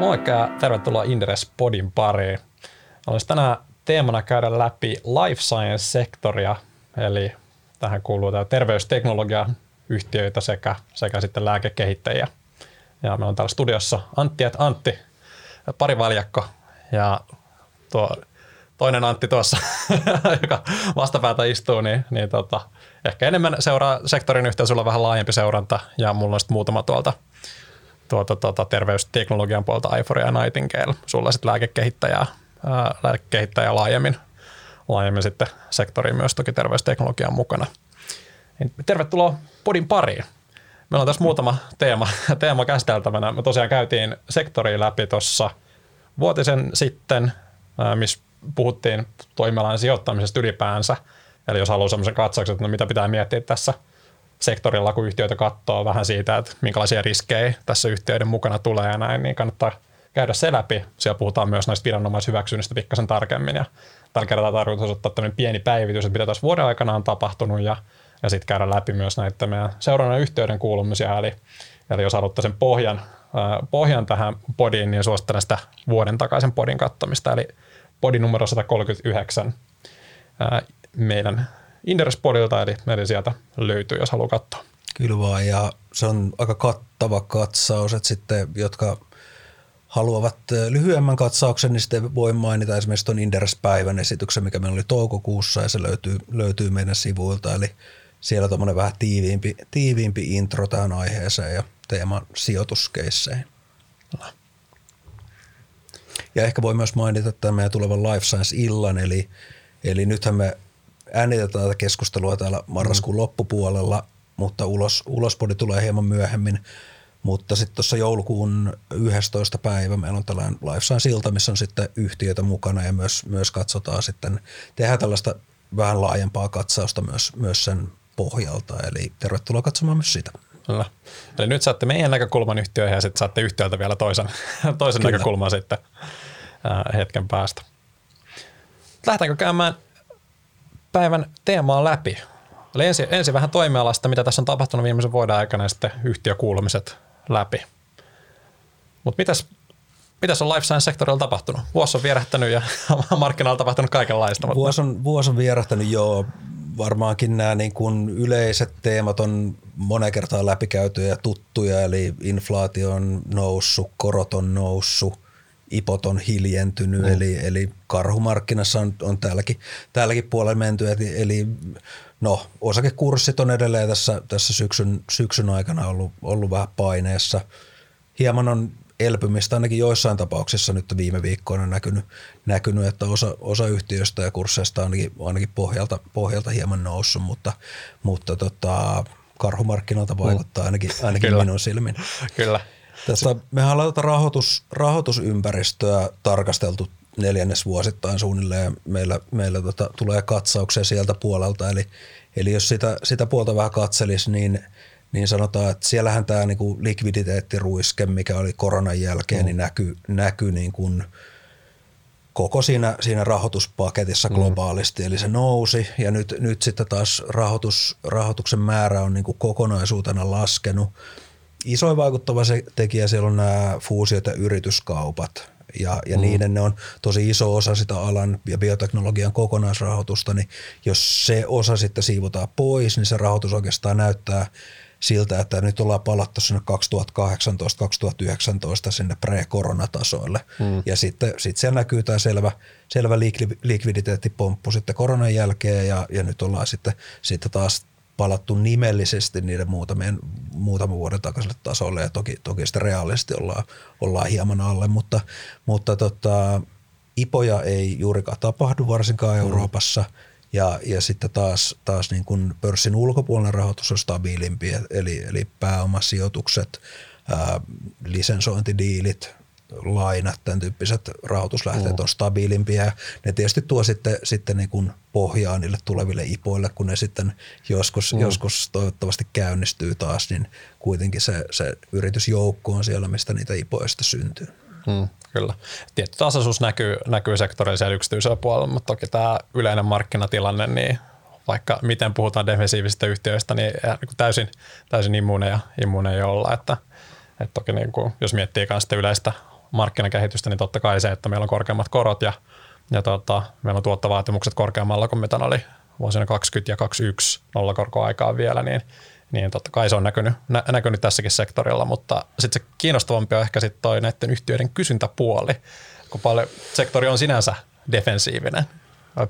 Moikka ja tervetuloa Inderes Podin pariin. Olisi tänään teemana käydä läpi life science-sektoria, eli tähän kuuluu tämä terveysteknologia yhtiöitä sekä, sekä sitten lääkekehittäjiä. Ja me on täällä studiossa Antti et Antti, pari valjakko ja tuo toinen Antti tuossa, joka vastapäätä istuu, niin, niin tota, ehkä enemmän seuraa sektorin on vähän laajempi seuranta ja mulla on sitten muutama tuolta tuota, tuota, terveysteknologian puolta Ifor ja Nightingale. Sulla sitten lääkekehittäjää, ää, lääkekehittäjää laajemmin, laajemmin sitten sektoriin myös toki terveysteknologian mukana. Niin tervetuloa podin pariin. Meillä on tässä muutama teema, teema käsiteltävänä. Me tosiaan käytiin sektoriin läpi tuossa vuotisen sitten, missä puhuttiin toimialan sijoittamisesta ylipäänsä. Eli jos haluaa sellaisen katsauksen, että no mitä pitää miettiä tässä sektorilla, kun yhtiöitä katsoo vähän siitä, että minkälaisia riskejä tässä yhtiöiden mukana tulee ja näin, niin kannattaa käydä se läpi. Siellä puhutaan myös näistä viranomaishyväksynnistä pikkasen tarkemmin ja tällä kertaa tarkoitus ottaa tämmöinen pieni päivitys, että mitä tässä vuoden aikana on tapahtunut ja, ja sitten käydä läpi myös näitä meidän seurannan yhtiöiden kuulumisia. Eli, eli jos haluatte sen pohjan, äh, pohjan tähän podiin, niin suosittelen sitä vuoden takaisen podin kattomista. Eli podi numero 139 äh, meidän Inderes-podilta, eli, eli sieltä löytyy, jos haluaa katsoa. Kyllä vaan, ja se on aika kattava katsaus, että sitten, jotka haluavat lyhyemmän katsauksen, niin sitten voi mainita esimerkiksi tuon Inderes-päivän esityksen, mikä meillä oli toukokuussa, ja se löytyy, löytyy meidän sivuilta, eli siellä tuommoinen vähän tiiviimpi, tiiviimpi intro tähän aiheeseen ja teeman sijoituskeisseihin. Ja ehkä voi myös mainita tämän meidän tulevan Life Science-illan, eli, eli nythän me äänitetään tätä keskustelua täällä marraskuun mm. loppupuolella, mutta ulos, ulospodi tulee hieman myöhemmin. Mutta sitten tuossa joulukuun 11. päivä meillä on tällainen Life Science-ilta, missä on sitten yhtiöitä mukana ja myös, myös katsotaan sitten, tehdään tällaista vähän laajempaa katsausta myös, myös sen pohjalta. Eli tervetuloa katsomaan myös sitä. Kyllä. Eli nyt saatte meidän näkökulman yhtiöihin ja sitten saatte yhtiöltä vielä toisen, toisen näkökulman sitten ää, hetken päästä. Lähdetäänkö käymään päivän teemaa läpi. Eli ensin, ensin vähän toimialasta, mitä tässä on tapahtunut viimeisen vuoden aikana ja sitten yhtiökuulumiset läpi. Mutta mitäs, mitäs on life science-sektorilla tapahtunut? Vuosi on vierähtänyt ja markkinoilla on tapahtunut kaikenlaista. Mutta... Vuosi, on, vuosi on vierähtänyt jo. Varmaankin nämä niin kuin yleiset teemat on monen kertaa läpikäytyjä ja tuttuja, eli inflaatio on noussut, korot on noussut, ipot on hiljentynyt, mm. eli, eli karhumarkkinassa on, on täälläkin, täälläkin puolella menty, eli, eli no, osakekurssit on edelleen tässä, tässä syksyn, syksyn aikana ollut, ollut vähän paineessa. Hieman on elpymistä ainakin joissain tapauksissa nyt viime viikkoina näkynyt, näkynyt että osa, osa yhtiöistä ja kursseista on ainakin, ainakin pohjalta, pohjalta hieman noussut, mutta, mutta tota, karhumarkkinoilta vaikuttaa ainakin, ainakin minun silmin. Kyllä. Tästä, mehän ollaan tätä rahoitus, rahoitusympäristöä tarkasteltu neljännesvuosittain suunnilleen. Meillä, meillä tota, tulee katsauksia sieltä puolelta, eli, eli jos sitä, sitä puolta vähän katselisi, niin, niin sanotaan, että siellähän tämä niinku likviditeettiruiske, mikä oli koronan jälkeen, mm. niin näkyy näky niin kuin koko siinä, siinä rahoituspaketissa mm. globaalisti, mm. eli se nousi ja nyt, nyt sitten taas rahoitus, rahoituksen määrä on niin kuin kokonaisuutena laskenut – isoin vaikuttava se tekijä siellä on nämä fuusiot ja yrityskaupat. Ja, ja mm. niiden ne on tosi iso osa sitä alan ja bioteknologian kokonaisrahoitusta, niin jos se osa sitten siivotaan pois, niin se rahoitus oikeastaan näyttää siltä, että nyt ollaan palattu sinne 2018-2019 sinne pre-koronatasoille. Mm. Ja sitten sit siellä näkyy tämä selvä, selvä likviditeettipomppu sitten koronan jälkeen ja, ja nyt ollaan sitten, sitten taas palattu nimellisesti niiden muutamien, muutaman vuoden takaiselle tasolle ja toki, toki sitten reaalisesti ollaan, ollaan hieman alle, mutta, mutta tota, ipoja ei juurikaan tapahdu varsinkaan mm. Euroopassa ja, ja sitten taas, taas niin kuin pörssin ulkopuolinen rahoitus on stabiilimpi, eli, eli pääomasijoitukset, ää, lisensointidiilit, lainat, tämän tyyppiset rahoituslähteet mm. on stabiilimpia. Ne tietysti tuo sitten, sitten niin kuin pohjaa niille tuleville ipoille, kun ne sitten joskus, mm. joskus toivottavasti käynnistyy taas, niin kuitenkin se, se yritysjoukko on siellä, mistä niitä ipoista syntyy. Mm, kyllä. Tietty tasaisuus näkyy, näkyy sektorilla siellä yksityisellä puolella, mutta toki tämä yleinen markkinatilanne, niin vaikka miten puhutaan defensiivisistä yhtiöistä, niin, niin täysin, täysin immuuneja, immuuneja olla. Että, että toki niin kuin, jos miettii myös yleistä markkinakehitystä, niin totta kai se, että meillä on korkeammat korot ja, ja tota, meillä on tuottovaatimukset korkeammalla kuin mitä oli vuosina 20 ja 21 nollakorkoaikaa vielä, niin, niin totta kai se on näkynyt, nä, näkynyt tässäkin sektorilla, mutta sitten se kiinnostavampi on ehkä sitten toi näiden yhtiöiden kysyntäpuoli, kun paljon sektori on sinänsä defensiivinen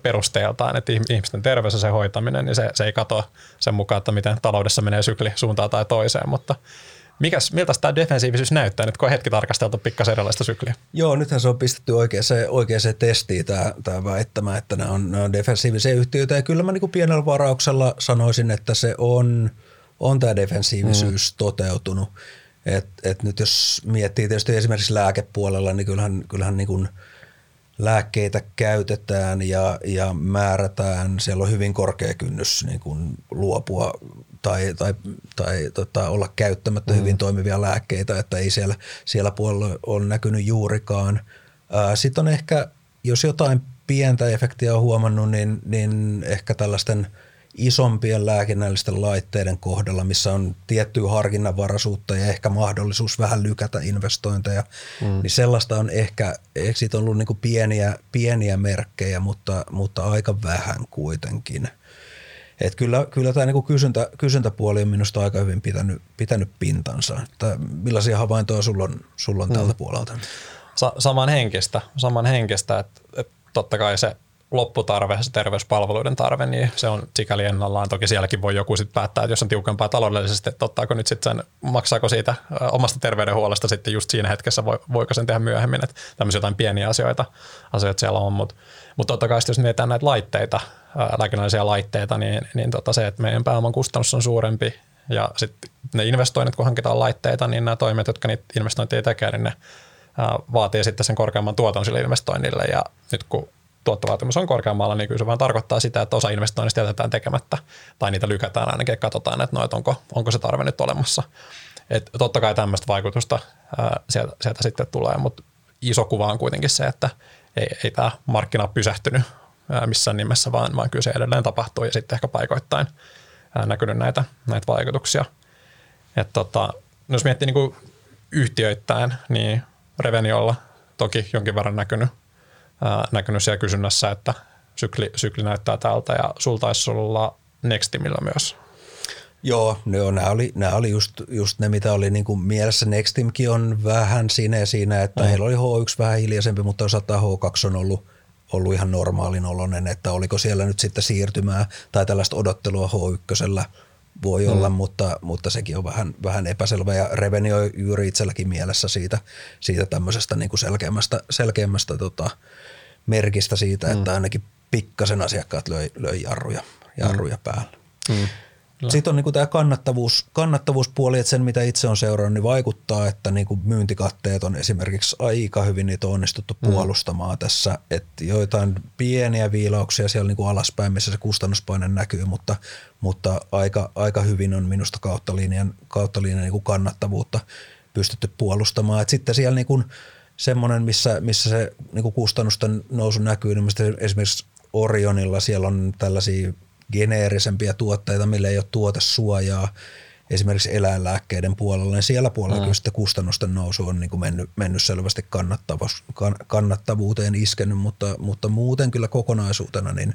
perusteeltaan, että ihmisten terveys ja se hoitaminen, niin se, se ei katoa sen mukaan, että miten taloudessa menee sykli suuntaan tai toiseen, mutta Mikäs, miltä tämä defensiivisyys näyttää nyt, kun on hetki tarkasteltu pikkasen erilaista sykliä? Joo, nythän se on pistetty oikeaan, oikeaan testiin tämä, tämä väittämä, että nämä on, nämä on defensiivisia yhtiöitä. Ja kyllä mä niin pienellä varauksella sanoisin, että se on, on tämä defensiivisyys mm. toteutunut. Et, et nyt jos miettii tietysti esimerkiksi lääkepuolella, niin kyllähän, kyllähän niin kuin – lääkkeitä käytetään ja, ja määrätään, siellä on hyvin korkea kynnys niin kuin luopua tai, tai, tai tota, olla käyttämättä mm. hyvin toimivia lääkkeitä, että ei siellä, siellä puolella ole näkynyt juurikaan. Sitten on ehkä, jos jotain pientä efektiä on huomannut, niin, niin ehkä tällaisten – isompien lääkinnällisten laitteiden kohdalla, missä on tiettyä harkinnanvaraisuutta ja ehkä mahdollisuus vähän lykätä investointeja, mm. niin sellaista on ehkä, siitä on ollut niin pieniä, pieniä merkkejä, mutta, mutta aika vähän kuitenkin. Et kyllä, kyllä tämä niin kysyntä, kysyntäpuoli on minusta aika hyvin pitänyt, pitänyt pintansa. Että millaisia havaintoja sulla on, sulla on mm. tältä puolelta? Sa- saman henkistä, saman henkistä että, että totta kai se lopputarve, se terveyspalveluiden tarve, niin se on sikäli ennallaan. Toki sielläkin voi joku sitten päättää, että jos on tiukempaa taloudellisesti, että ottaako nyt sitten sen, maksaako siitä omasta terveydenhuollosta sitten just siinä hetkessä, voiko sen tehdä myöhemmin, että tämmöisiä jotain pieniä asioita, asioita siellä on, mutta mut totta kai jos mietitään näitä laitteita, lääkinnällisiä laitteita, niin, niin tota se, että meidän pääoman kustannus on suurempi ja sitten ne investoinnit, kun hankitaan laitteita, niin nämä toimet, jotka niitä investointeja tekee, niin ne vaatii sitten sen korkeamman tuoton sille investoinnille ja nyt kun tuottovaatimus on korkeammalla, niin kyllä se vaan tarkoittaa sitä, että osa investoinnista jätetään tekemättä tai niitä lykätään ainakin ja katsotaan, että, no, että onko, onko se tarve nyt olemassa. Et totta kai tämmöistä vaikutusta ää, sieltä, sieltä sitten tulee, mutta iso kuva on kuitenkin se, että ei, ei tämä markkina pysähtynyt missään nimessä, vaan, vaan kyllä se edelleen tapahtuu ja sitten ehkä paikoittain ää, näkynyt näitä, näitä vaikutuksia. Et tota, no jos miettii niin yhtiöittäin, niin Reveniolla toki jonkin verran näkynyt näkynyt siellä kysynnässä, että sykli, sykli näyttää tältä ja sul taisi olla Nextimillä myös. Joo, joo nämä oli, nämä oli just, just ne, mitä oli niin kuin mielessä. Nextimkin on vähän siinä siinä, että mm. heillä oli H1 vähän hiljaisempi, mutta osataan H2 on ollut, ollut ihan normaalin oloinen, että oliko siellä nyt sitten siirtymää tai tällaista odottelua H1 voi mm. olla, mutta, mutta sekin on vähän, vähän epäselvä ja Reveni on juuri itselläkin mielessä siitä, siitä tämmöisestä niin kuin selkeämmästä, selkeämmästä tota, merkistä siitä, että mm. ainakin pikkasen asiakkaat löi, löi jarruja, jarruja mm. päälle. Mm. Sitten on niin tämä kannattavuus, kannattavuuspuoli, että sen mitä itse on seurannut, niin vaikuttaa, että niin kuin myyntikatteet on esimerkiksi aika hyvin niitä onnistuttu mm. puolustamaan tässä. Että joitain pieniä viilauksia siellä niin kuin alaspäin, missä se kustannuspaine näkyy, mutta, mutta aika, aika hyvin on minusta kautta linjan, kautta linjan niin kuin kannattavuutta pystytty puolustamaan. Et sitten siellä niin kuin semmoinen, missä, missä se niin kuin kustannusten nousu näkyy, niin esimerkiksi Orionilla siellä on tällaisia geneerisempia tuotteita, millä ei ole tuotesuojaa esimerkiksi eläinlääkkeiden puolella, niin siellä puolella mm. kyllä sitten kustannusten nousu on niin kuin mennyt, mennyt selvästi kannattavuuteen iskenyt, mutta, mutta muuten kyllä kokonaisuutena niin,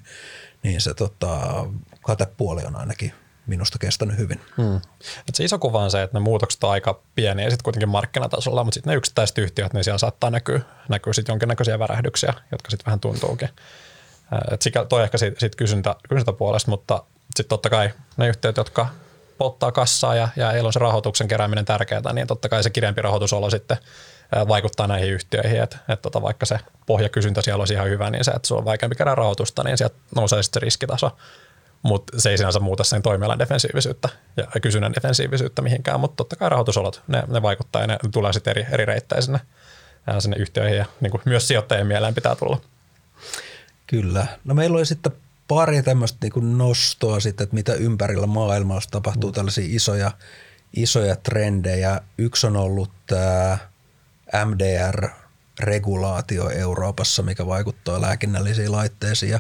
niin se tota, katepuoli on ainakin minusta kestänyt hyvin. Hmm. Et se iso kuva on se, että ne muutokset on aika pieniä sitten kuitenkin markkinatasolla, mutta sitten ne yksittäiset yhtiöt, niin siellä saattaa näkyä, näkyä sitten jonkinnäköisiä värähdyksiä, jotka sitten vähän tuntuukin. Sikä, toi ehkä siitä, siitä kysyntä, kysyntäpuolesta, mutta sitten totta kai ne yhtiöt, jotka polttaa kassaa ja, ja heillä on se rahoituksen kerääminen tärkeää, niin totta kai se kirempi rahoitusolo sitten vaikuttaa näihin yhtiöihin, että et tota, vaikka se pohjakysyntä siellä olisi ihan hyvä, niin se, että sulla on vaikeampi kerää rahoitusta, niin sieltä nousee sitten se riskitaso mutta se ei sinänsä muuta sen toimialan defensiivisyyttä ja kysynnän defensiivisyyttä mihinkään, mutta totta kai rahoitusolot, ne, ne vaikuttaa ja ne tulee sitten eri, eri reittejä sinne, sinne yhtiöihin ja niin kuin myös sijoittajien mieleen pitää tulla. Kyllä. No meillä oli sitten pari tämmöistä niin nostoa sitten, että mitä ympärillä maailmassa tapahtuu, mm. tällaisia isoja, isoja trendejä. Yksi on ollut tämä MDR-regulaatio Euroopassa, mikä vaikuttaa lääkinnällisiin laitteisiin ja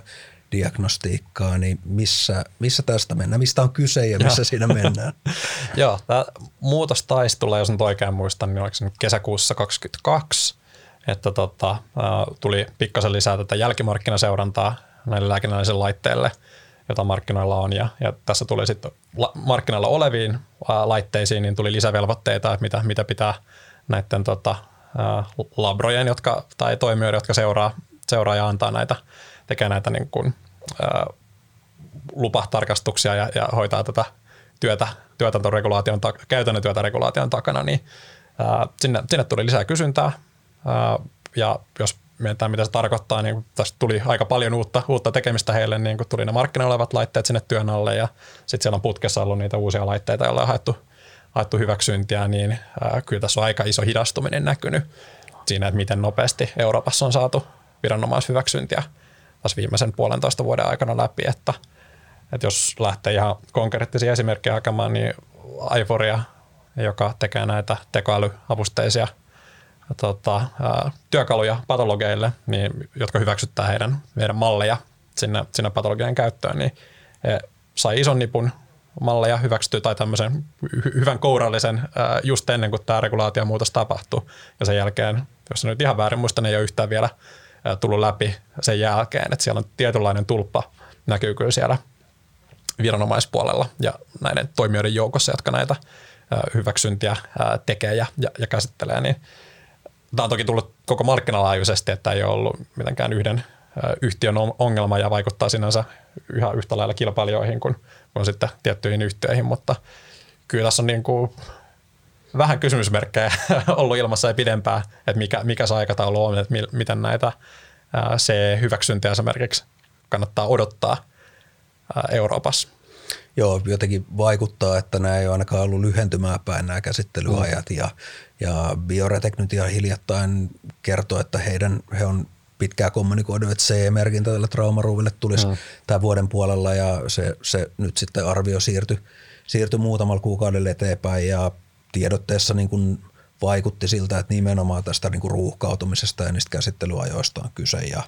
diagnostiikkaa, niin missä, missä tästä mennään? Mistä on kyse ja missä siinä mennään? Joo, tämä muutos taisi tulla, jos nyt oikein muistan, niin oliko se nyt kesäkuussa 2022, että tota, tuli pikkasen lisää tätä jälkimarkkinaseurantaa näille lääkinnällisille laitteille, jota markkinoilla on. Ja, ja tässä tuli sitten la, markkinoilla oleviin laitteisiin, niin tuli lisävelvoitteita, että mitä, mitä pitää näiden tota, labrojen jotka, tai toimijoiden, jotka seuraa, seuraa ja antaa näitä, tekee näitä niin kuin, lupatarkastuksia ja, ja hoitaa tätä työtä, työtantoregulaation, käytännön työtä regulaation takana, niin ää, sinne, sinne tuli lisää kysyntää. Ja jos mietitään, mitä se tarkoittaa, niin tästä tuli aika paljon uutta, uutta tekemistä heille, niin kun tuli ne markkinoilla olevat laitteet sinne työn alle ja sitten siellä on putkessa ollut niitä uusia laitteita, joilla on haettu, haettu hyväksyntiä, niin kyllä tässä on aika iso hidastuminen näkynyt siinä, että miten nopeasti Euroopassa on saatu viranomaishyväksyntiä tässä viimeisen puolentoista vuoden aikana läpi, että, että jos lähtee ihan konkreettisia esimerkkejä hakemaan, niin Ivoria, joka tekee näitä tekoälyavusteisia – tota, ää, työkaluja patologeille, niin, jotka hyväksyttää heidän, heidän malleja sinne, sinne patologian käyttöön, niin he sai ison nipun malleja hyväksytty tai tämmöisen hy- hyvän kourallisen ää, just ennen kuin tämä regulaatiomuutos tapahtui. Ja sen jälkeen, jos nyt ihan väärin muista, ne ei ole yhtään vielä ää, tullut läpi sen jälkeen, että siellä on tietynlainen tulppa näkyy kyllä siellä viranomaispuolella ja näiden toimijoiden joukossa, jotka näitä hyväksyntiä tekee ja, ja, ja käsittelee, niin Tämä on toki tullut koko markkinalaajuisesti, että ei ole ollut mitenkään yhden yhtiön ongelma ja vaikuttaa sinänsä yhä yhtä lailla kilpailijoihin kuin, kuin sitten tiettyihin yhtiöihin, mutta kyllä tässä on niin kuin vähän kysymysmerkkejä ollut ilmassa ja pidempään, että mikä, mikä se aikataulu on, että miten näitä se hyväksyntiä esimerkiksi kannattaa odottaa Euroopassa. Joo, jotenkin vaikuttaa, että nämä ei ole ainakaan ollut lyhentymään päin nämä käsittelyajat mm. ja, ja Bioretek nyt ihan hiljattain kertoo, että heidän, he on pitkään kommunikoidu, että CE-merkintä tälle traumaruuville tulisi mm. tämän vuoden puolella ja se, se nyt sitten arvio siirtyi, siirtyi muutamalla kuukaudella eteenpäin ja tiedotteessa niin kuin vaikutti siltä, että nimenomaan tästä niin kuin ruuhkautumisesta ja niistä käsittelyajoista on kyse ja,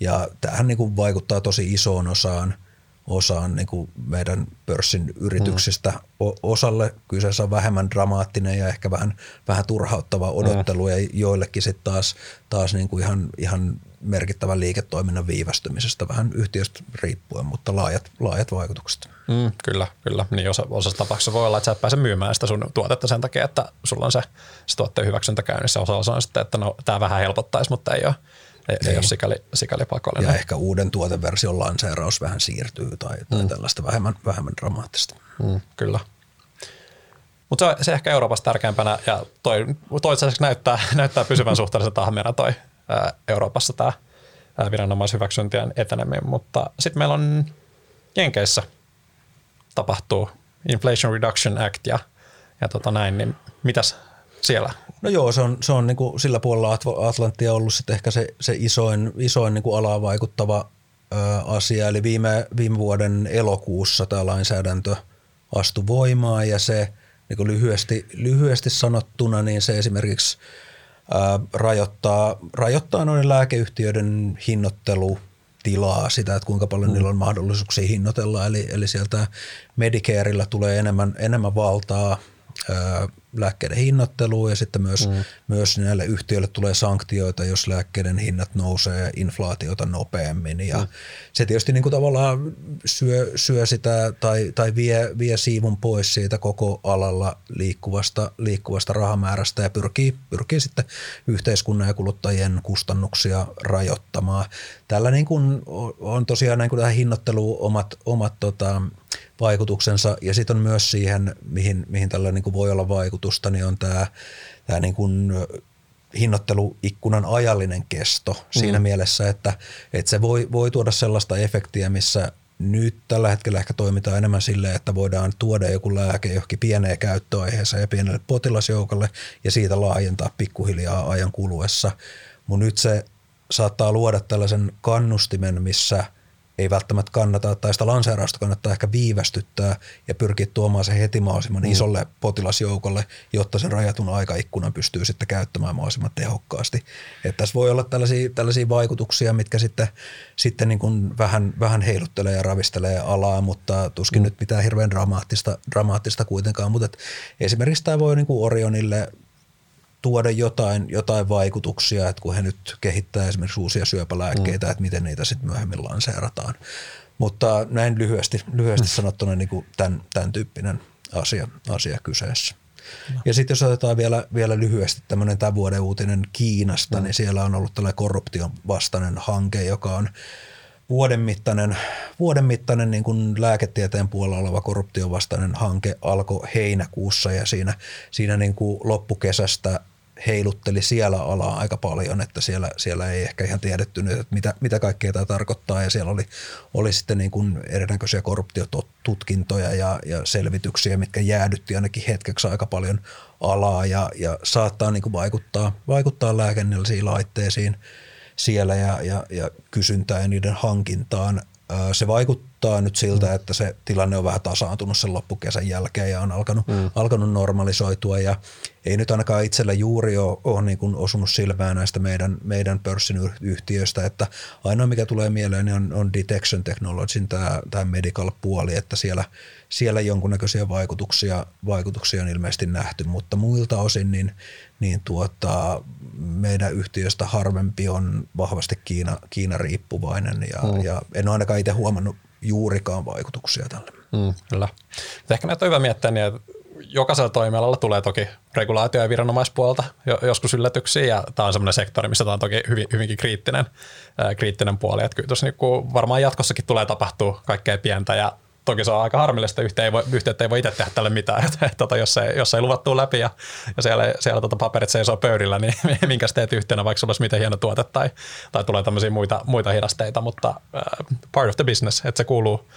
ja tämähän niin kuin vaikuttaa tosi isoon osaan – osaan niin kuin meidän pörssin yrityksistä. Mm. Osalle kyseessä on vähemmän dramaattinen ja ehkä vähän, vähän turhauttava odottelu mm. ja joillekin sitten taas, taas niin kuin ihan, ihan merkittävän liiketoiminnan viivästymisestä vähän yhtiöstä riippuen, mutta laajat, laajat vaikutukset. Mm, kyllä, kyllä. Niin osa, osassa tapauksessa voi olla, että sä et pääse myymään sitä sun tuotetta sen takia, että sulla on se, se tuotteen hyväksyntä käynnissä. Osa on sitten, että no, tämä vähän helpottaisi, mutta ei ole ei, ei ole sikäli, sikäli pakollinen. Ja ehkä uuden tuoteversion lanseeraus vähän siirtyy tai, tai mm. tällaista vähemmän, vähemmän dramaattista. Mm, kyllä. Mutta se, se ehkä Euroopassa tärkeämpänä ja toi, toisaalta näyttää, näyttää pysyvän suhteellisen tahmeena toi ää, Euroopassa tämä viranomaishyväksyntien eteneminen, mutta sitten meillä on Jenkeissä tapahtuu Inflation Reduction Act ja, ja tota näin, niin mitäs siellä? No joo, se on, se on niin kuin sillä puolella Atlanttia ollut sitten ehkä se, se isoin, isoin niin kuin alaan vaikuttava ö, asia. Eli viime, viime vuoden elokuussa tämä lainsäädäntö astui voimaan ja se niin kuin lyhyesti, lyhyesti sanottuna, niin se esimerkiksi ö, rajoittaa, rajoittaa noiden lääkeyhtiöiden hinnoittelu tilaa sitä, että kuinka paljon mm. niillä on mahdollisuuksia hinnoitella. Eli, eli sieltä Medicareilla tulee enemmän, enemmän valtaa lääkkeiden hinnoitteluun ja sitten myös, mm. myös näille yhtiöille tulee sanktioita, jos lääkkeiden hinnat nousee inflaatiota nopeammin. Ja mm. se tietysti niin kuin tavallaan syö, syö sitä tai, tai vie, vie siivun pois siitä koko alalla liikkuvasta, liikkuvasta rahamäärästä ja pyrkii, pyrkii sitten yhteiskunnan ja kuluttajien kustannuksia rajoittamaan. Tällä niin kuin on tosiaan niin kuin tähän hinnoitteluun omat, omat tota, vaikutuksensa. Ja sitten on myös siihen, mihin, mihin tällä niin kuin voi olla vaikutusta, niin on tämä, tämä niin kuin hinnoitteluikkunan ajallinen kesto siinä mm. mielessä, että, että se voi, voi tuoda sellaista efektiä, missä nyt tällä hetkellä ehkä toimitaan enemmän silleen, että voidaan tuoda joku lääke johonkin pieneen käyttöaiheeseen ja pienelle potilasjoukolle ja siitä laajentaa pikkuhiljaa ajan kuluessa. Mutta nyt se saattaa luoda tällaisen kannustimen, missä – ei välttämättä kannata, tai sitä lanseerausta kannattaa ehkä viivästyttää ja pyrkiä tuomaan se heti mahdollisimman mm. isolle potilasjoukolle, jotta sen rajatun aikaikkunan pystyy sitten käyttämään mahdollisimman tehokkaasti. Että tässä voi olla tällaisia, tällaisia vaikutuksia, mitkä sitten, sitten niin kuin vähän, vähän heiluttelee ja ravistelee alaa, mutta tuskin mm. nyt mitään hirveän dramaattista, dramaattista kuitenkaan. Mutta esimerkiksi tämä voi niin kuin Orionille tuoda jotain, jotain vaikutuksia, että kun he nyt kehittää esimerkiksi uusia syöpälääkkeitä, mm. että miten niitä sitten myöhemmin lanseerataan. Mutta näin lyhyesti, lyhyesti mm. sanottuna niin kuin tämän, tämän tyyppinen asia, asia kyseessä. No. Ja sitten jos otetaan vielä, vielä lyhyesti tämmöinen tämän vuoden uutinen Kiinasta, no. niin siellä on ollut tällainen korruption vastainen hanke, joka on vuoden mittainen, vuoden mittainen niin kuin lääketieteen puolella oleva korruption vastainen hanke alkoi heinäkuussa ja siinä, siinä niin kuin loppukesästä heilutteli siellä alaa aika paljon, että siellä, siellä ei ehkä ihan tiedetty nyt, että mitä, mitä kaikkea tämä tarkoittaa ja siellä oli, oli sitten niin kuin erinäköisiä korruptiotutkintoja ja, ja selvityksiä, mitkä jäädytti ainakin hetkeksi aika paljon alaa ja, ja saattaa niin kuin vaikuttaa, vaikuttaa lääkennällisiin laitteisiin siellä ja, ja, ja kysyntään ja niiden hankintaan se vaikuttaa nyt siltä, mm. että se tilanne on vähän tasaantunut sen loppukesän jälkeen ja on alkanut, mm. alkanut normalisoitua ja ei nyt ainakaan itsellä juuri ole, ole niin kuin osunut silmään näistä meidän, meidän pörssin yhtiöistä, että ainoa mikä tulee mieleen on, on Detection Technologyn tämä, tämä medical puoli, että siellä, siellä jonkunnäköisiä vaikutuksia, vaikutuksia on ilmeisesti nähty, mutta muilta osin niin, niin tuota, meidän yhtiöstä harvempi on vahvasti Kiina, Kiina riippuvainen ja, mm. ja en ole ainakaan itse huomannut juurikaan vaikutuksia tälle. Mm, kyllä. Ehkä näitä on hyvä miettiä niin, että jokaisella toimialalla tulee toki regulaatio- ja viranomaispuolta joskus yllätyksiä, ja tämä on semmoinen sektori, missä tämä on toki hyvin, hyvinkin kriittinen, ää, kriittinen puoli. Että kyllä tuossa niin varmaan jatkossakin tulee tapahtua kaikkea pientä, ja toki se on aika harmillista, yhteen ei voi, yhteyttä ei voi itse tehdä tälle mitään, että, että, tota, jos, ei, jos ei luvattu läpi ja, ja siellä, siellä tota paperit seisoo pöydillä, niin minkä teet yhtenä, vaikka sulla olisi miten hieno tuote tai, tai tulee tämmöisiä muita, muita hidasteita, mutta uh, part of the business, että se kuuluu,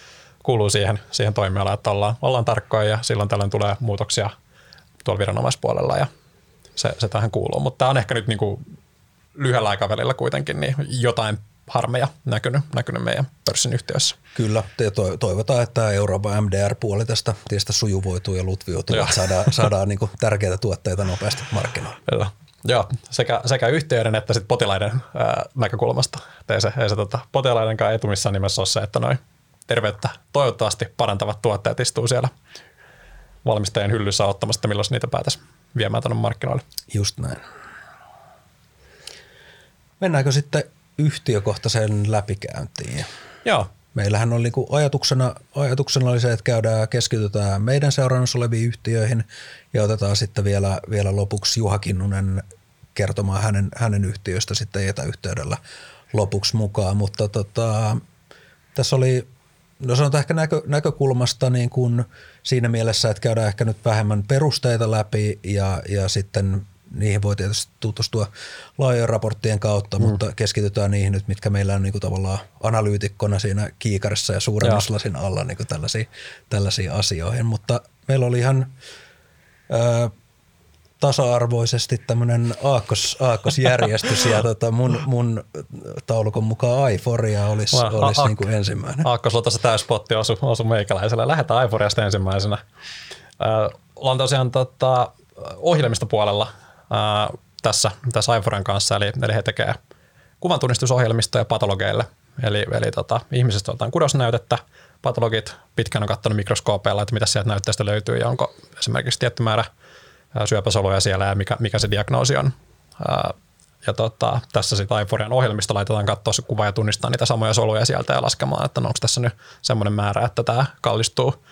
kuuluu siihen, siihen toimialaan, että ollaan, ollaan tarkkoja ja silloin tällöin tulee muutoksia tuolla viranomaispuolella ja se, se tähän kuuluu. Mutta tämä on ehkä nyt niin kuin lyhyellä aikavälillä kuitenkin niin jotain harmeja näkynyt, näkynyt meidän pörssin yhteydessä. Kyllä, ja toivotaan, että Euroopan MDR-puoli tästä tietysti sujuvoituu ja lutviutuu, että saadaan, saadaan niin tärkeitä tuotteita nopeasti markkinoille. Kyllä. Joo, sekä, sekä yhteyden että sit potilaiden ää, näkökulmasta. Ei se, ei se tota, potilaidenkaan etu missään nimessä ole se, että noin terveyttä toivottavasti parantavat tuotteet istuu siellä valmistajien hyllyssä ottamassa, milloin niitä päätäisi viemään tuonne markkinoille. Just näin. Mennäänkö sitten yhtiökohtaisen läpikäyntiin? Joo. Meillähän oli niin ajatuksena, ajatuksena oli se, että käydään, keskitytään meidän seurannassa oleviin yhtiöihin ja otetaan sitten vielä, vielä lopuksi Juha Kinnunen kertomaan hänen, hänen yhtiöstä sitten etäyhteydellä lopuksi mukaan, mutta tota, tässä oli No sanotaan ehkä näkö, näkökulmasta niin kuin siinä mielessä, että käydään ehkä nyt vähemmän perusteita läpi ja, ja sitten niihin voi tietysti tutustua laajojen raporttien kautta, mm. mutta keskitytään niihin nyt, mitkä meillä on niin kuin tavallaan analyytikkona siinä kiikarissa ja suuremmassa lasin alla niin kuin tällaisiin, tällaisiin asioihin. Mutta meillä oli ihan ää, tasa-arvoisesti tämmöinen aakkos, aakkosjärjestys ja tota mun, mun taulukon mukaan Aiforia olisi, Mä, olisi a- niin ensimmäinen. Aakkosluotossa täyspotti osu, osu meikäläiselle. Lähdetään Aiforiasta ensimmäisenä. Äh, ollaan tosiaan tota, ohjelmistopuolella äh, tässä, tässä Aiforen kanssa, eli, eli he tekevät kuvantunnistusohjelmistoja patologeille. Eli, eli tota, ihmisestä otetaan kudosnäytettä, patologit pitkään on katsonut mikroskoopeilla, että mitä sieltä näytteestä löytyy ja onko esimerkiksi tietty määrä – syöpäsoluja siellä ja mikä, mikä se diagnoosi on. Ja tota, tässä sitten Aiforian ohjelmista laitetaan katsoa se kuva ja tunnistaa niitä samoja soluja sieltä ja laskemaan, että no, onko tässä nyt semmoinen määrä, että tämä kallistuu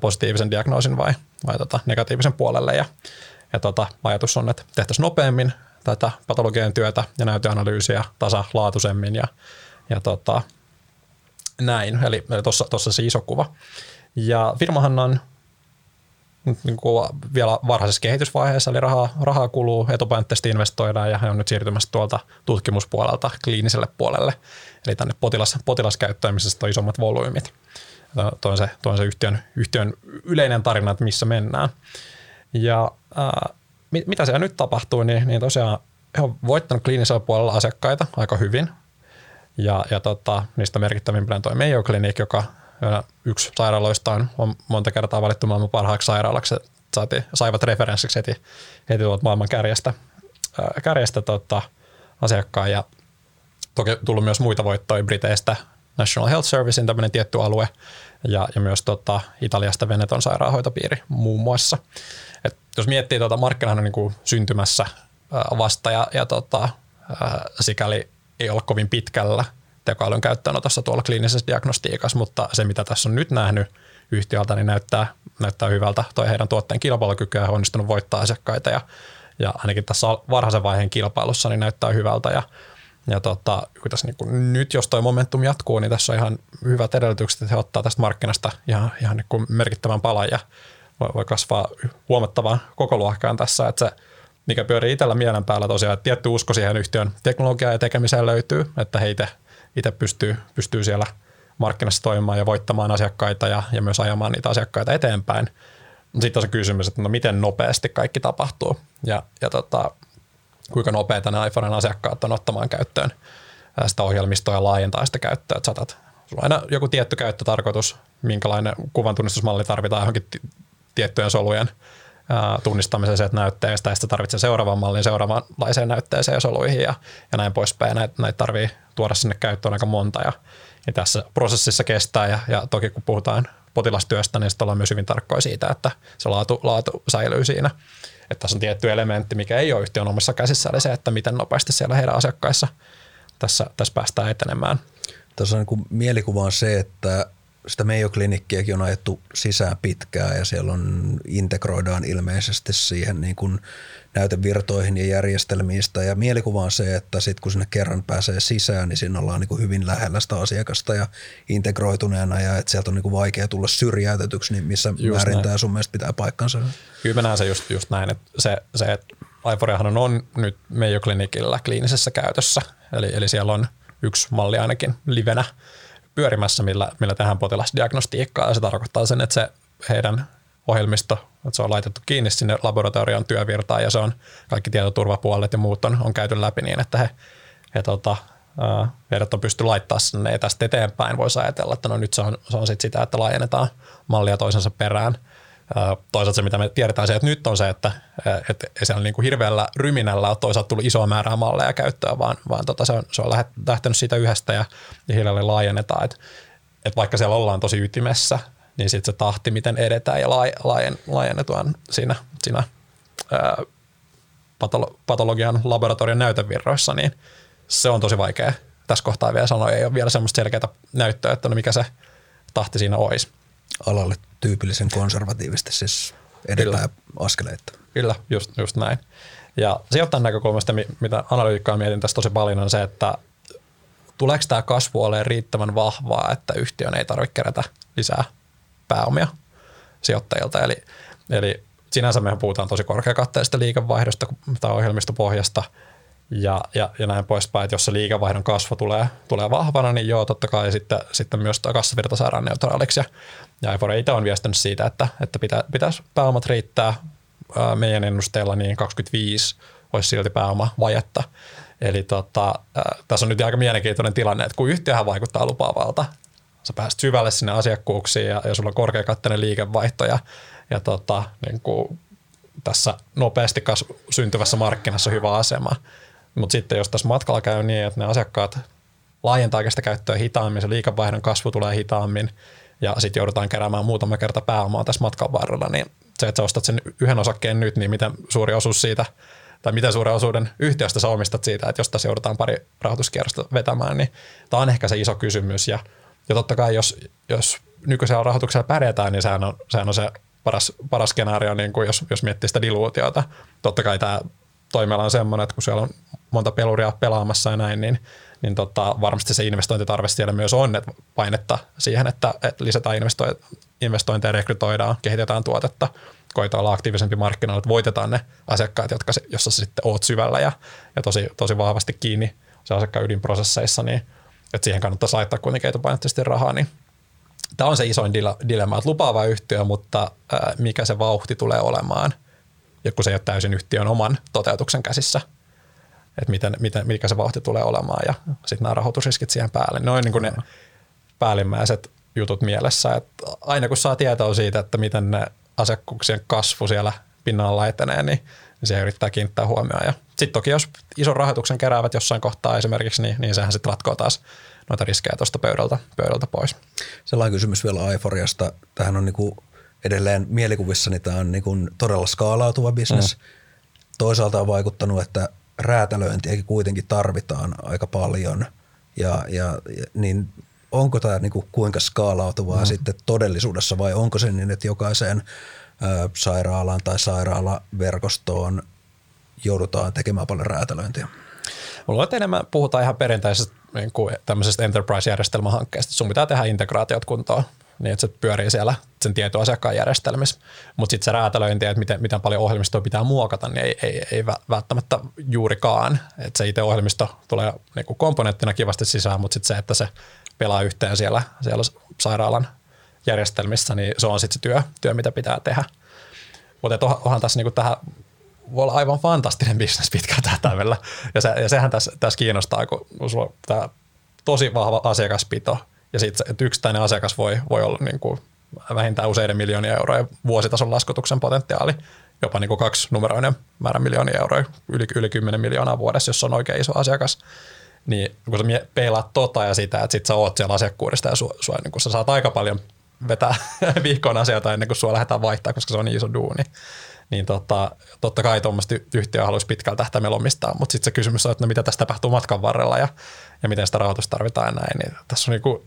positiivisen diagnoosin vai, vai tota negatiivisen puolelle. Ja, ja tota, ajatus on, että tehtäisiin nopeammin tätä patologian työtä ja näyteanalyysiä tasalaatuisemmin ja, ja tota, näin. Eli, eli tuossa se iso kuva. Ja firmahan on niin kuin vielä varhaisessa kehitysvaiheessa, eli rahaa, rahaa kuluu, etupainotteisesti investoidaan ja he on nyt siirtymässä tuolta tutkimuspuolelta kliiniselle puolelle, eli tänne potilas, potilaskäyttöön, missä on isommat volyymit. Tuo on se, tuo on se yhtiön, yhtiön yleinen tarina, että missä mennään. Ja ää, mitä siellä nyt tapahtuu, niin, niin tosiaan he on voittanut kliinisellä puolella asiakkaita aika hyvin, ja, ja tota, niistä merkittävimpänä tuo Mayo Clinic, joka yksi sairaaloista on, on monta kertaa valittu maailman parhaaksi sairaalaksi. Saati, saivat referenssiksi heti, heti tuolta maailman kärjestä, ää, kärjestä tota, asiakkaan ja toki tullut myös muita voittoja Briteistä, National Health Servicein tämmöinen tietty alue ja, ja myös tota, Italiasta Veneton sairaanhoitopiiri muun muassa. Et jos miettii, tuota, markkinahan on niin kuin syntymässä vasta ja, ja tota, sikäli ei ole kovin pitkällä tekoälyn käyttöönotossa tuolla kliinisessä diagnostiikassa, mutta se mitä tässä on nyt nähnyt yhtiöltä, niin näyttää, näyttää hyvältä. Toi heidän tuotteen kilpailukykyä on onnistunut voittaa asiakkaita ja, ja ainakin tässä varhaisen vaiheen kilpailussa niin näyttää hyvältä ja ja tota, tässä niin kuin nyt, jos tuo momentum jatkuu, niin tässä on ihan hyvät edellytykset, että he ottaa tästä markkinasta ihan, ihan niin kuin merkittävän palan ja voi, voi kasvaa huomattavaan koko luokkaan tässä, että se mikä pyörii itsellä mielen päällä tosiaan, että tietty usko siihen yhtiön teknologiaan ja tekemiseen löytyy, että he itse pystyy, pystyy siellä markkinassa toimimaan ja voittamaan asiakkaita ja, ja myös ajamaan niitä asiakkaita eteenpäin. Sitten on se kysymys, että no miten nopeasti kaikki tapahtuu ja, ja tota, kuinka nopeita ne iPhoneen asiakkaat on ottamaan käyttöön sitä ohjelmistoa ja laajentaa sitä käyttöä. Että saatat, sulla on aina joku tietty käyttötarkoitus, minkälainen kuvantunnistusmalli tarvitaan johonkin tiettyjen solujen tunnistamiseen että näytteestä, ja sitten tarvitsee seuraavan mallin seuraavanlaiseen näytteeseen ja soluihin ja, ja näin poispäin. Näitä, näitä tarvii tuoda sinne käyttöön aika monta ja, ja tässä prosessissa kestää ja, ja toki kun puhutaan potilastyöstä, niin sitten ollaan myös hyvin tarkkoja siitä, että se laatu, laatu säilyy siinä. Että tässä on tietty elementti, mikä ei ole yhtiön omassa käsissä, eli se, että miten nopeasti siellä heidän asiakkaissa tässä, tässä päästään etenemään. Tässä on niin mielikuva on se, että sitä Mayo-klinikkiäkin on ajettu sisään pitkään ja siellä on, integroidaan ilmeisesti siihen niin kuin näytevirtoihin ja järjestelmistä. Ja mielikuva on se, että sitten kun sinne kerran pääsee sisään, niin siinä ollaan niin kuin hyvin lähellä sitä asiakasta ja integroituneena ja että sieltä on niin kuin vaikea tulla syrjäytetyksi, niin missä just määrin näin. tämä sun mielestä pitää paikkansa? Kyllä mä näen se just, just näin, että se, se että iPhonehan on nyt Mayo Clinicillä kliinisessä käytössä, eli, eli siellä on yksi malli ainakin livenä pyörimässä, millä, millä tehdään potilasdiagnostiikkaa ja se tarkoittaa sen, että se heidän ohjelmisto, että se on laitettu kiinni sinne laboratorion työvirtaan ja se on kaikki tietoturvapuolet ja muut on, on käyty läpi niin, että he, he tota, heidät on pysty laittaa sinne. Ja tästä eteenpäin voisi ajatella, että no nyt se on, se on sit sitä, että laajennetaan mallia toisensa perään – Toisaalta se, mitä me tiedetään se, että nyt on se, että, että ei siellä niin kuin hirveällä ryminällä ole toisaalta tullut isoa määrää malleja käyttöön, vaan, vaan tota, se on, se on lähtenyt siitä yhdestä ja, ja hiljalleen laajennetaan. Et, et vaikka siellä ollaan tosi ytimessä, niin sitten se tahti, miten edetään ja laajen, laajennetaan siinä, siinä ää, patolo, patologian laboratorion näytevirroissa, niin se on tosi vaikea tässä kohtaa vielä sanoa. Ei ole vielä semmoista selkeää näyttöä, että no mikä se tahti siinä olisi alalle tyypillisen konservatiivisesti siis edetään askeleita. Kyllä, just, just näin. Ja sijoittajan näkökulmasta, mitä analyytikkaa mietin tässä tosi paljon, on se, että tuleeko tämä kasvu olemaan riittävän vahvaa, että yhtiön ei tarvitse kerätä lisää pääomia sijoittajilta. Eli, eli sinänsä mehän puhutaan tosi korkeakatteista liikevaihdosta tai ohjelmistopohjasta – ja, ja, ja näin poispäin, että jos se liikevaihdon kasvu tulee, tulee vahvana, niin joo, totta kai sitten, sitten myös kassavirta saadaan neutraaliksi. Ja, ja Ivor itse on viestinyt siitä, että, että pitä, pitäisi pääomat riittää ää, meidän ennusteella, niin 25 olisi silti pääoma vajetta. Eli tota, ää, tässä on nyt aika mielenkiintoinen tilanne, että kun yhtiöhän vaikuttaa lupaavalta, sä pääset syvälle sinne asiakkuuksiin ja, ja sulla on korkeakatteinen liikevaihto ja, ja tota, niin kuin tässä nopeasti kasv- syntyvässä markkinassa hyvä asema, mutta sitten jos tässä matkalla käy niin, että ne asiakkaat laajentaa sitä käyttöä hitaammin, se liikavaihdon kasvu tulee hitaammin ja sitten joudutaan keräämään muutama kerta pääomaa tässä matkan varrella, niin se, että sä ostat sen yhden osakkeen nyt, niin miten suuri osuus siitä tai miten suuren osuuden yhtiöstä sä omistat siitä, että jos tässä joudutaan pari rahoituskierrosta vetämään, niin tämä on ehkä se iso kysymys. Ja, ja totta kai, jos, jos nykyisellä rahoituksella pärjätään, niin sehän on, sehän on se paras, paras skenaario, niin kuin jos, jos miettii sitä diluutiota. Totta kai tämä toimiala on semmoinen, että kun siellä on monta peluria pelaamassa ja näin, niin, niin tota, varmasti se investointitarve siellä myös on, että painetta siihen, että, että lisätään investointeja, rekrytoidaan, kehitetään tuotetta, koetaan olla aktiivisempi markkinoilla, että voitetaan ne asiakkaat, jotka, jossa sä sitten oot syvällä ja, ja tosi, tosi vahvasti kiinni se asiakkaan ydinprosesseissa, niin että siihen kannattaa laittaa kuitenkin etupainotteisesti rahaa, niin tämä on se isoin dilemma, että lupaava yhtiö, mutta mikä se vauhti tulee olemaan, ja kun se ei ole täysin yhtiön oman toteutuksen käsissä, että miten, miten, mikä se vauhti tulee olemaan ja sitten nämä rahoitusriskit siihen päälle. Noin niin kuin ne päällimmäiset jutut mielessä, että aina kun saa tietoa siitä, että miten ne asiakkuuksien kasvu siellä pinnalla etenee, niin se yrittää kiinnittää huomioon. Ja sitten toki jos ison rahoituksen keräävät jossain kohtaa esimerkiksi, niin, niin sehän sitten ratkoo taas noita riskejä tuosta pöydältä, pöydältä pois. Sellainen kysymys vielä Aiforiasta. Tähän on niinku edelleen mielikuvissa, niin tämä on niinku todella skaalautuva bisnes. Mm toisaalta on vaikuttanut, että räätälöintiäkin kuitenkin tarvitaan aika paljon. Ja, ja, ja niin onko tämä niin kuin kuinka skaalautuvaa mm. sitten todellisuudessa vai onko se niin, että jokaiseen ö, sairaalaan tai sairaalaverkostoon joudutaan tekemään paljon räätälöintiä? Mulla on enemmän puhutaan ihan perinteisestä niin kuin tämmöisestä enterprise-järjestelmähankkeesta. Sun pitää tehdä integraatiot kuntoon niin, että se pyörii siellä sen tietoasiakkaan järjestelmissä. Mutta sitten se räätälöinti, että miten, miten paljon ohjelmistoa pitää muokata, niin ei, ei, ei välttämättä juurikaan. Että se itse ohjelmisto tulee niin kuin komponenttina kivasti sisään, mutta sitten se, että se pelaa yhteen siellä, siellä sairaalan järjestelmissä, niin se on sitten se työ, työ, mitä pitää tehdä. Mutta onhan tässä niinku tähän voi olla aivan fantastinen bisnes pitkällä tähtäimellä. Ja, se, ja sehän tässä, tässä kiinnostaa, kun sulla on tämä tosi vahva asiakaspito ja sitten että yksittäinen asiakas voi, voi olla niin kuin vähintään useiden miljoonia euroja vuositason laskutuksen potentiaali, jopa niin kuin kaksi numeroinen määrä miljoonia euroja, yli, yli 10 miljoonaa vuodessa, jos on oikein iso asiakas. Niin kun sä peilaat tota ja sitä, että sit sä oot siellä asiakkuudesta ja sua, sua, niin kun sä saat aika paljon vetää viikkoon asioita ennen kuin sua lähdetään vaihtaa, koska se on niin iso duuni. Niin tota, totta kai tuommoista yhtiöä haluaisi pitkällä tähtäimellä omistaa, mutta sitten se kysymys on, että no mitä tässä tapahtuu matkan varrella ja, ja miten sitä rahoitusta tarvitaan ja näin. Niin tässä on niinku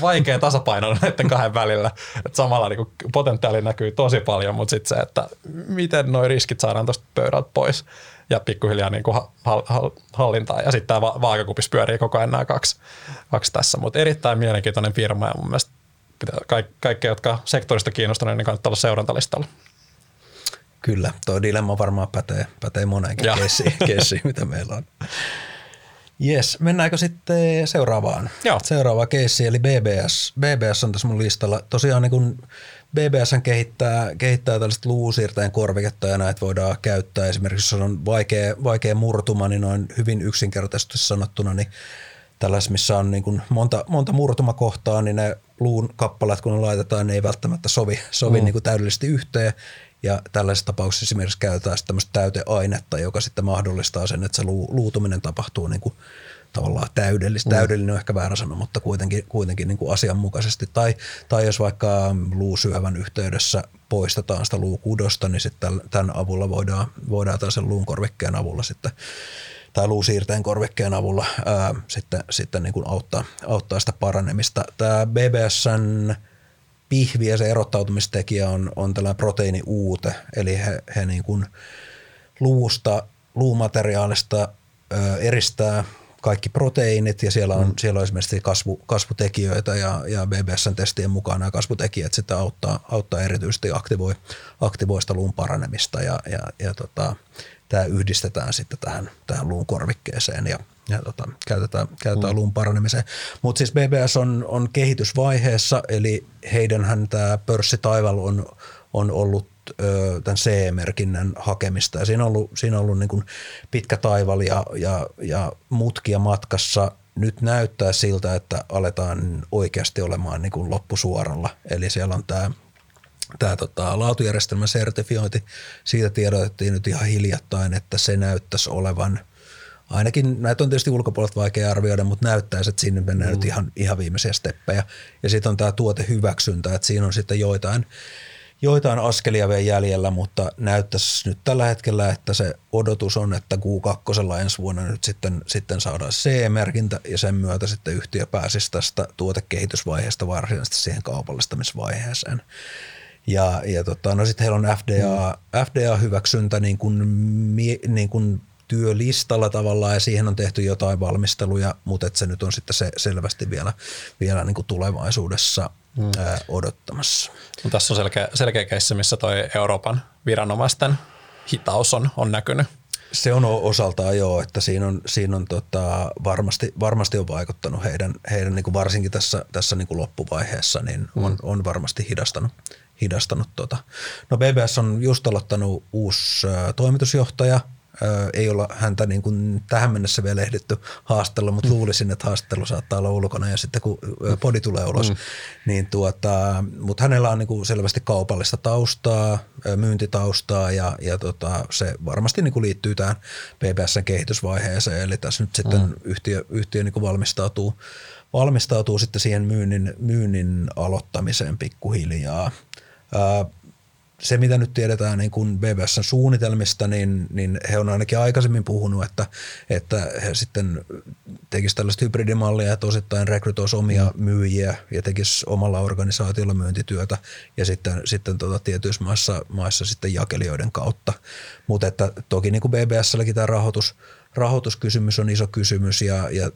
vaikea tasapaino näiden kahden välillä. että samalla niinku potentiaali näkyy tosi paljon, mutta sitten se, että miten nuo riskit saadaan tuosta pöydältä pois ja pikkuhiljaa niinku hal, hal, hallintaa. Ja sitten tämä va- vaakakupis pyörii koko ajan nämä kaksi, kaksi tässä. Mutta erittäin mielenkiintoinen firma ja mun mielestä kaik- kaikki, jotka sektorista kiinnostuneet, niin kannattaa olla seurantalistalla. Kyllä, tuo dilemma varmaan pätee, pätee moneenkin keissiin, keissiin, mitä meillä on. Yes, mennäänkö sitten seuraavaan? Joo. Seuraava keissi, eli BBS. BBS on tässä mun listalla. Tosiaan niin kun BBS kehittää, kehittää tällaista luusiirtäjän korviketta ja näitä voidaan käyttää. Esimerkiksi jos on vaikea, vaikea murtuma, niin noin hyvin yksinkertaisesti sanottuna, niin tällaisessa, missä on niin kuin monta, monta murtumakohtaa, niin ne luun kappaleet, kun ne laitetaan, ne ei välttämättä sovi, sovi mm. niin kuin täydellisesti yhteen. Ja tällaisessa tapauksessa esimerkiksi käytetään tämmöistä täyteainetta, joka sitten mahdollistaa sen, että se luutuminen tapahtuu niin kuin tavallaan täydellistä. Mm. Täydellinen on ehkä väärä sana, mutta kuitenkin, kuitenkin niin kuin asianmukaisesti. Tai, tai jos vaikka luusyövän yhteydessä poistetaan sitä luukudosta, niin sitten tämän avulla voidaan, voidaan tällaisen luun korvikkeen avulla sitten tai luusiirteen korvikkeen avulla ää, sitten, sitten niin kuin auttaa, auttaa sitä paranemista. Tämä BBSn pihvi ja se erottautumistekijä on, on tällainen proteiiniuute, eli he, he niin kuin luusta, luumateriaalista ö, eristää kaikki proteiinit ja siellä on, mm. siellä on esimerkiksi kasvu, kasvutekijöitä ja, ja BBSn testien mukaan nämä kasvutekijät sitten auttaa, auttaa erityisesti aktivoi, aktivoista luun paranemista ja, ja, ja tota, tämä yhdistetään sitten tähän, tähän luun korvikkeeseen ja, ja tota, käytetään, käytetään mm. luun paranemiseen. Mutta siis BBS on, on kehitysvaiheessa, eli heidänhän tämä pörssitaival on, on ollut ö, tämän CE-merkinnän hakemista. Ja siinä on ollut, siinä on ollut niin pitkä taival ja, ja, ja mutkia matkassa. Nyt näyttää siltä, että aletaan oikeasti olemaan niin kuin loppusuoralla. Eli siellä on tämä tämä tota, laatujärjestelmän sertifiointi, siitä tiedotettiin nyt ihan hiljattain, että se näyttäisi olevan, ainakin näitä on tietysti ulkopuolelta vaikea arvioida, mutta näyttäisi, että sinne mennään mm. nyt ihan, ihan viimeisiä steppejä. Ja sitten on tämä tuotehyväksyntä, että siinä on sitten joitain, joitain askelia vielä jäljellä, mutta näyttäisi nyt tällä hetkellä, että se odotus on, että Q2 ensi vuonna nyt sitten, sitten saadaan CE-merkintä ja sen myötä sitten yhtiö pääsisi tästä tuotekehitysvaiheesta varsinaisesti siihen kaupallistamisvaiheeseen. Ja, ja tota, no sitten heillä on FDA, mm. FDA-hyväksyntä niin kuin, niin kuin työlistalla tavallaan ja siihen on tehty jotain valmisteluja, mutta et se nyt on sitten se selvästi vielä, vielä niin kuin tulevaisuudessa mm. ää, odottamassa. No, tässä on selkeä, selkeä keissi, missä toi Euroopan viranomaisten hitaus on, on näkynyt. Se on osaltaan joo, että siinä on, siinä on tota, varmasti, varmasti on vaikuttanut heidän, heidän niin kuin varsinkin tässä, tässä niin kuin loppuvaiheessa, niin on, mm. on varmasti hidastanut, hidastanut. Tota. No BBS on just aloittanut uusi ä, toimitusjohtaja, ä, ei olla häntä niin kuin tähän mennessä vielä ehditty haastella, mutta mm. luulisin, että haastattelu saattaa olla ulkona ja sitten kun podi tulee ulos, mm. niin tuota, mutta hänellä on niin kuin selvästi kaupallista taustaa, myyntitaustaa ja, ja tota, se varmasti niin kuin liittyy tähän BBSn kehitysvaiheeseen, eli tässä nyt sitten mm. yhtiö, yhtiö niin kuin valmistautuu valmistautuu sitten siihen myynnin, myynnin aloittamiseen pikkuhiljaa. Se, mitä nyt tiedetään niin kuin BBSn suunnitelmista, niin, niin he on ainakin aikaisemmin puhunut, että, että he sitten tekisivät tällaista hybridimallia, että osittain rekrytoisi omia mm. myyjiä ja tekisi omalla organisaatiolla myyntityötä ja sitten, sitten tota tietyissä maissa, maissa sitten jakelijoiden kautta. Mutta että toki niin kuin BBSlläkin tämä rahoitus, rahoituskysymys on iso kysymys ja, ja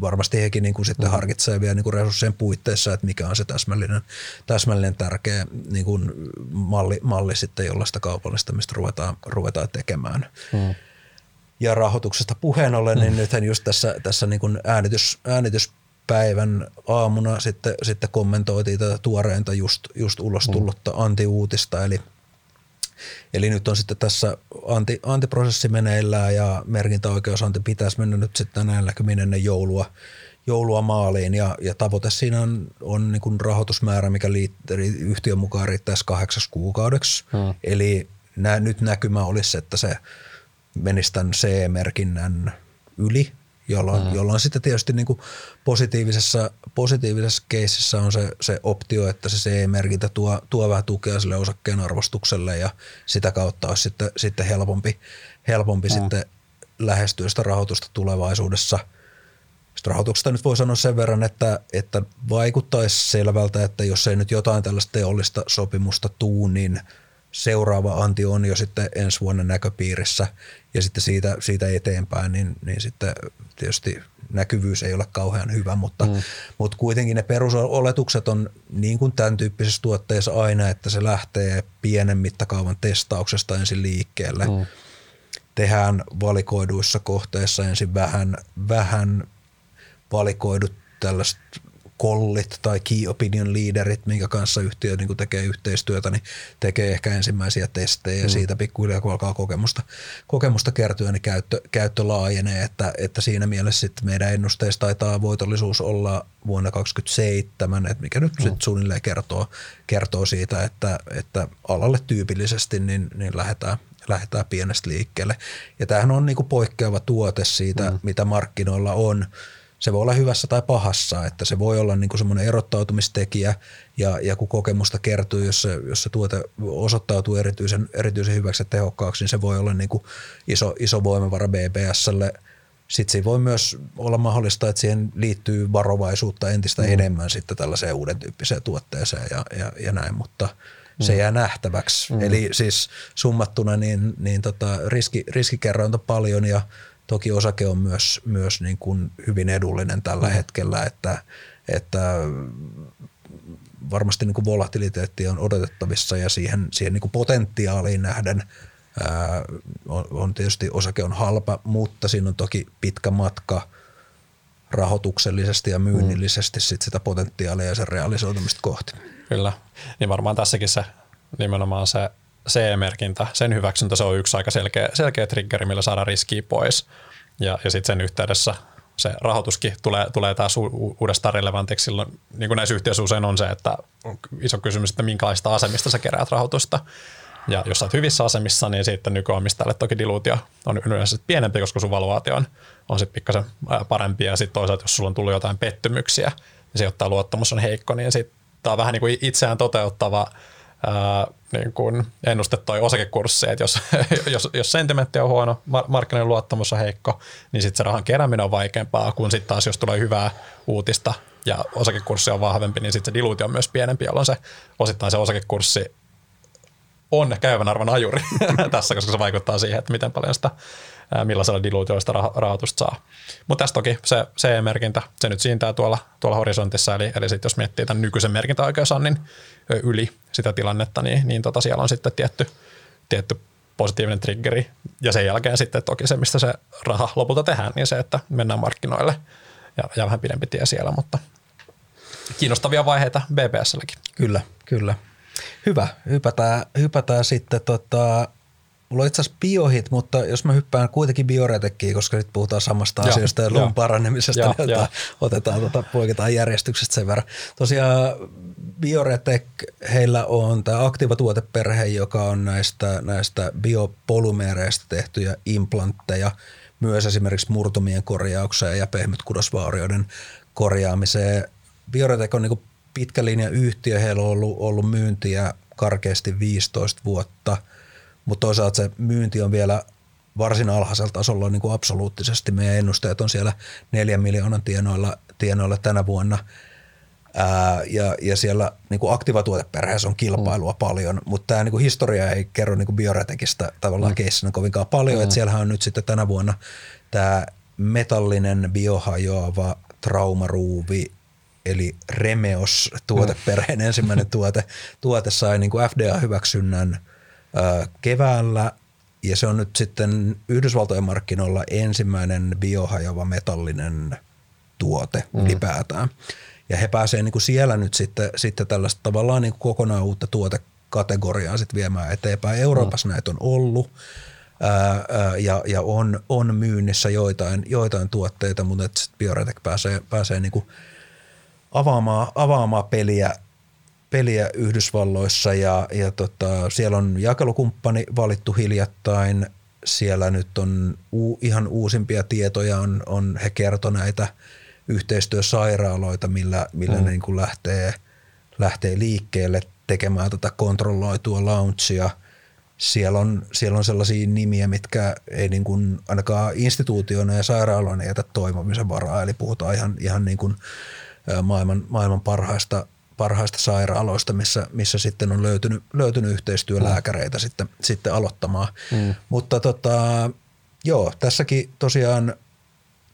varmasti hekin niin kuin sitten mm. harkitsee vielä niin kuin resurssien puitteissa, että mikä on se täsmällinen, täsmällinen tärkeä niin kuin malli, malli sitten, jolla sitä kaupallistamista ruvetaan, ruvetaan tekemään. Mm. Ja rahoituksesta puheen ollen, niin mm. nythän just tässä, tässä niin kuin äänitys, äänityspäivän aamuna sitten, sitten kommentoitiin tätä tuoreinta just, just ulos mm. tullutta mm. anti-uutista, eli – Eli nyt on sitten tässä anti, antiprosessi meneillään ja merkintäoikeusanti pitäisi mennä nyt sitten näilläkin ennen joulua, joulua maaliin ja, ja tavoite siinä on, on niin kuin rahoitusmäärä, mikä liittyy yhtiön mukaan riittäisi kahdeksaksi kuukaudeksi. Hmm. Eli nä, nyt näkymä olisi, että se menisi tämän CE-merkinnän yli jolloin, mm. jolloin sitten tietysti niin kuin positiivisessa, positiivisessa keisissä on se, se optio, että se CE-merkintä tuo, tuo vähän tukea sille osakkeen arvostukselle ja sitä kautta olisi sitten, sitten helpompi, helpompi mm. sitten lähestyä sitä rahoitusta tulevaisuudessa. Sitten rahoituksesta nyt voi sanoa sen verran, että, että vaikuttaisi selvältä, että jos ei nyt jotain tällaista teollista sopimusta tuu, niin – seuraava anti on jo sitten ensi vuonna näköpiirissä ja sitten siitä, siitä eteenpäin, niin, niin sitten tietysti näkyvyys ei ole kauhean hyvä, mutta, mm. mutta kuitenkin ne perusoletukset on niin kuin tämän tyyppisessä tuotteessa aina, että se lähtee pienen mittakaavan testauksesta ensin liikkeelle. Mm. Tehdään valikoiduissa kohteissa ensin vähän, vähän valikoidut tällaiset kollit tai key opinion leaderit, minkä kanssa yhtiö niin tekee yhteistyötä, niin tekee ehkä ensimmäisiä testejä ja mm. siitä pikkuhiljaa kun alkaa kokemusta, kokemusta kertyä, niin käyttö, käyttö laajenee, että, että siinä mielessä sitten meidän ennusteissa taitaa voitollisuus olla vuonna 2027, että mikä nyt mm. sitten suunnilleen kertoo, kertoo siitä, että, että alalle tyypillisesti niin, niin lähdetään, lähdetään pienestä liikkeelle. Ja tämähän on niin kuin poikkeava tuote siitä, mm. mitä markkinoilla on se voi olla hyvässä tai pahassa, että se voi olla niin kuin semmoinen erottautumistekijä ja, ja kun kokemusta kertyy, jos se, jos se tuote osoittautuu erityisen, erityisen hyväksi ja tehokkaaksi, niin se voi olla niin kuin iso, iso voimavara BBSlle. Sitten siinä voi myös olla mahdollista, että siihen liittyy varovaisuutta entistä mm. enemmän sitten tällaiseen uuden tyyppiseen tuotteeseen ja, ja, ja näin, mutta se mm. jää nähtäväksi. Mm. Eli siis summattuna niin, niin tota, riski, riskikerrointa paljon ja Toki osake on myös, myös niin kuin hyvin edullinen tällä mm. hetkellä, että, että varmasti niin kuin volatiliteetti on odotettavissa ja siihen, siihen niin kuin potentiaaliin nähden ää, on, on tietysti osake on halpa, mutta siinä on toki pitkä matka rahoituksellisesti ja myynnillisesti mm. sit sitä potentiaalia ja sen realisoitumista kohti. Kyllä, niin varmaan tässäkin se nimenomaan se CE-merkintä, sen hyväksyntä, se on yksi aika selkeä, selkeä triggeri, millä saadaan riskiä pois. Ja, ja sitten sen yhteydessä se rahoituskin tulee, tulee taas uudestaan relevantiksi. Silloin, niin kuin näissä yhtiöissä usein on se, että on iso kysymys, että minkälaista asemista sä keräät rahoitusta. Ja jos sä oot hyvissä asemissa, niin sitten nykyomistajalle toki diluutio on yleensä pienempi, koska sun valuaatio on, on sitten pikkasen parempi. Ja sitten toisaalta, jos sulla on tullut jotain pettymyksiä, niin se ottaa luottamus on heikko, niin sitten tämä on vähän niin kuin itseään toteuttava ää, niin kuin ennuste toi osakekurssi, että jos, jos, jos sentimentti on huono, markkinoiden luottamus on heikko, niin sitten se rahan kerääminen on vaikeampaa, kun sitten taas jos tulee hyvää uutista ja osakekurssi on vahvempi, niin sitten se diluutio on myös pienempi, jolloin se osittain se osakekurssi on käyvän arvon ajuri tässä, koska se vaikuttaa siihen, että miten paljon sitä, millaisella diluutioista rahoitusta saa. Mutta tässä toki se CE-merkintä, se nyt siintää tuolla, tuolla horisontissa, eli, eli sitten jos miettii tämän nykyisen merkintäoikeusannin yli sitä tilannetta, niin, niin tota siellä on sitten tietty, tietty positiivinen triggeri. Ja sen jälkeen sitten toki se, mistä se raha lopulta tehdään, niin se, että mennään markkinoille ja, ja vähän pidempi tie siellä, mutta kiinnostavia vaiheita BBSlläkin. Kyllä, kyllä. Hyvä, hypätään, hypätään sitten tota, Mulla on itse asiassa biohit, mutta jos mä hyppään kuitenkin bioretekkiin, koska nyt puhutaan samasta ja, asiasta ja luvun paranemisesta, ja, niin ja. otetaan, tota, poiketaan järjestyksestä sen verran. Tosiaan Bioretek, heillä on tämä aktiiva tuoteperhe, joka on näistä, näistä biopolymeereistä tehtyjä implantteja, myös esimerkiksi murtumien korjaukseen ja pehmytkudosvaurioiden korjaamiseen. Bioretek on niin pitkä linja yhtiö, heillä on ollut, ollut myyntiä karkeasti 15 vuotta, mutta toisaalta se myynti on vielä varsin alhaisella tasolla niin kuin absoluuttisesti. Meidän ennusteet on siellä neljän miljoonan tienoilla, tienoilla tänä vuonna. Ää, ja, ja siellä niin kuin aktivatuoteperheessä on kilpailua mm. paljon, mutta tämä niin kuin historia ei kerro niin kuin bioretekistä tavallaan mm. keissinä kovinkaan paljon. Mm. Et siellähän on nyt sitten tänä vuonna tämä metallinen biohajoava traumaruuvi eli Remeos tuoteperheen mm. ensimmäinen tuote, tuote sai niin kuin FDA-hyväksynnän keväällä ja se on nyt sitten Yhdysvaltojen markkinoilla ensimmäinen biohajoava metallinen tuote mm. ylipäätään. Ja he pääsevät niin siellä nyt sitten, sitten tällaista tavallaan niin kuin kokonaan uutta tuotekategoriaa sitten viemään eteenpäin. Euroopassa mm. näitä on ollut ää, ää, ja, ja on, on myynnissä joitain, joitain tuotteita, mutta Bioretek pääsee, pääsee niin kuin avaamaan, avaamaan peliä peliä Yhdysvalloissa ja, ja tota, siellä on jakelukumppani valittu hiljattain. Siellä nyt on u, ihan uusimpia tietoja, on, on he kertoi näitä yhteistyösairaaloita, millä, millä mm. ne niin kuin lähtee, lähtee liikkeelle tekemään tätä kontrolloitua launchia. Siellä on, siellä on sellaisia nimiä, mitkä ei niin kuin ainakaan instituutioina ja sairaaloina jätä toimimisen varaa, eli puhutaan ihan, ihan niin kuin maailman, maailman parhaista parhaista sairaaloista, missä, missä sitten on löytynyt, löytynyt yhteistyölääkäreitä mm. sitten, sitten aloittamaan. Mm. Mutta tota, joo, tässäkin tosiaan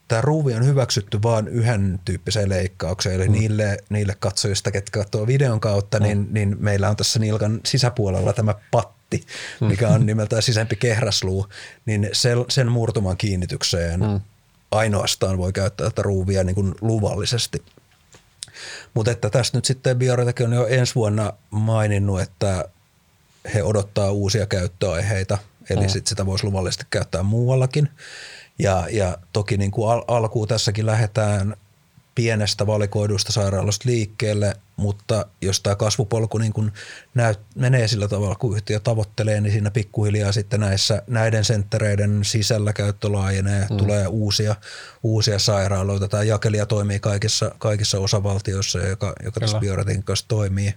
tämä ruuvi on hyväksytty vain yhden tyyppiseen leikkaukseen, eli mm. niille, niille katsojista, ketkä katsoo videon kautta, mm. niin, niin meillä on tässä nilkan sisäpuolella tämä patti, mm. mikä on nimeltään sisempi kehräsluu, niin sen, sen murtuman kiinnitykseen mm. ainoastaan voi käyttää tätä ruuvia niin kuin luvallisesti – mutta että tästä nyt sitten Bioretek on jo ensi vuonna maininnut, että he odottaa uusia käyttöaiheita, eli mm. sit sitä voisi luvallisesti käyttää muuallakin. Ja, ja toki niin kuin al- alkuun tässäkin lähdetään pienestä valikoidusta sairaalasta liikkeelle, mutta jos tämä kasvupolku niin kuin näyt, menee sillä tavalla, kun yhtiö tavoittelee, niin siinä pikkuhiljaa sitten näissä, näiden senttereiden sisällä käyttö laajenee, mm. tulee uusia, uusia sairaaloita. Tämä jakelija toimii kaikissa, kaikissa osavaltioissa, joka, joka tässä bioretin kanssa toimii.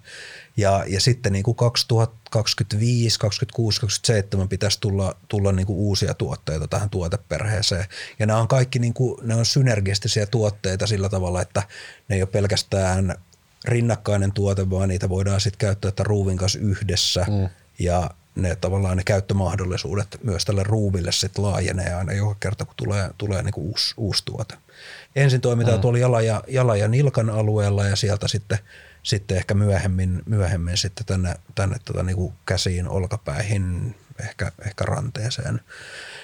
Ja, ja sitten niin kuin 2025, 2026, 2027 pitäisi tulla, tulla niin kuin uusia tuotteita tähän tuoteperheeseen. Ja nämä on kaikki niin kuin, ne on synergistisiä tuotteita sillä tavalla, että ne ei ole pelkästään rinnakkainen tuote, vaan niitä voidaan sitten käyttää että ruuvin kanssa yhdessä. Mm. Ja ne tavallaan ne käyttömahdollisuudet myös tälle ruuville sitten laajenee aina joka kerta, kun tulee, tulee niin kuin uusi, uusi tuote. Ensin toimitaan mm. tuolla jala ja, jala ja nilkan alueella ja sieltä sitten – sitten ehkä myöhemmin, myöhemmin sitten tänne, tänne tota niin kuin käsiin, olkapäihin, ehkä, ehkä ranteeseen.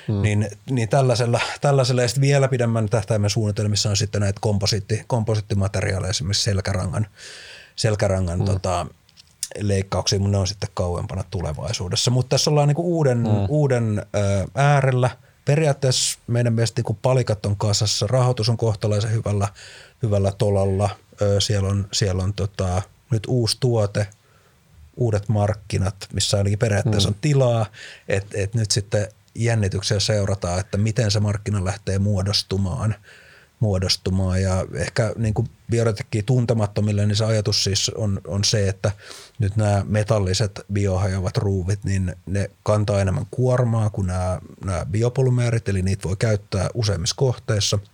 Hmm. Niin, niin tällaisella, tällaisella ja sitten vielä pidemmän tähtäimen suunnitelmissa on sitten näitä komposiitti, komposiittimateriaaleja, esimerkiksi selkärangan, selkärangan hmm. tota, leikkauksia, mutta ne on sitten kauempana tulevaisuudessa. Mutta tässä ollaan niinku uuden, hmm. uuden ö, äärellä. Periaatteessa meidän mielestä niinku palikat on kasassa, rahoitus on kohtalaisen hyvällä, hyvällä tolalla – siellä on, siellä on tota, nyt uusi tuote, uudet markkinat, missä ainakin periaatteessa mm. on tilaa, että et nyt sitten jännityksellä seurataan, että miten se markkina lähtee muodostumaan, muodostumaan. Ja ehkä niin kuin bioretekkiä tuntemattomille, niin se ajatus siis on, on se, että nyt nämä metalliset biohajoavat ruuvit, niin ne kantaa enemmän kuormaa kuin nämä, nämä biopolymeerit, eli niitä voi käyttää useimmissa kohteissa –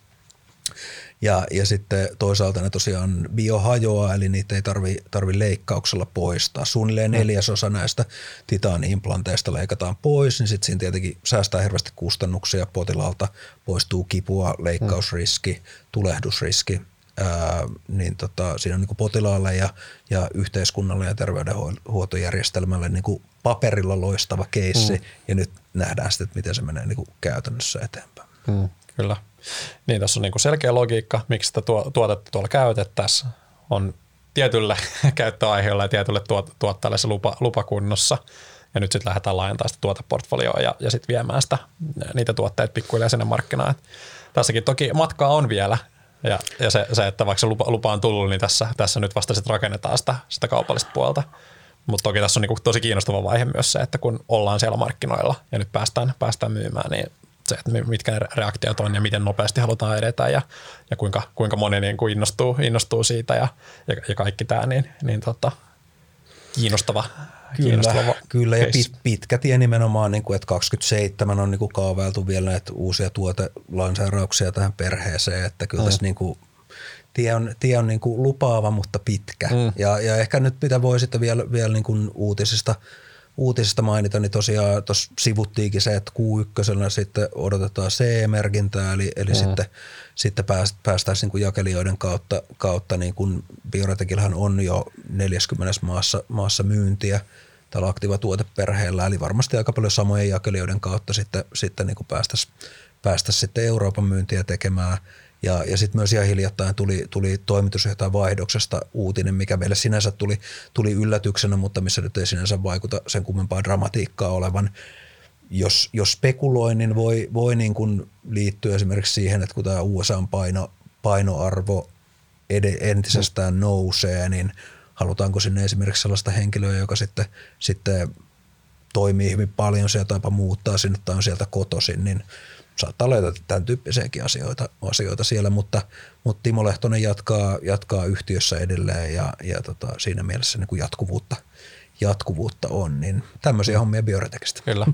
ja, ja sitten toisaalta ne tosiaan biohajoaa, eli niitä ei tarvi, tarvi leikkauksella poistaa. Suunnilleen mm. neljäsosa näistä titaaniimplanteista leikataan pois, niin sitten siinä tietenkin säästää hirveästi kustannuksia potilaalta, poistuu kipua, leikkausriski, tulehdusriski, Ää, niin tota, siinä on niin potilaalle ja, ja yhteiskunnalle ja terveydenhuoltojärjestelmälle niin kuin paperilla loistava keissi mm. ja nyt nähdään sitten, että miten se menee niin kuin käytännössä eteenpäin. Mm, kyllä. Niin, tässä on niin kuin selkeä logiikka, miksi sitä tuotetta tuolla käytettäisiin. On tietylle käyttöaiheella ja tietylle tuot, tuottajalle se lupa, lupakunnossa. Ja nyt sitten lähdetään laajentamaan sitä tuoteportfolioa ja, ja sitten viemään sitä, niitä tuotteita pikkuhiljaa sinne markkinaan. Et tässäkin toki matkaa on vielä, ja, ja se, se, että vaikka se lupa, lupa on tullut, niin tässä, tässä nyt vasta sitten rakennetaan sitä, sitä kaupallista puolta. Mutta toki tässä on niinku tosi kiinnostava vaihe myös se, että kun ollaan siellä markkinoilla ja nyt päästään, päästään myymään, niin se, että mitkä ne reaktiot on ja miten nopeasti halutaan edetä ja, ja kuinka, kuinka moni niin kuin innostuu, innostuu siitä ja, ja, ja kaikki tämä, niin, niin tota, kiinnostava. Kyllä, kiinnostava kyllä ja pit, pitkä tie nimenomaan, niin kuin, että 27 on niin kuin kaavailtu vielä näitä uusia tuotelanseerauksia tähän perheeseen, että kyllä mm. tässä niin kuin, tie on, tie on niin kuin lupaava, mutta pitkä. Mm. Ja, ja ehkä nyt mitä voi sitten vielä, vielä niin kuin uutisista – uutisista mainita, niin tosiaan tuossa sivuttiinkin se, että Q1 sitten odotetaan CE-merkintää, eli, eli mm. sitten, sitten pääst, päästäisiin niin jakelijoiden kautta, kautta niin kuin Bioretekillähän on jo 40 maassa, maassa myyntiä tällä aktiiva tuoteperheellä, eli varmasti aika paljon samojen jakelijoiden kautta sitten, sitten niin päästäisiin päästäisi sitten Euroopan myyntiä tekemään – ja, ja sitten myös ihan hiljattain tuli, tuli toimitusjohtajan vaihdoksesta uutinen, mikä meille sinänsä tuli, tuli yllätyksenä, mutta missä nyt ei sinänsä vaikuta sen kummempaa dramatiikkaa olevan. Jos, jos spekuloi, niin voi, voi niin kuin liittyä esimerkiksi siihen, että kun tämä USA-paino, painoarvo ed- entisestään nousee, niin halutaanko sinne esimerkiksi sellaista henkilöä, joka sitten, sitten toimii hyvin paljon sieltä tai muuttaa sinne tai on sieltä kotoisin, niin – saattaa olla tämän tyyppisiäkin asioita, asioita siellä, mutta, mutta Timo Lehtonen jatkaa, jatkaa yhtiössä edelleen ja, ja tota, siinä mielessä niin kuin jatkuvuutta, jatkuvuutta on, niin tämmöisiä hommia bioretekistä. Kyllä.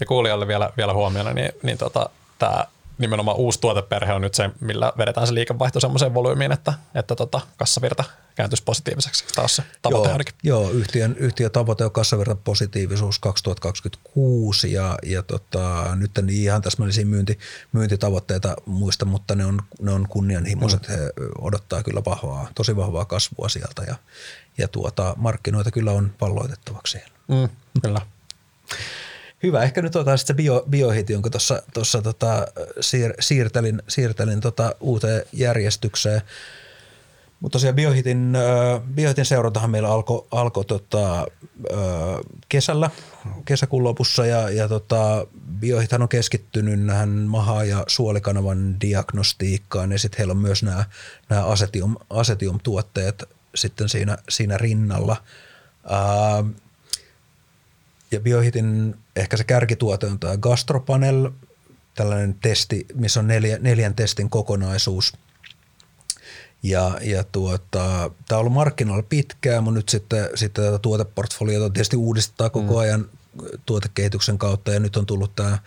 Ja kuulijalle vielä, vielä huomiona, niin, niin tota, tämä nimenomaan uusi tuoteperhe on nyt se, millä vedetään se liikevaihto semmoiseen volyymiin, että, että tota, kassavirta kääntyisi positiiviseksi taas se tavoite joo, ainakin. Joo, yhtiön, yhtiön tavoite on kassavirta positiivisuus 2026 ja, ja tota, nyt en ihan täsmällisiä myynti, myyntitavoitteita muista, mutta ne on, ne on kunnianhimoiset. Mm. He odottaa kyllä vahvaa, tosi vahvaa kasvua sieltä ja, ja tuota, markkinoita kyllä on valloitettavaksi siellä. Mm, kyllä. Hyvä, ehkä nyt otetaan sitten se bio, biohiti, jonka tuossa tota, siir, siirtelin, siirtelin tota uuteen järjestykseen. Mutta tosiaan biohitin, biohitin seurantahan meillä alkoi alko, tota, kesällä, kesäkuun lopussa ja, ja tota, biohithan on keskittynyt näihin maha- ja suolikanavan diagnostiikkaan ja sitten heillä on myös nämä, nämä asetium, asetium-tuotteet sitten siinä, siinä rinnalla. Äh, ja Biohitin ehkä se kärkituote on tämä Gastropanel, tällainen testi, missä on neljä, neljän testin kokonaisuus. Ja, ja tuota, tämä on ollut markkinoilla pitkään, mutta nyt sitten, sitten tätä tuoteportfoliota tietysti uudistetaan koko mm. ajan tuotekehityksen kautta ja nyt on tullut tämä,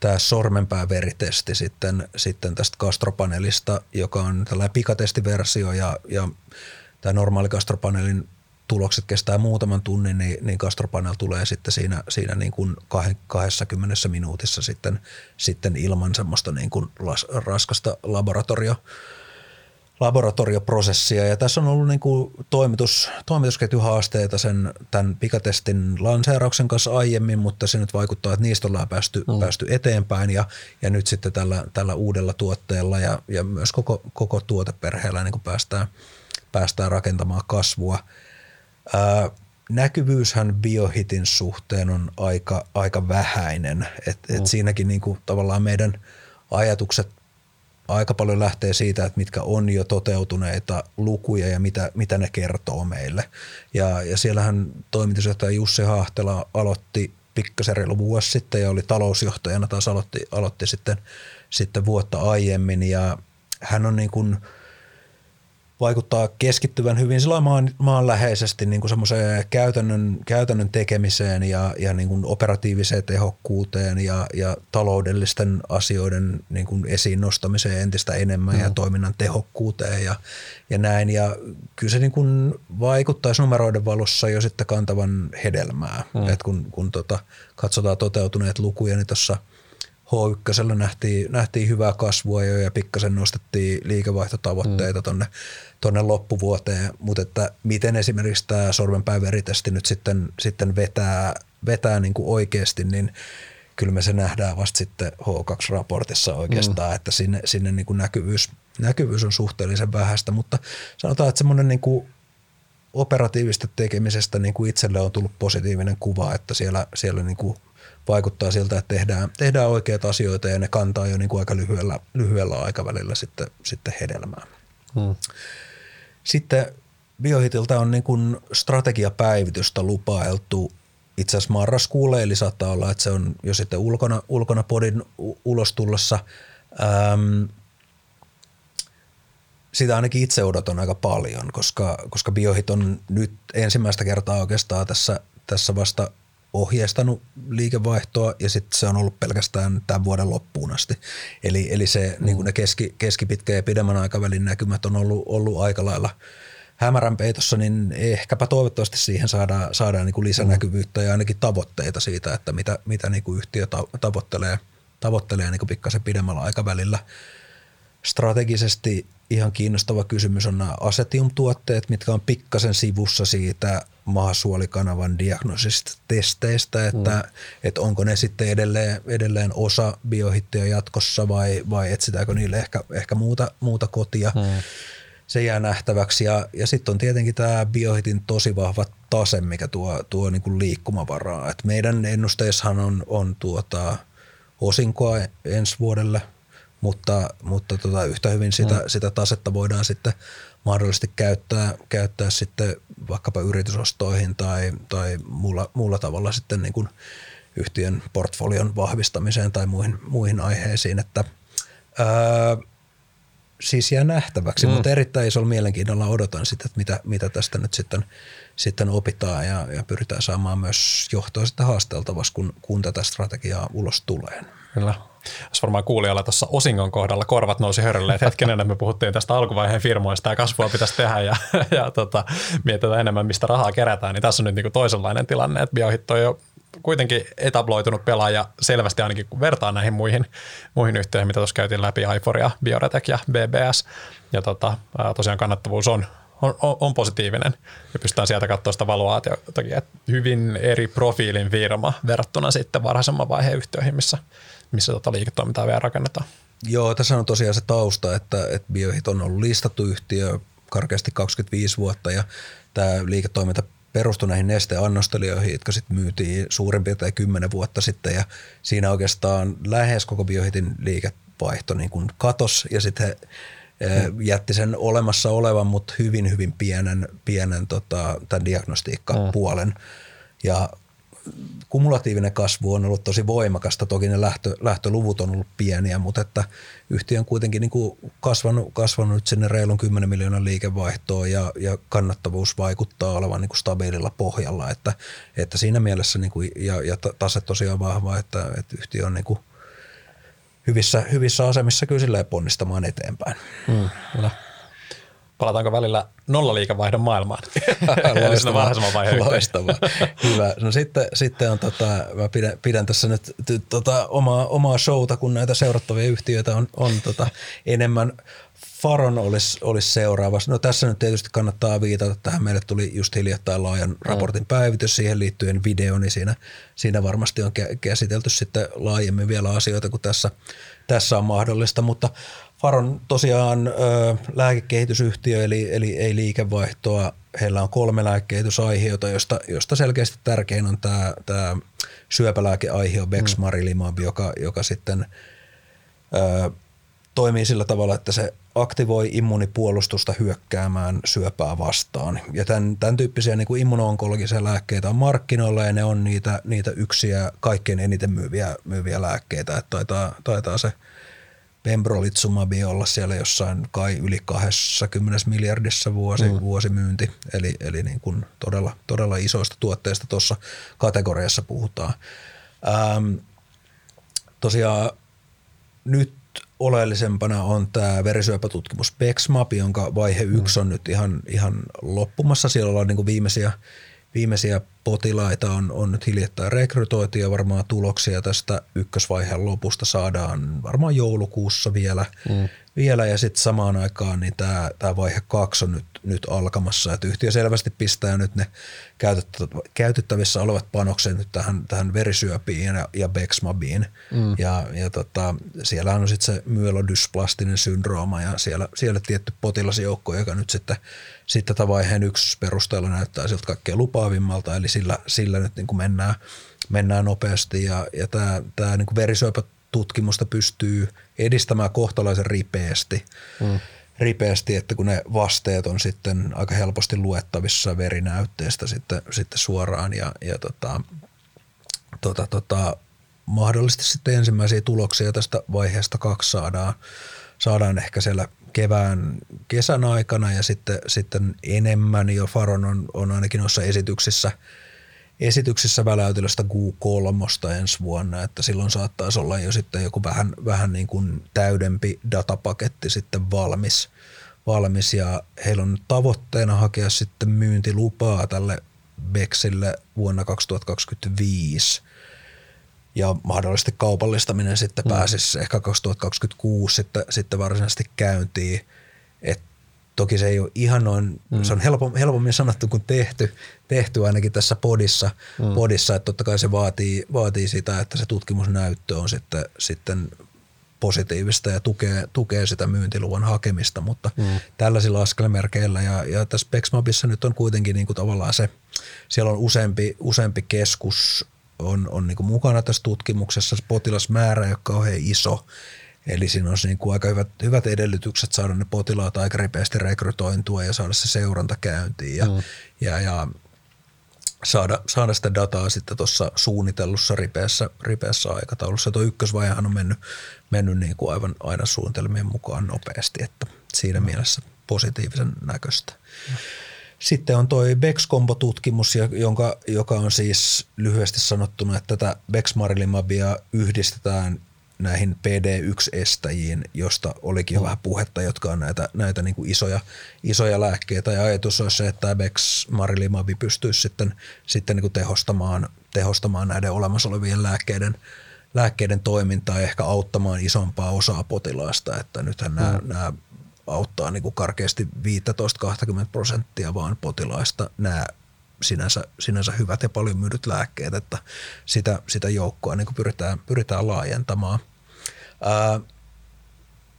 tämä sormenpääveritesti sitten, sitten tästä Gastropanelista, joka on tällainen pikatestiversio ja, ja tämä normaali Gastropanelin tulokset kestää muutaman tunnin, niin, niin Gastropanel tulee sitten siinä, siinä niin kuin 20 minuutissa sitten, sitten ilman semmoista niin kuin las, raskasta laboratorio, laboratorioprosessia. Ja tässä on ollut niin kuin toimitus, toimitusketjuhaasteita sen tämän pikatestin lanseerauksen kanssa aiemmin, mutta se nyt vaikuttaa, että niistä ollaan päästy, mm. päästy eteenpäin ja, ja nyt sitten tällä, tällä uudella tuotteella ja, ja myös koko, koko tuoteperheellä niin kuin päästään, päästään rakentamaan kasvua – Ää, näkyvyyshän biohitin suhteen on aika, aika vähäinen. Et, et mm. Siinäkin niinku tavallaan meidän ajatukset aika paljon lähtee siitä, että mitkä on jo toteutuneita lukuja ja mitä, mitä ne kertoo meille. Ja, ja siellähän toimitusjohtaja Jussi Hahtela aloitti pikkasen reilu vuosi sitten ja oli talousjohtajana taas aloitti, aloitti sitten, sitten vuotta aiemmin ja hän on niin kuin – vaikuttaa keskittyvän hyvin maan, maanläheisesti niin kuin semmoiseen käytännön, käytännön tekemiseen ja, ja niin kuin operatiiviseen tehokkuuteen ja, ja taloudellisten asioiden niin kuin esiin nostamiseen entistä enemmän mm. ja toiminnan tehokkuuteen ja, ja näin. Ja kyllä se niin kuin vaikuttaisi numeroiden valossa jo sitten kantavan hedelmää. Mm. Et kun kun tota, katsotaan toteutuneet lukuja, niin tuossa – H1 nähtiin, nähtiin hyvää kasvua jo ja pikkasen nostettiin liikevaihtotavoitteita mm. tonne, tonne loppuvuoteen, mutta että miten esimerkiksi tämä sormenpäiväritesti nyt sitten, sitten vetää, vetää niin kuin oikeasti, niin kyllä me se nähdään vasta sitten H2-raportissa oikeastaan, mm. että sinne, sinne niin kuin näkyvyys, näkyvyys on suhteellisen vähäistä, mutta sanotaan, että semmoinen niin kuin operatiivista tekemisestä niin kuin itselle on tullut positiivinen kuva, että siellä, siellä niin kuin vaikuttaa siltä, että tehdään, tehdään oikeita asioita ja ne kantaa jo niin kuin aika lyhyellä, lyhyellä aikavälillä sitten, sitten hedelmää. Hmm. Sitten Biohitiltä on niin kuin strategiapäivitystä lupailtu itse asiassa marraskuulle, eli saattaa olla, että se on jo sitten ulkona, ulkona podin ulos tullessa. Ähm, sitä ainakin itse odotan aika paljon, koska, koska Biohit on nyt ensimmäistä kertaa oikeastaan tässä, tässä vasta ohjeistanut liikevaihtoa ja sitten se on ollut pelkästään tämän vuoden loppuun asti. Eli, eli se, mm. niin ne keski, keskipitkä ja pidemmän aikavälin näkymät on ollut, ollut aika lailla hämärän peitossa, niin ehkäpä toivottavasti siihen saadaan, saadaan niin kuin lisänäkyvyyttä ja ainakin tavoitteita siitä, että mitä, mitä niin kuin yhtiö tavoittelee, tavoittelee niin kuin pikkasen pidemmällä aikavälillä. Strategisesti ihan kiinnostava kysymys on nämä asetium-tuotteet, mitkä on pikkasen sivussa siitä mahasuolikanavan diagnosista testeistä, että, mm. että onko ne sitten edelleen, edelleen osa biohittiä jatkossa vai, vai etsitäänkö niille ehkä, ehkä muuta, muuta kotia. Mm. Se jää nähtäväksi ja, ja sitten on tietenkin tämä biohitin tosi vahva tase, mikä tuo, tuo niinku liikkumavaraa. Et meidän ennusteissahan on, on tuota, osinkoa ensi vuodelle – mutta, mutta tota, yhtä hyvin sitä, mm. sitä tasetta voidaan sitten mahdollisesti käyttää, käyttää sitten vaikkapa yritysostoihin tai, tai muulla, muulla tavalla sitten niin kuin yhtiön portfolion vahvistamiseen tai muihin, muihin aiheisiin, että ää, siis jää nähtäväksi, mm. mutta erittäin isolla mielenkiinnolla odotan sitä, että mitä, mitä tästä nyt sitten, sitten opitaan ja, ja pyritään saamaan myös johtoa sitten haasteltavaksi, kun, kun tätä strategiaa ulos tulee. Kyllä. Jos varmaan kuulijalla tuossa osingon kohdalla korvat nousi hörille, että hetken ennen me puhuttiin tästä alkuvaiheen firmoista ja kasvua pitäisi tehdä ja, ja tota, mietitään enemmän, mistä rahaa kerätään, niin tässä on nyt niin kuin toisenlainen tilanne, että Biohit on jo kuitenkin etabloitunut pelaaja selvästi ainakin kun vertaa näihin muihin, muihin yhteihin, mitä tuossa käytiin läpi, Iforia, Bioretec ja BBS. Ja tota, tosiaan kannattavuus on, on, on, positiivinen ja pystytään sieltä katsoa sitä valuaatiotakin, että hyvin eri profiilin firma verrattuna sitten varhaisemman vaiheen yhtiöihin, missä missä tota liiketoimintaa vielä rakennetaan. Joo, tässä on tosiaan se tausta, että, että Biohit on ollut listattu yhtiö karkeasti 25 vuotta ja tämä liiketoiminta perustui näihin nesteannostelijoihin, jotka sitten myytiin suurin piirtein 10 vuotta sitten ja siinä oikeastaan lähes koko Biohitin liikevaihto niin kuin katos ja sitten he hmm. jätti sen olemassa olevan, mutta hyvin, hyvin pienen, pienen tota, tämän diagnostiikkapuolen. Hmm. Ja kumulatiivinen kasvu on ollut tosi voimakasta. Toki ne lähtö, lähtöluvut on ollut pieniä, mutta että yhtiö on kuitenkin niin kuin kasvanut, kasvanut nyt sinne reilun 10 miljoonan liikevaihtoon ja, ja kannattavuus vaikuttaa olevan niin kuin stabiililla pohjalla. Että, että siinä mielessä niin kuin, ja, ja tase tosiaan vahva, että, että yhtiö on niin kuin hyvissä, hyvissä asemissa kyllä ponnistamaan eteenpäin. Mm, kyllä palataanko välillä nollaliikevaihdon maailmaan? loistavaa, loistavaa. Hyvä. No sitten, sitten on, tota, mä pidän, pidän tässä nyt tota, omaa, omaa showta, kun näitä seurattavia yhtiöitä on, on tota, enemmän. Faron olisi, olisi seuraava. No tässä nyt tietysti kannattaa viitata tähän. Meille tuli just hiljattain laajan mm. raportin päivitys siihen liittyen video, niin siinä, siinä varmasti on käsitelty sitten laajemmin vielä asioita kuin tässä, tässä on mahdollista, mutta Faron tosiaan ö, lääkekehitysyhtiö, eli, eli ei liikevaihtoa. Heillä on kolme lääkekehitysaiheota, josta, josta selkeästi tärkein on tämä, tämä syöpälääkeaihio Bexmarilimab, mm. joka, joka sitten ö, toimii sillä tavalla, että se aktivoi immunipuolustusta hyökkäämään syöpää vastaan. Ja tämän, tämän tyyppisiä niin kuin immunoonkologisia lääkkeitä on markkinoilla ja ne on niitä, niitä yksiä kaikkein eniten myyviä, myyviä lääkkeitä. Että taitaa, taitaa se – Pembrolitsumabi olla siellä jossain kai yli 20 miljardissa vuosi, mm. vuosimyynti, eli, eli niin kuin todella, todella isoista tuotteista tuossa kategoriassa puhutaan. Ähm, tosiaan nyt oleellisempana on tämä verisyöpätutkimus BEXMAP, jonka vaihe yksi on nyt ihan, ihan loppumassa. Siellä ollaan niin kuin viimeisiä viimeisiä potilaita on, on nyt hiljattain rekrytoitu ja varmaan tuloksia tästä ykkösvaiheen lopusta saadaan varmaan joulukuussa vielä. Mm vielä ja sitten samaan aikaan niin tämä, vaihe kaksi on nyt, nyt alkamassa. Et yhtiö selvästi pistää nyt ne käytettävissä olevat panokset nyt tähän, tähän verisyöpiin ja, ja Bexmabiin. Mm. Ja, ja tota, siellä on sitten se myelodysplastinen syndrooma ja siellä, siellä tietty potilasjoukko, joka nyt sitten, sitten tätä vaiheen yksi perusteella näyttää siltä kaikkein lupaavimmalta, eli sillä, sillä nyt niin kuin mennään, mennään nopeasti ja, ja tämä, tämä niin kuin verisyöpä tutkimusta pystyy edistämään kohtalaisen ripeästi. Mm. ripeästi, että kun ne vasteet on sitten aika helposti luettavissa verinäytteestä sitten, sitten suoraan ja, ja tota, tota, tota, mahdollisesti sitten ensimmäisiä tuloksia tästä vaiheesta kaksi saadaan, saadaan ehkä siellä kevään, kesän aikana ja sitten, sitten enemmän. Jo Faron on, on ainakin noissa esityksissä, esityksissä väläytelystä Q3 ensi vuonna, että silloin saattaisi olla jo sitten joku vähän, vähän niin kuin täydempi datapaketti sitten valmis, valmis. Ja heillä on tavoitteena hakea sitten myyntilupaa tälle Bexille vuonna 2025 ja mahdollisesti kaupallistaminen sitten mm. pääsisi ehkä 2026 sitten, sitten varsinaisesti käyntiin. Et toki se ei ole ihan noin, mm. se on helpommin, helpommin sanottu kuin tehty, tehty ainakin tässä podissa, mm. podissa että totta kai se vaatii, vaatii sitä, että se tutkimusnäyttö on sitten, sitten positiivista ja tukee, tukee sitä myyntiluvan hakemista, mutta mm. tällaisilla askelmerkeillä ja, ja tässä Pexmabissa nyt on kuitenkin niin kuin tavallaan se, siellä on useampi, useampi keskus on, on niin mukana tässä tutkimuksessa, se potilasmäärä, joka on kauhean iso, Eli siinä on niin kuin aika hyvät, hyvät edellytykset saada ne potilaat aika ripeästi rekrytointua ja saada se seuranta käyntiin ja, mm. ja, ja saada, saada sitä dataa sitten tuossa suunnitellussa ripeässä, ripeässä aikataulussa. Tuo ykkösvaihehan on mennyt, mennyt niin kuin aivan aina suunnitelmien mukaan nopeasti, että siinä mm. mielessä positiivisen näköistä. Mm. Sitten on toi Bex-kombo-tutkimus, jonka, joka on siis lyhyesti sanottuna, että tätä Bexmarilimabia yhdistetään näihin PD1-estäjiin, josta olikin jo mm. vähän puhetta, jotka on näitä, näitä niin kuin isoja, isoja lääkkeitä. Ja ajatus on se, että Bexmarilimab pystyisi sitten, sitten niin kuin tehostamaan, tehostamaan näiden olemassa olevien lääkkeiden, lääkkeiden toimintaa ja ehkä auttamaan isompaa osaa potilaasta. Että nythän mm. nämä, nämä auttaa niin kuin karkeasti 15-20 prosenttia vaan potilaista nämä sinänsä, sinänsä hyvät ja paljon myydyt lääkkeet, että sitä, sitä joukkoa niin kuin pyritään, pyritään laajentamaan. Ää,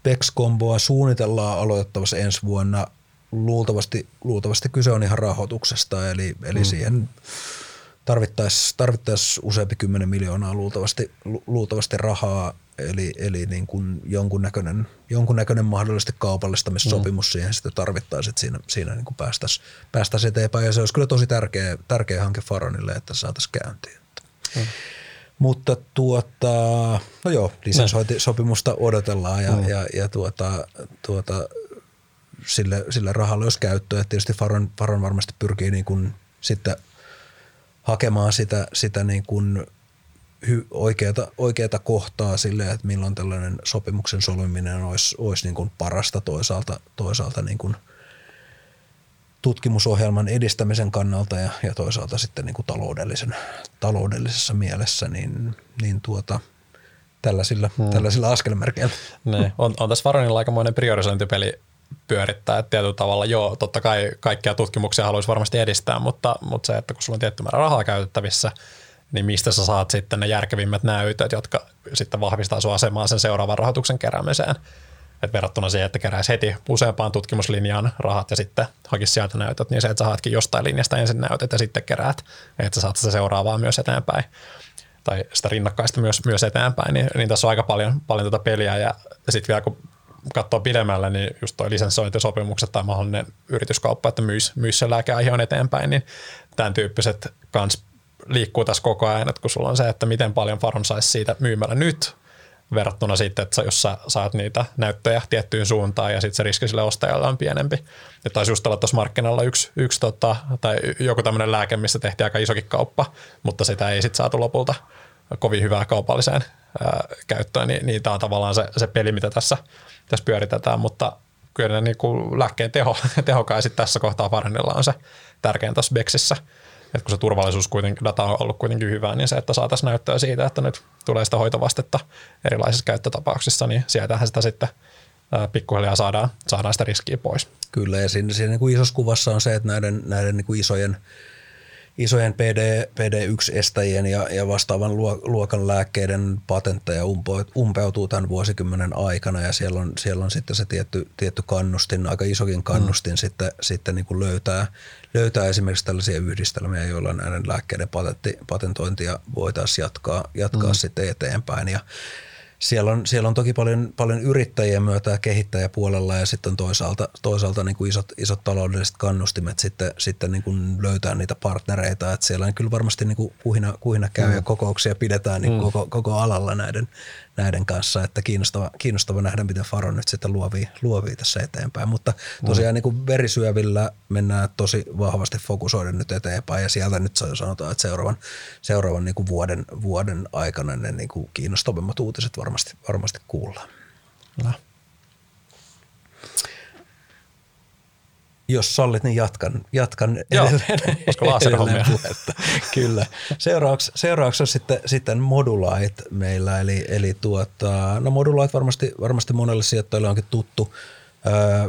PEX-komboa suunnitellaan aloitettavassa ensi vuonna. Luultavasti, luultavasti kyse on ihan rahoituksesta, eli, eli mm. siihen tarvittaisiin tarvittais useampi kymmenen miljoonaa luultavasti, luultavasti rahaa Eli, eli niin kuin jonkunnäköinen, jonkunnäköinen mahdollisesti kaupallistamissopimus mm. siihen sitten tarvittaisiin, että siinä, siinä niin kuin päästäisiin, päästäisiin eteenpäin. Ja se olisi kyllä tosi tärkeä, tärkeä hanke Faronille, että saataisiin käyntiin. Mm. Mutta tuota, no joo, lisensointisopimusta odotellaan ja, mm. ja, ja tuota, tuota, sille, sille rahalle olisi käyttöä. Tietysti Faron, Faron varmasti pyrkii niin kuin sitten hakemaan sitä, sitä niin kuin hy, oikeata, oikeata kohtaa sille, että milloin tällainen sopimuksen solmiminen olisi, olisi niin kuin parasta toisaalta, toisaalta niin kuin tutkimusohjelman edistämisen kannalta ja, ja toisaalta sitten niin kuin taloudellisen, taloudellisessa mielessä, niin, niin tuota, tällaisilla, hmm. tällaisilla askelmerkeillä. Ne. On, on tässä Varonilla aikamoinen priorisointipeli pyörittää. Että tietyllä tavalla joo, totta kai kaikkia tutkimuksia haluaisi varmasti edistää, mutta, mutta se, että kun sulla on tietty määrä rahaa käytettävissä – niin mistä sä saat sitten ne järkevimmät näytöt, jotka sitten vahvistaa sun asemaa sen seuraavan rahoituksen keräämiseen. Et verrattuna siihen, että keräisi heti useampaan tutkimuslinjaan rahat ja sitten hakisi sieltä näytöt, niin se, että sä haetkin jostain linjasta ensin näytöt ja sitten keräät, että sä saat sitä seuraavaa myös eteenpäin tai sitä rinnakkaista myös, myös eteenpäin, niin, niin tässä on aika paljon, paljon tätä peliä ja sitten vielä kun katsoo pidemmälle, niin just toi lisenssointisopimukset tai mahdollinen yrityskauppa, että myisi, myisi se lääkeaihe eteenpäin, niin tämän tyyppiset kans liikkuu tässä koko ajan, että kun sulla on se, että miten paljon Faron saisi siitä myymällä nyt, verrattuna sitten, että jos sä saat niitä näyttöjä tiettyyn suuntaan ja sitten se riski sille ostajalle on pienempi. Ja taisi just olla tuossa markkinalla yksi, yksi tota, tai joku tämmöinen lääke, missä tehtiin aika isokin kauppa, mutta sitä ei sitten saatu lopulta kovin hyvää kaupalliseen ää, käyttöön, niin, niin tämä on tavallaan se, se peli, mitä tässä, tässä pyöritetään, mutta kyllä niin kuin lääkkeen teho, tehokai tässä kohtaa Farenilla on se tärkein tuossa Bexissä että kun se turvallisuus kuitenkin, data on ollut kuitenkin hyvää, niin se, että saataisiin näyttöä siitä, että nyt tulee sitä hoitovastetta erilaisissa käyttötapauksissa, niin sieltähän sitä sitten pikkuhiljaa saadaan, saadaan sitä riskiä pois. Kyllä, ja siinä, siinä niin kuin isossa kuvassa on se, että näiden, näiden niin kuin isojen – isojen PD, PD1-estäjien ja, ja vastaavan luokan lääkkeiden patentteja umpeutuu tämän vuosikymmenen aikana ja siellä on, siellä on sitten se tietty, tietty kannustin, aika isokin kannustin mm. sitten, sitten niin kuin löytää, löytää esimerkiksi tällaisia yhdistelmiä, joilla näiden lääkkeiden patentti, patentointia voitaisiin jatkaa, jatkaa mm. sitten eteenpäin ja siellä on, siellä on toki paljon, paljon yrittäjiä myötä kehittäjäpuolella ja sitten toisaalta, toisaalta niin kuin isot, isot taloudelliset kannustimet sitten, sitten niin kuin löytää niitä partnereita. Että siellä on kyllä varmasti niin kuin kuhina, kuhina käy mm. ja kokouksia pidetään niin mm. koko, koko alalla näiden, näiden kanssa, että kiinnostava, kiinnostava nähdä, miten Faro nyt sitten luovii, luovii tässä eteenpäin. Mutta tosiaan mm. niin kuin verisyövillä mennään tosi vahvasti fokusoiden nyt eteenpäin ja sieltä nyt sanotaan, että seuraavan, seuraavan niin kuin vuoden, vuoden aikana ne niin kuin kiinnostavimmat uutiset varmasti, varmasti kuullaan. No. Jos sallit, niin jatkan, jatkan Joo, edelleen. Koska edelleen Kyllä. Seuraavaksi, seuraavaksi on sitten, sitten Modulite meillä, eli, eli tuota, no Modulite varmasti, varmasti monelle sijoittajille onkin tuttu.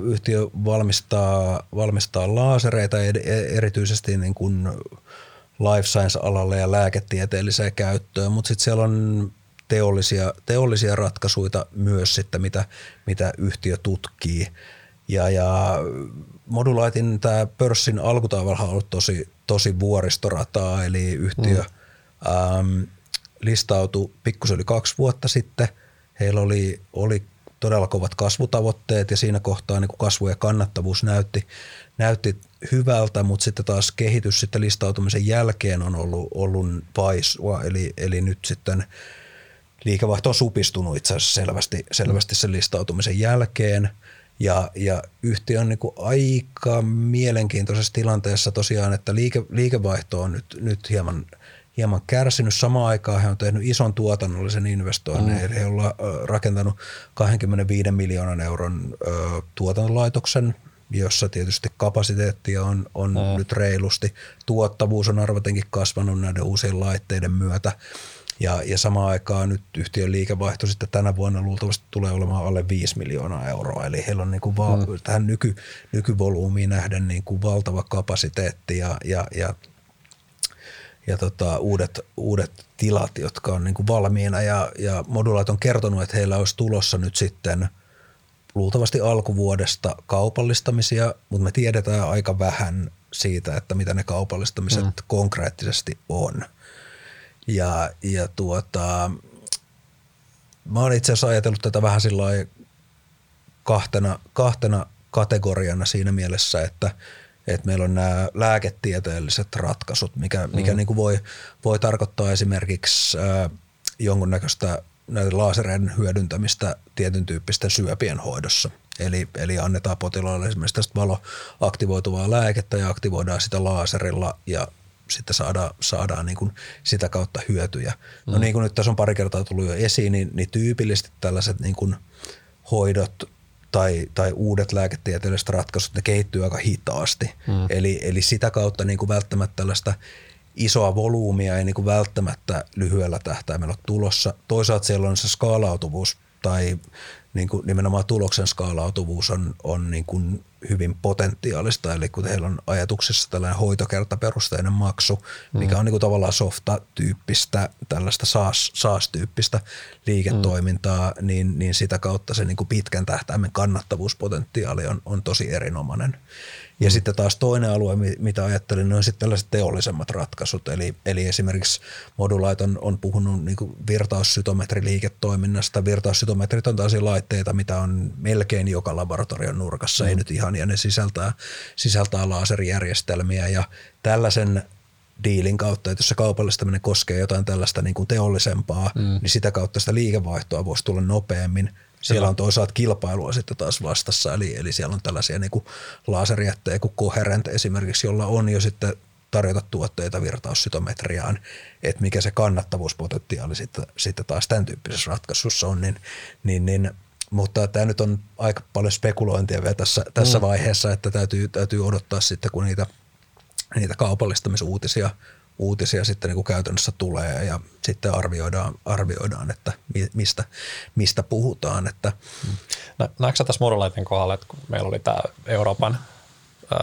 yhtiö valmistaa, valmistaa laasereita erityisesti niin kuin life science-alalle ja lääketieteelliseen käyttöön, mutta sitten siellä on teollisia, teollisia ratkaisuja myös sitten, mitä, mitä yhtiö tutkii. Ja, ja Modulaitin tämä pörssin alkutaivalha on ollut tosi, tosi vuoristorataa, eli yhtiö mm. ähm, listautui pikkusen yli kaksi vuotta sitten. Heillä oli, oli todella kovat kasvutavoitteet ja siinä kohtaa niin kasvu ja kannattavuus näytti, näytti hyvältä, mutta sitten taas kehitys sitten listautumisen jälkeen on ollut, ollut paisua, eli, eli nyt sitten liikevaihto on supistunut itse asiassa selvästi, selvästi sen listautumisen jälkeen – ja, ja yhtiö on niin kuin aika mielenkiintoisessa tilanteessa tosiaan, että liike, liikevaihto on nyt, nyt hieman, hieman kärsinyt. Samaan aikaan he on tehnyt ison tuotannollisen investoinnin, mm. eli he on rakentanut 25 miljoonan euron ö, tuotantolaitoksen, jossa tietysti kapasiteettia on, on mm. nyt reilusti. Tuottavuus on arvatenkin kasvanut näiden uusien laitteiden myötä. Ja, ja samaan aikaan nyt yhtiön liikevaihto sitten tänä vuonna luultavasti tulee olemaan alle 5 miljoonaa euroa. Eli heillä on niin kuin va- mm. tähän nyky, nykyvolyymiin nähden niin kuin valtava kapasiteetti ja, ja, ja ja tota, uudet, uudet tilat, jotka on niin kuin valmiina ja, ja Modulait on kertonut, että heillä olisi tulossa nyt sitten luultavasti alkuvuodesta kaupallistamisia, mutta me tiedetään aika vähän siitä, että mitä ne kaupallistamiset mm. konkreettisesti on. Ja, ja tuota, mä oon itse asiassa ajatellut tätä vähän sillä kahtena, kahtena kategoriana siinä mielessä, että, että meillä on nämä lääketieteelliset ratkaisut, mikä, mikä mm. niin kuin voi, voi tarkoittaa esimerkiksi äh, jonkunnäköistä näiden laasereiden hyödyntämistä tietyn tyyppisten syöpien hoidossa. Eli, eli annetaan potilaalle esimerkiksi tästä valoaktivoituvaa lääkettä ja aktivoidaan sitä laaserilla ja sitten saadaan, saadaan niin kuin sitä kautta hyötyjä. No mm. No niin kuin nyt tässä on pari kertaa tullut jo esiin, niin, niin tyypillisesti tällaiset niin kuin hoidot tai, tai uudet lääketieteelliset ratkaisut, ne kehittyy aika hitaasti. Mm. Eli, eli sitä kautta niin kuin välttämättä tällaista isoa volyymia ei niin kuin välttämättä lyhyellä tähtäimellä ole tulossa. Toisaalta siellä on se skaalautuvuus tai niin kuin nimenomaan tuloksen skaalautuvuus on, on niin kuin hyvin potentiaalista, eli kun heillä on ajatuksessa tällainen hoitokertaperusteinen maksu, mm. mikä on niin kuin tavallaan softa-tyyppistä, tällaista SaaS, SaaS-tyyppistä liiketoimintaa, mm. niin, niin sitä kautta se niin kuin pitkän tähtäimen kannattavuuspotentiaali on, on tosi erinomainen. Ja sitten taas toinen alue, mitä ajattelin, on sitten tällaiset teollisemmat ratkaisut. Eli, eli esimerkiksi Modulite on, on puhunut niin virtaussytometriliiketoiminnasta. Virtaussytometrit on tällaisia laitteita, mitä on melkein joka laboratorion nurkassa, mm. ei nyt ihan, ja ne sisältää, sisältää laserijärjestelmiä. Ja tällaisen diilin kautta, että jos se kaupallistaminen koskee jotain tällaista niin kuin teollisempaa, mm. niin sitä kautta sitä liikevaihtoa voisi tulla nopeammin – siellä on toisaalta kilpailua sitten taas vastassa, eli, eli siellä on tällaisia niin laserjättejä kuin Coherent esimerkiksi, jolla on jo sitten tarjota tuotteita virtaussytometriaan, että mikä se kannattavuuspotentiaali sitten, sitten taas tämän tyyppisessä ratkaisussa on, niin, niin, niin mutta tämä nyt on aika paljon spekulointia vielä tässä, tässä mm. vaiheessa, että täytyy, täytyy odottaa sitten, kun niitä, niitä kaupallistamisuutisia uutisia sitten niin kuin käytännössä tulee ja sitten arvioidaan, arvioidaan että mistä, mistä puhutaan. Että. No, näetkö tässä Murulaiten kohdalla, että kun meillä oli tämä Euroopan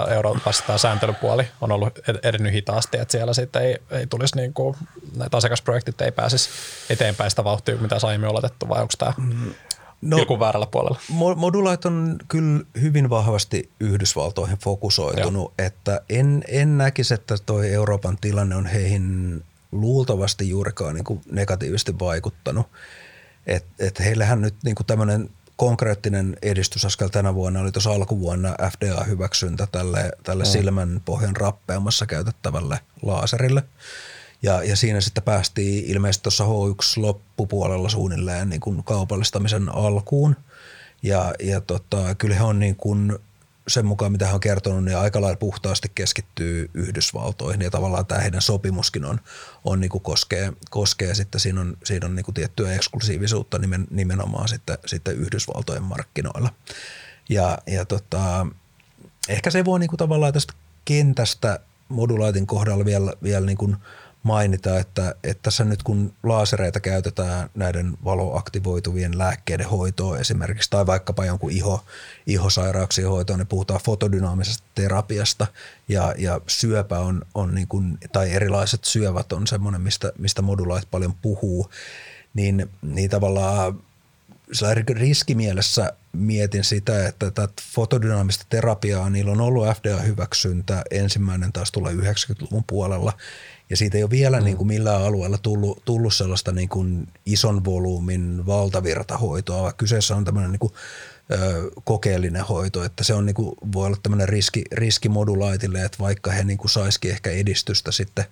Euroopassa tämä sääntelypuoli on ollut edennyt hitaasti, että siellä sitten ei, ei tulisi niin kuin, näitä asiakasprojektit ei pääsisi eteenpäin sitä vauhtia, mitä aiemmin oletettu, vai onko tämä mm, No, Joku väärällä puolella. Modulait on kyllä hyvin vahvasti Yhdysvaltoihin fokusoitunut, Joo. että en, en näkisi, että tuo Euroopan tilanne on heihin luultavasti juurikaan niin negatiivisesti vaikuttanut. Et, et heillähän nyt niin tämmöinen konkreettinen edistysaskel tänä vuonna oli tuossa alkuvuonna FDA-hyväksyntä tälle, tälle mm. silmän pohjan rappeamassa käytettävälle laaserille – Ja, ja siinä sitten päästiin ilmeisesti tuossa H1 loppupuolella suunnilleen niin kuin kaupallistamisen alkuun. Ja, ja tota, kyllä he on niin kuin sen mukaan, mitä hän on kertonut, niin aika lailla puhtaasti keskittyy Yhdysvaltoihin ja tavallaan tämä heidän sopimuskin on, on niin kuin koskee, koskee sitten, siinä on, siinä on niin kuin tiettyä eksklusiivisuutta nimen, nimenomaan sitten, sitten Yhdysvaltojen markkinoilla. Ja, ja tota, ehkä se voi niin kuin tavallaan tästä kentästä modulaitin kohdalla vielä, vielä niin kuin – mainita, että, että tässä nyt kun laasereita käytetään näiden valoaktivoituvien lääkkeiden hoitoon esimerkiksi tai vaikkapa jonkun iho, ihosairauksien hoitoon, niin puhutaan fotodynaamisesta terapiasta ja, ja syöpä on, on niin kuin, tai erilaiset syövät on semmoinen, mistä, mistä modulait paljon puhuu, niin, niin tavallaan riskimielessä mietin sitä, että tätä fotodynaamista terapiaa, niillä on ollut FDA-hyväksyntä, ensimmäinen taas tulee 90-luvun puolella, ja siitä ei ole vielä mm. niin kuin millään alueella tullut, tullut sellaista niin kuin ison volyymin valtavirtahoitoa, vaan kyseessä on tämmöinen niin kuin, ö, kokeellinen hoito, että se on niin kuin, voi olla tämmöinen riski, riski modulaitille, että vaikka he niin kuin saisikin ehkä edistystä sitten,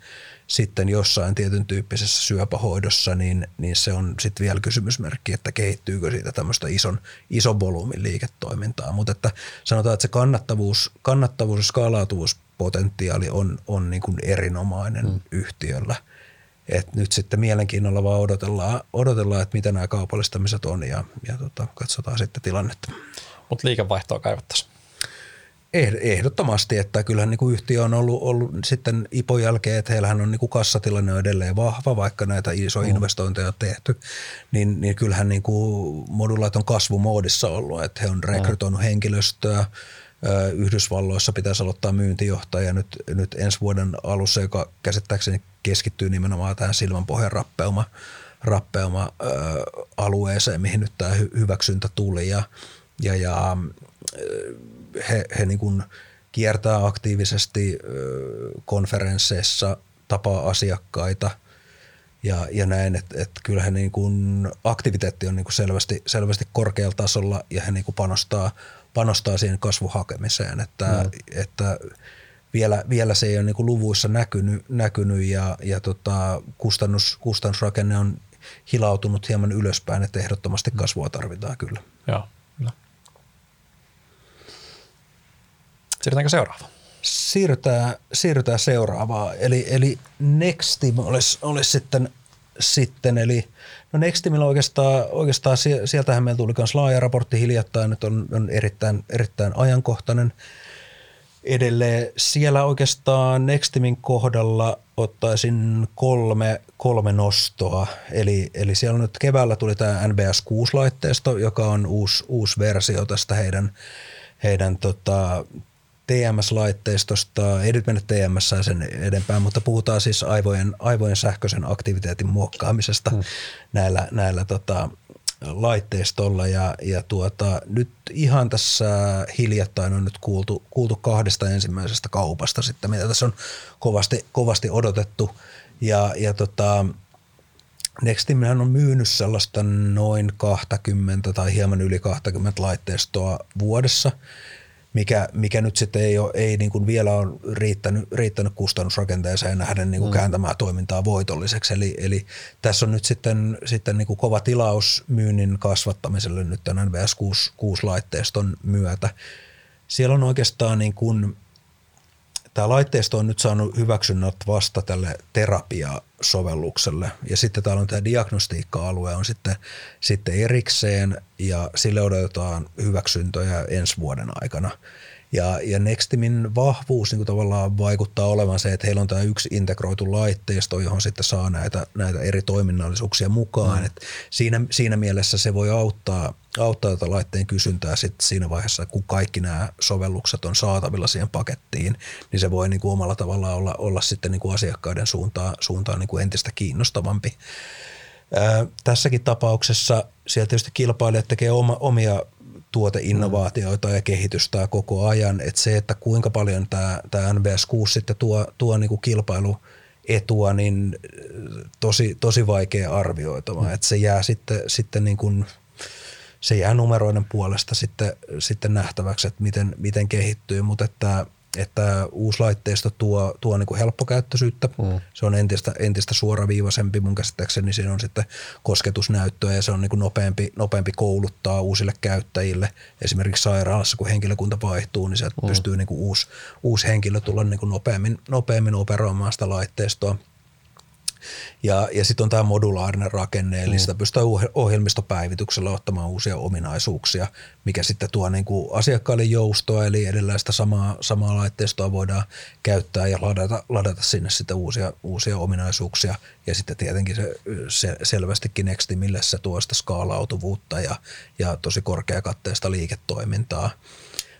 sitten jossain tietyn tyyppisessä syöpähoidossa, niin, niin se on sitten vielä kysymysmerkki, että kehittyykö siitä tämmöistä ison, ison volyymin liiketoimintaa. Mutta että sanotaan, että se kannattavuus, kannattavuus ja skaalautuvuus potentiaali on, on niin kuin erinomainen mm. yhtiöllä. Et nyt sitten mielenkiinnolla vaan odotellaan, odotellaan, että mitä nämä kaupallistamiset on ja, ja tota, katsotaan sitten tilannetta. Mutta liikevaihtoa kaivattaisiin. Ehdottomasti, että kyllähän niin kuin yhtiö on ollut, ollut sitten IPOn jälkeen, että heillähän on niin kuin kassatilanne on edelleen vahva, vaikka näitä isoja mm. investointeja on tehty, niin, niin kyllähän niin kuin modulait on kasvumoodissa ollut, että he on rekrytoinut mm. henkilöstöä, Yhdysvalloissa pitäisi aloittaa myyntijohtaja. Nyt, nyt ensi vuoden alussa, joka käsittääkseni keskittyy nimenomaan tähän silmänpohjan rappeuma, rappeuma alueeseen, mihin nyt tämä hyväksyntä tuli. Ja, ja, ja he, he niin kuin kiertää aktiivisesti konferensseissa, tapaa asiakkaita ja, ja näin, että, että kyllähän niin kuin aktiviteetti on niin kuin selvästi, selvästi korkealla tasolla ja he niin kuin panostaa – panostaa siihen kasvuhakemiseen, että, mm. että vielä, vielä se ei ole niin kuin luvuissa näkynyt, näkynyt ja, ja tota, kustannus, kustannusrakenne on hilautunut hieman ylöspäin, että ehdottomasti kasvua tarvitaan kyllä. Joo, kyllä. Siirrytäänkö seuraavaan? Siirrytään, siirrytään seuraavaan. Eli, eli Nextim olisi, olisi sitten, sitten, eli No Nextimillä oikeastaan, oikeastaan sieltähän meillä tuli myös laaja raportti hiljattain, että on, on erittäin, erittäin ajankohtainen. Edelleen siellä oikeastaan Nextimin kohdalla ottaisin kolme, kolme nostoa. Eli, eli siellä nyt keväällä tuli tämä NBS 6-laitteisto, joka on uusi, uusi versio tästä heidän, heidän tota, TMS-laitteistosta, ei nyt mennä TMS sen edempään, mutta puhutaan siis aivojen, aivojen sähköisen aktiviteetin muokkaamisesta hmm. näillä, näillä tota, laitteistolla. Ja, ja tuota, nyt ihan tässä hiljattain on nyt kuultu, kuultu kahdesta ensimmäisestä kaupasta sitten, mitä tässä on kovasti, kovasti odotettu. Ja, ja tota, Nextiminhän on myynyt sellaista noin 20 tai hieman yli 20 laitteistoa vuodessa – mikä, mikä nyt sitten ei, ole, ei niin kuin vielä ole riittänyt, riittänyt kustannusrakenteeseen nähden niin kuin mm. kääntämään toimintaa voitolliseksi. Eli, eli tässä on nyt sitten, sitten niin kuin kova tilaus myynnin kasvattamiselle nyt tämän NVS 6, 6 laitteiston myötä. Siellä on oikeastaan niin kuin Tämä laitteisto on nyt saanut hyväksynnät vasta tälle terapiasovellukselle. Ja sitten täällä on tämä diagnostiikka-alue on sitten, sitten erikseen ja sille odotetaan hyväksyntöjä ensi vuoden aikana – ja, ja Nextimin vahvuus niin tavallaan vaikuttaa olevan se, että heillä on tämä yksi integroitu laitteisto, johon sitten saa näitä, näitä eri toiminnallisuuksia mukaan. Mm. Et siinä, siinä mielessä se voi auttaa, auttaa tätä laitteen kysyntää sitten siinä vaiheessa, kun kaikki nämä sovellukset on saatavilla siihen pakettiin, niin se voi niin kuin omalla tavallaan olla, olla sitten niin kuin asiakkaiden suuntaan, suuntaan niin kuin entistä kiinnostavampi. Ää, tässäkin tapauksessa siellä tietysti kilpailijat tekee oma, omia tuoteinnovaatioita ja kehitystä koko ajan. Että se, että kuinka paljon tämä, tämä NBS 6 sitten tuo, tuo niin kuin kilpailu etua, niin tosi, tosi vaikea arvioitava. Mm. Että se jää sitten, sitten niin kuin, se jää numeroiden puolesta sitten, sitten nähtäväksi, että miten, miten kehittyy, mutta että että uusi laitteisto tuo, tuo niin kuin helppokäyttöisyyttä. Mm. Se on entistä, entistä suoraviivaisempi mun käsittääkseni. Siinä on sitten kosketusnäyttöä ja se on niin kuin nopeampi, nopeampi kouluttaa uusille käyttäjille. Esimerkiksi sairaalassa, kun henkilökunta vaihtuu, niin sieltä mm. pystyy niin kuin uusi, uusi henkilö tulla niin kuin nopeammin, nopeammin operoimaan sitä laitteistoa. Ja, ja sitten on tämä modulaarinen rakenne, eli mm. sitä pystytään ohjelmistopäivityksellä ottamaan uusia ominaisuuksia, mikä sitten tuo niin kuin asiakkaille joustoa, eli edelleen sitä samaa, samaa laitteistoa voidaan käyttää ja ladata, ladata sinne sitten uusia, uusia ominaisuuksia. Ja sitten tietenkin se, se selvästikin Nextimille se tuo sitä skaalautuvuutta ja, ja tosi korkeakatteista liiketoimintaa.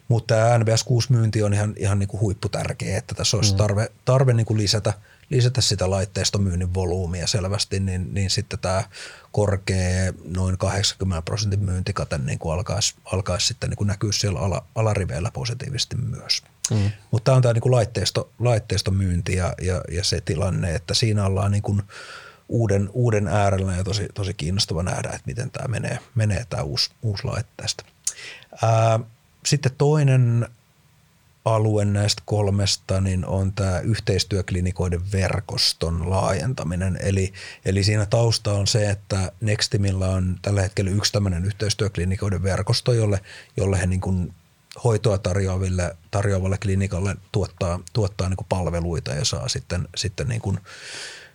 Mutta tämä NBS 6 myynti on ihan, ihan niin kuin huipputärkeä, että tässä olisi mm. tarve, tarve niin kuin lisätä – lisätä sitä laitteistomyynnin volyymia selvästi, niin, niin sitten tämä korkea noin 80 prosentin myyntikate niin kuin alkaisi, alkaisi sitten niin kuin näkyä siellä ala, alariveillä positiivisesti myös. Mm. Mutta tämä on tämä niin kuin laitteisto, laitteistomyynti ja, ja, ja se tilanne, että siinä ollaan niin kuin uuden, uuden äärellä ja tosi, tosi kiinnostava nähdä, että miten tämä menee, menee tämä uusi, uusi laitteisto. Ää, sitten toinen alue näistä kolmesta niin on tämä yhteistyöklinikoiden verkoston laajentaminen. Eli, eli siinä tausta on se, että Nextimillä on tällä hetkellä yksi tämmöinen yhteistyöklinikoiden verkosto, jolle, jolle he niin kuin hoitoa tarjoaville, tarjoavalle klinikalle tuottaa, tuottaa niin kuin palveluita ja saa sitten, sitten niin kuin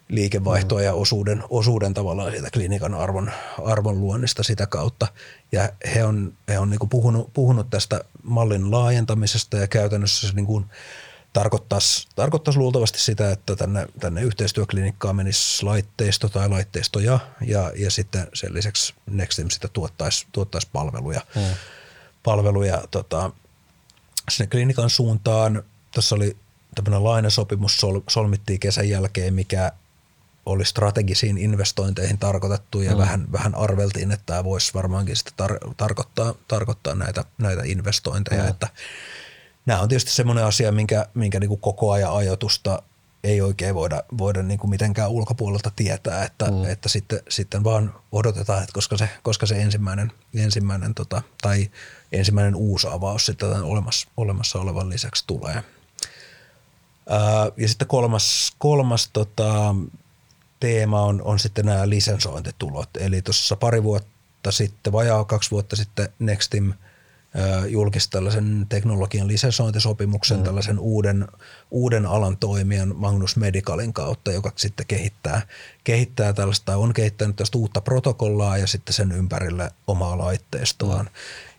liikevaihtoa ja osuuden, osuuden tavallaan siitä klinikan arvon, arvon luonnista sitä kautta. Ja he on, he on niin kuin puhunut, puhunut tästä mallin laajentamisesta ja käytännössä se niin kuin tarkoittaisi, tarkoittaisi luultavasti sitä, että tänne, tänne yhteistyöklinikkaan menisi laitteisto tai laitteistoja ja, ja sitten sen lisäksi Nextim sitä tuottaisi, tuottaisi palveluja, hmm. palveluja tota, sinne klinikan suuntaan. Tässä oli tämmöinen lainasopimus sol, solmittiin kesän jälkeen, mikä oli strategisiin investointeihin tarkoitettu ja mm. vähän, vähän arveltiin, että tämä voisi varmaankin sitten tar- tarkoittaa, tarkoittaa näitä, näitä investointeja. Mm. Että nämä on tietysti semmoinen asia, minkä, minkä niin kuin koko ajan ajoitusta ei oikein voida, voida niin kuin mitenkään ulkopuolelta tietää, että, mm. että sitten, sitten vaan odotetaan, että koska se, koska se ensimmäinen, ensimmäinen tota, tai ensimmäinen uusi avaus sitten tämän olemassa, olemassa olevan lisäksi tulee. Ää, ja sitten kolmas, kolmas tota, teema on, on sitten nämä lisensointitulot. Eli tuossa pari vuotta sitten, vajaa kaksi vuotta sitten Nextim julkisti tällaisen teknologian lisensointisopimuksen, mm. tällaisen uuden, uuden alan toimijan Magnus Medicalin kautta, joka sitten kehittää, kehittää tällaista, on kehittänyt tästä uutta protokollaa ja sitten sen ympärille omaa laitteistoaan. Mm.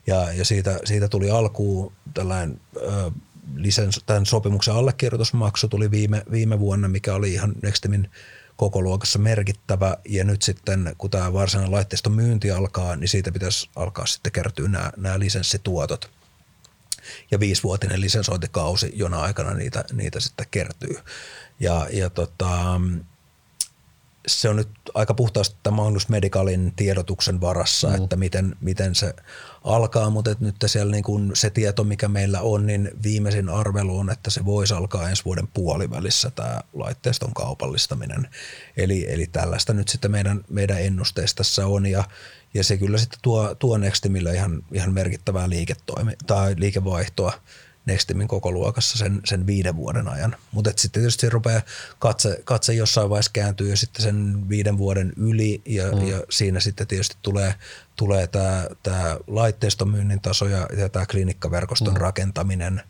Ja, ja siitä, siitä tuli alkuun tällainen ö, lisens, tämän sopimuksen allekirjoitusmaksu tuli viime, viime vuonna, mikä oli ihan Nextimin koko luokassa merkittävä ja nyt sitten kun tämä varsinainen laitteiston myynti alkaa, niin siitä pitäisi alkaa sitten kertyä nämä, nämä lisenssituotot ja viisivuotinen lisensointikausi, jona aikana niitä, niitä sitten kertyy. Ja, ja tota, se on nyt aika puhtaasti tämä Magnus Medicalin tiedotuksen varassa, mm. että miten, miten se alkaa, mutta nyt siellä niin kuin se tieto, mikä meillä on, niin viimeisin arvelu on, että se voisi alkaa ensi vuoden puolivälissä tämä laitteiston kaupallistaminen. Eli, eli tällaista nyt sitten meidän, meidän ennusteissa on ja, ja se kyllä sitten tuo, tuo Nextimille ihan, ihan merkittävää liiketoimi, tai liikevaihtoa – Nextimin koko luokassa sen, sen viiden vuoden ajan. Mutta sitten tietysti se rupeaa katse, katse jossain vaiheessa kääntyy jo sitten sen viiden vuoden yli ja, mm. ja siinä sitten tietysti tulee, tulee tämä, tämä laitteistomyynnin taso ja, ja tämä klinikkaverkoston mm. rakentaminen,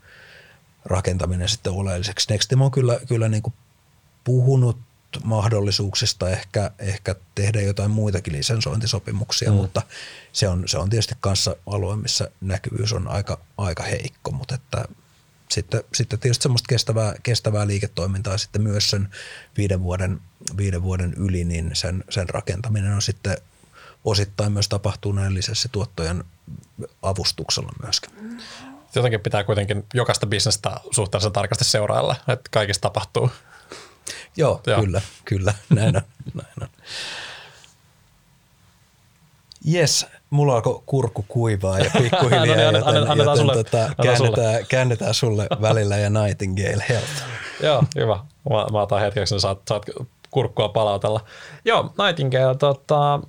rakentaminen sitten oleelliseksi. Nextim on kyllä, kyllä niin kuin puhunut mahdollisuuksista ehkä, ehkä tehdä jotain muitakin lisensointisopimuksia, mm. mutta se on, se on tietysti kanssa alue, missä näkyvyys on aika, aika heikko, mutta että sitten, sitten tietysti semmoista kestävää, kestävää liiketoimintaa sitten myös sen viiden vuoden, viiden vuoden yli, niin sen, sen rakentaminen on sitten osittain myös tapahtuu näin tuottojen avustuksella myöskin. Jotenkin pitää kuitenkin jokaista bisnestä suhteellisen tarkasti seurailla, että kaikista tapahtuu Joo, Joo, kyllä, kyllä, näin on. näin on. Yes, mulla alkoi kurkku kuivaa ja pikkuhiljaa, no niin, joten, annetaan, joten sulle, tota, käännetään, sulle. käännetään sulle välillä ja Nightingale Health. Joo, hyvä. Mä, mä otan hetkeksi, niin saat, saat kurkkua palautella. Joo, Nightingale, tota,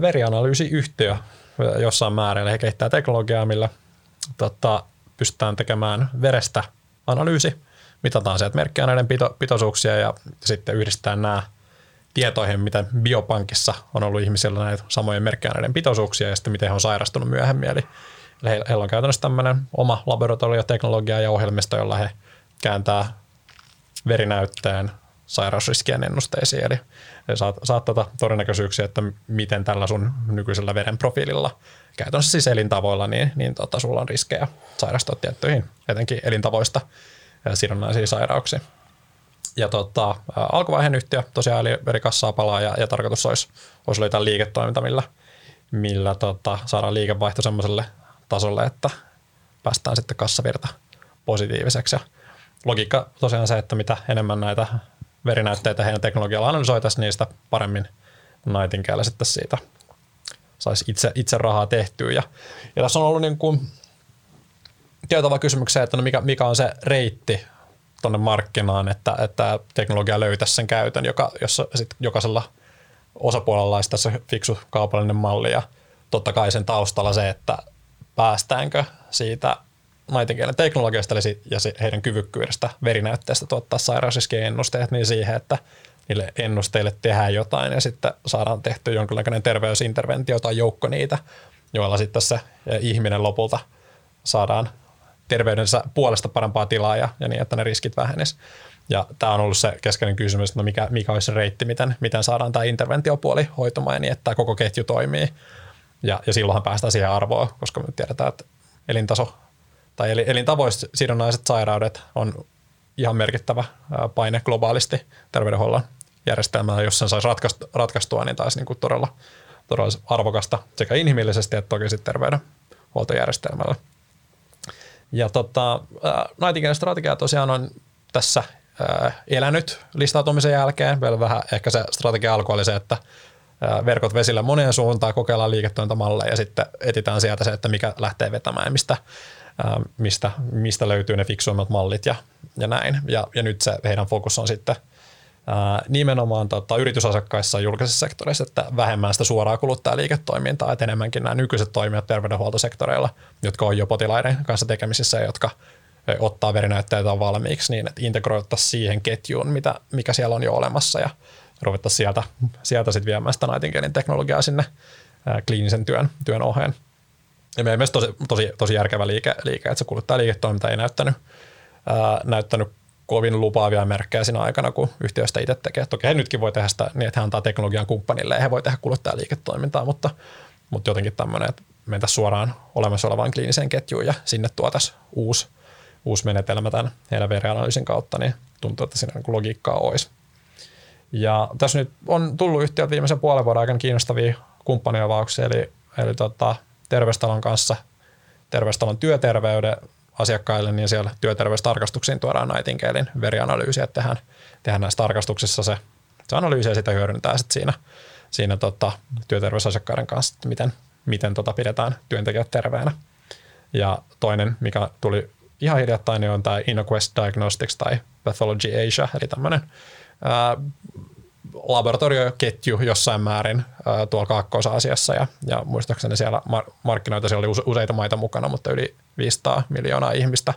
verianalyysiyhtiö jossain määrin, he kehittää teknologiaa, millä tota, pystytään tekemään verestä analyysi. Mitataan sieltä merkkiaineiden pito, pitoisuuksia ja sitten yhdistetään nämä tietoihin, mitä biopankissa on ollut ihmisillä näitä samojen merkkiaineiden pitoisuuksia ja sitten miten he on sairastunut myöhemmin. Eli heillä on käytännössä tämmöinen oma laboratorioteknologia ja ohjelmisto, jolla he kääntää verinäytteen sairausriskien ennusteisiin. Eli saat, saat tota todennäköisyyksiä, että miten tällä sun nykyisellä veren profiililla, käytännössä siis elintavoilla, niin, niin tota, sulla on riskejä sairastua tiettyihin, etenkin elintavoista sidonnaisiin sairauksiin. Ja tota, alkuvaiheen yhtiö tosiaan eli verikassaa palaa ja, ja tarkoitus olisi, olisi löytää liiketoiminta, millä, millä tota, saadaan liikevaihto semmoiselle tasolle, että päästään sitten kassavirta positiiviseksi. Ja logiikka tosiaan se, että mitä enemmän näitä verinäytteitä heidän teknologialla analysoitaisiin, niin sitä paremmin Nightingale sitten siitä saisi itse, itse rahaa tehtyä. Ja, ja tässä on ollut niin kuin tietova kysymyksiä, että no mikä, mikä on se reitti tuonne markkinaan, että, että teknologia löytäisi sen käytön, joka, jossa sit jokaisella osapuolella olisi tässä fiksu kaupallinen malli ja totta kai sen taustalla se, että päästäänkö siitä Nightingalen teknologiasta ja heidän kyvykkyydestä verinäytteestä tuottaa sairausriskien ennusteet niin siihen, että niille ennusteille tehdään jotain ja sitten saadaan tehty jonkinlainen terveysinterventio tai joukko niitä, joilla sitten se ihminen lopulta saadaan terveydensä puolesta parempaa tilaa ja, ja niin, että ne riskit vähenisivät. Ja tämä on ollut se keskeinen kysymys, että no mikä, mikä olisi se reitti, miten, miten saadaan tämä interventiopuoli hoitumaan niin, että tämä koko ketju toimii. Ja, ja silloinhan päästään siihen arvoon, koska me tiedetään, että elintaso tai elintavoista sidonnaiset sairaudet on ihan merkittävä paine globaalisti terveydenhuollon järjestelmää, jos sen saisi ratkaistua, niin taisi niin kuin todella, todella arvokasta sekä inhimillisesti että toki sitten terveydenhuoltojärjestelmällä. Ja tota, Nightingale strategia tosiaan on tässä elänyt listautumisen jälkeen. Vielä vähän ehkä se strategia alku oli se, että verkot vesillä moneen suuntaan, kokeillaan liiketoimintamalleja ja sitten etitään sieltä se, että mikä lähtee vetämään mistä, mistä, mistä löytyy ne fiksuimmat mallit ja, ja näin. Ja, ja nyt se heidän fokus on sitten nimenomaan tota, yritysasakkaissa julkisessa sektorissa, että vähemmän sitä suoraa kuluttajaliiketoimintaa, että enemmänkin nämä nykyiset toimijat terveydenhuoltosektoreilla, jotka on jo potilaiden kanssa tekemisissä jotka ottaa verinäytteitä valmiiksi, niin että integroittaisiin siihen ketjuun, mitä, mikä siellä on jo olemassa ja ruvettaisiin sieltä, sieltä sitten viemään sitä Nightingalein teknologiaa sinne kliinisen työn, työn oheen. Ja meidän mielestä tosi, tosi, tosi järkevä liike, liike, että se kuluttajaliiketoiminta ei näyttänyt, ää, näyttänyt kovin lupaavia merkkejä siinä aikana, kun yhtiöstä itse tekee. Toki he nytkin voi tehdä sitä niin, että he antaa teknologian kumppanille ja he voi tehdä kuluttajaliiketoimintaa, mutta, mutta jotenkin tämmöinen, että mentäisiin suoraan olemassa olevaan kliiniseen ketjuun ja sinne tuotaisiin uusi, uusi menetelmä tämän heidän verianalyysin kautta, niin tuntuu, että siinä niin logiikkaa olisi. Ja tässä nyt on tullut yhtiöt viimeisen puolen vuoden aikana kiinnostavia kumppaniavauksia, eli, eli tota, terveystalon kanssa terveystalon työterveyden asiakkaille, niin siellä työterveystarkastuksiin tuodaan Nightingalein verianalyysiä, että tehdään, tehdään näissä tarkastuksissa se, se analyysi ja sitä hyödyntää sitten siinä, siinä tota, työterveysasiakkaiden kanssa, että miten, miten tota pidetään työntekijät terveenä. Ja toinen, mikä tuli ihan hiljattain, niin on tämä InnoQuest Diagnostics tai Pathology Asia, eli tämmöinen laboratorioketju jossain määrin ää, tuolla Kaakkois-Aasiassa ja, ja muistaakseni siellä mar- markkinoita siellä oli useita maita mukana, mutta yli 500 miljoonaa ihmistä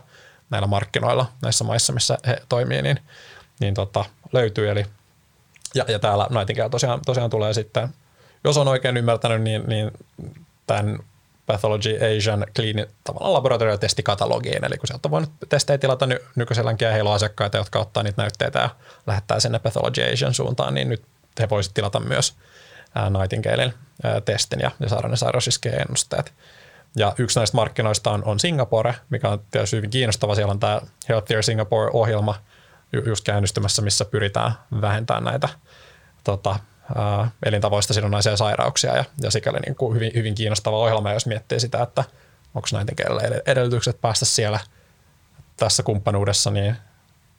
näillä markkinoilla näissä maissa, missä he toimii, niin, niin tota, löytyy. Eli, ja, ja täällä Nightingale tosiaan, tosiaan tulee sitten, jos on oikein ymmärtänyt, niin, niin tämän Pathology Asian Clean tavallaan laboratoriotestikatalogiin, eli kun sieltä on voinut testejä tilata ny- nykyiselläänkin ja heillä on asiakkaita, jotka ottaa niitä näytteitä ja lähettää sinne Pathology Asian suuntaan, niin nyt he voisivat tilata myös Nightingalein testin ja, ja saada ne sairausriskien ennusteet. Ja yksi näistä markkinoista on, on Singapore, mikä on tietysti hyvin kiinnostava. Siellä on tämä Healthier Singapore-ohjelma just käynnistymässä, missä pyritään vähentämään näitä tota, ää, elintavoista sidonnaisia sairauksia ja, ja sikäli niin kuin hyvin, hyvin kiinnostava ohjelma, jos miettii sitä, että onko näiden edellytykset päästä siellä tässä kumppanuudessa niin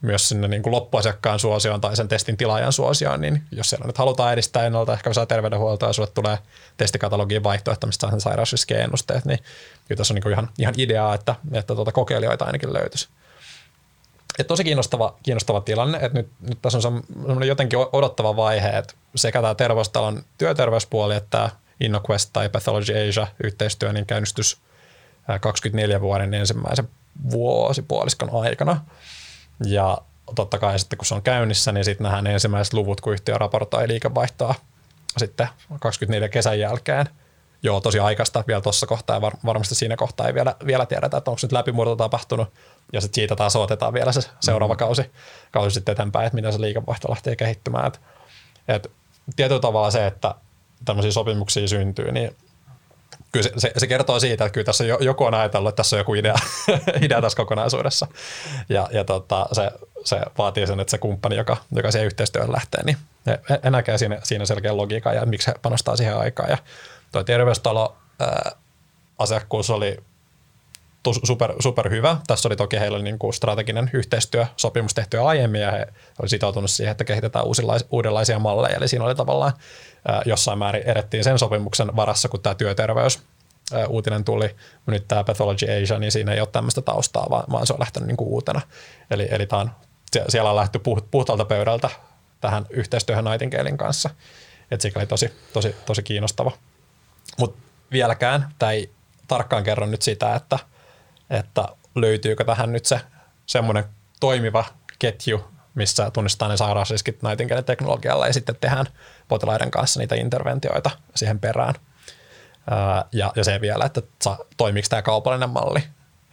myös sinne niin kuin loppuasiakkaan suosioon tai sen testin tilaajan suosioon, niin jos siellä nyt halutaan edistää ennaltaehkäisyä terveydenhuoltoa ja sulle tulee testikatalogiin vaihtoehto, mistä saa sen sairausriskien ennusteet, niin kyllä tässä on niin kuin ihan, ihan ideaa, että, että tuota kokeilijoita ainakin löytyisi. Et tosi kiinnostava, kiinnostava tilanne, että nyt, nyt tässä on semmoinen jotenkin odottava vaihe, että sekä tämä terveystalon työterveyspuoli että InnoQuest tai Pathology Asia yhteistyö niin käynnistys 24 vuoden ensimmäisen vuosipuoliskon aikana. Ja totta kai sitten kun se on käynnissä, niin sitten nähdään ensimmäiset luvut, kun yhtiö raportoi liikevaihtoa sitten 24 kesän jälkeen. Joo, tosi aikaista vielä tuossa kohtaa ja var- varmasti siinä kohtaa ei vielä, vielä tiedetä, että onko nyt läpimurto tapahtunut ja sitten siitä taas otetaan vielä se seuraava mm. kausi, kausi sitten eteenpäin, että miten se liikevaihto lähtee kehittymään. Et, et tietyllä tavalla se, että tämmöisiä sopimuksia syntyy, niin kyllä se, se, kertoo siitä, että kyllä tässä joku on ajatellut, että tässä on joku idea, idea tässä kokonaisuudessa. Ja, ja tota, se, se vaatii sen, että se kumppani, joka, joka siihen yhteistyöhön lähtee, niin he, he näkee siinä, siinä selkeän logiikan ja miksi he panostaa siihen aikaan. Ja tuo terveystalo ää, asiakkuus oli super, super hyvä. Tässä oli toki heillä niin kuin strateginen yhteistyösopimus tehty aiemmin ja he olivat sitoutunut siihen, että kehitetään uudenlaisia malleja. Eli siinä oli tavallaan jossain määrin erettiin sen sopimuksen varassa, kun tämä työterveys uutinen tuli, nyt tämä Pathology Asia, niin siinä ei ole tämmöistä taustaa, vaan, vaan se on lähtenyt niin kuin uutena. Eli, eli tämä on, siellä on lähty puhtaalta pöydältä tähän yhteistyöhön Nightingalein kanssa. Että sikäli tosi, tosi, tosi kiinnostava. Mutta vieläkään ei tarkkaan kerro nyt sitä, että, että löytyykö tähän nyt se semmoinen toimiva ketju, missä tunnistetaan ne sairausriskit Nightingale teknologialla ja sitten tehdään potilaiden kanssa niitä interventioita siihen perään. Ja, ja se vielä, että toimiiko tämä kaupallinen malli.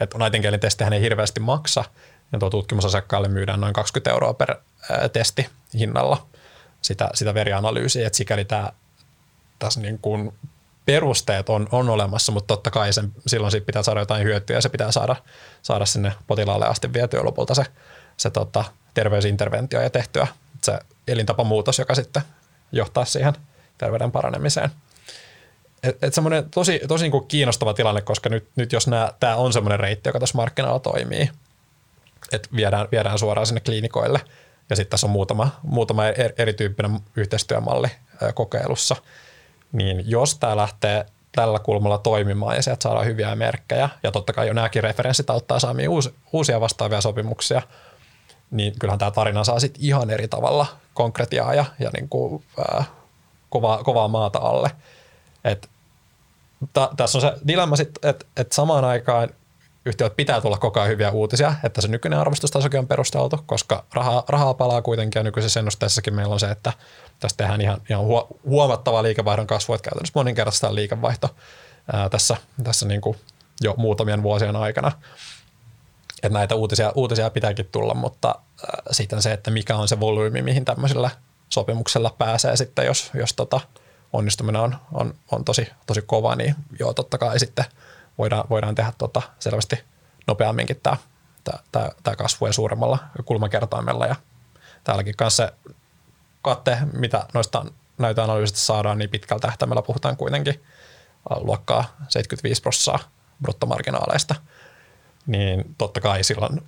Että Nightingalein testihän ei hirveästi maksa, ja tuo tutkimusasiakkaalle myydään noin 20 euroa per testi hinnalla sitä, sitä verianalyysiä, että sikäli tämä, tässä niin kuin perusteet on, on olemassa, mutta totta kai sen, silloin siitä pitää saada jotain hyötyä ja se pitää saada, saada sinne potilaalle asti vietyä lopulta se, se tota, terveysinterventio ja tehtyä se elintapamuutos, joka sitten johtaa siihen terveyden paranemiseen. Et, et semmoinen tosi, tosi niin kuin kiinnostava tilanne, koska nyt, nyt jos tämä on semmoinen reitti, joka tässä markkinoilla toimii, että viedään, viedään suoraan sinne kliinikoille ja sitten tässä on muutama, muutama erityyppinen yhteistyömalli kokeilussa, niin jos tämä lähtee tällä kulmalla toimimaan ja sieltä saadaan hyviä merkkejä, ja totta kai jo nämäkin referenssit auttaa saamiin uusi, uusia vastaavia sopimuksia, niin kyllähän tämä tarina saa sitten ihan eri tavalla konkretiaa ja, ja niin kuin, ää, kovaa, kovaa maata alle. Et, ta, tässä on se dilemma sitten, että et samaan aikaan yhtiöt pitää tulla koko ajan hyviä uutisia, että se nykyinen arvostustasokin on perusteltu, koska rahaa, rahaa palaa kuitenkin ja nykyisessä ennusteessakin meillä on se, että tästä tehdään ihan, ihan huomattava liikevaihdon kasvu, että käytännössä moninkertaistaan liikevaihto ää, tässä, tässä niin kuin jo muutamien vuosien aikana. Että näitä uutisia, uutisia pitääkin tulla, mutta äh, sitten se, että mikä on se volyymi, mihin tämmöisellä sopimuksella pääsee sitten, jos, jos tota onnistuminen on, on, on tosi, tosi kova, niin joo, totta kai sitten voidaan, voidaan tehdä tota selvästi nopeamminkin tämä, tämä, tämä kasvu ja suuremmalla kulmakertoimella. Ja täälläkin kanssa se katte, mitä noista näytöanalyysistä saadaan, niin pitkällä tähtäimellä puhutaan kuitenkin luokkaa 75 prosenttia bruttomarginaaleista – niin totta kai silloin,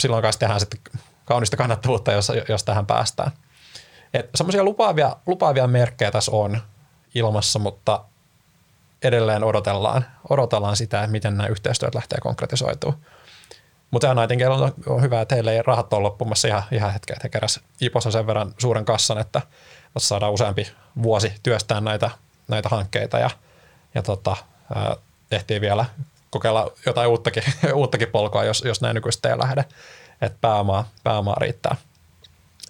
silloin kanssa tehdään sitten kaunista kannattavuutta, jos, jos tähän päästään. Semmoisia lupaavia, lupaavia merkkejä tässä on ilmassa, mutta edelleen odotellaan, odotellaan sitä, että miten nämä yhteistyöt lähtee konkretisoitumaan. Mutta näidenkin on, on hyvä, että heillä ei rahat ole loppumassa ihan, ihan hetken, että he keräs Ipossa sen verran suuren kassan, että saadaan useampi vuosi työstää näitä, näitä hankkeita ja, ja tota, ehtii vielä kokeilla jotain uuttakin, uuttakin polkua, jos, jos näin nykyistä ei lähde. Että pääomaa, pääomaa riittää.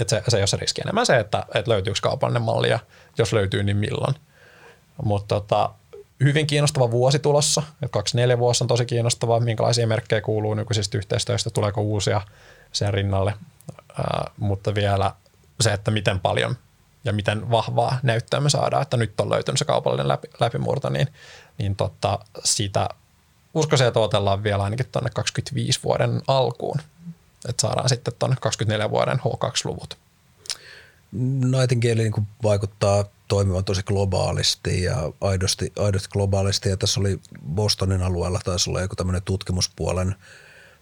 Et se, se ei ole se riski enemmän se, että, että löytyykö kaupallinen malli ja jos löytyy, niin milloin. Mutta tota, hyvin kiinnostava vuosi tulossa. kaksi neljä vuosi on tosi kiinnostavaa. Minkälaisia merkkejä kuuluu nykyisistä yhteistyöstä, tuleeko uusia sen rinnalle. Ää, mutta vielä se, että miten paljon ja miten vahvaa näyttöä me saadaan, että nyt on löytynyt se kaupallinen läpi, läpimurto, niin, niin tota, siitä uskoisin, että odotellaan vielä ainakin tuonne 25 vuoden alkuun, että saadaan sitten tuonne 24 vuoden H2-luvut. Nightingale niin vaikuttaa toimivan tosi globaalisti ja aidosti, aidosti globaalisti. Ja tässä oli Bostonin alueella taisi olla joku tämmöinen tutkimuspuolen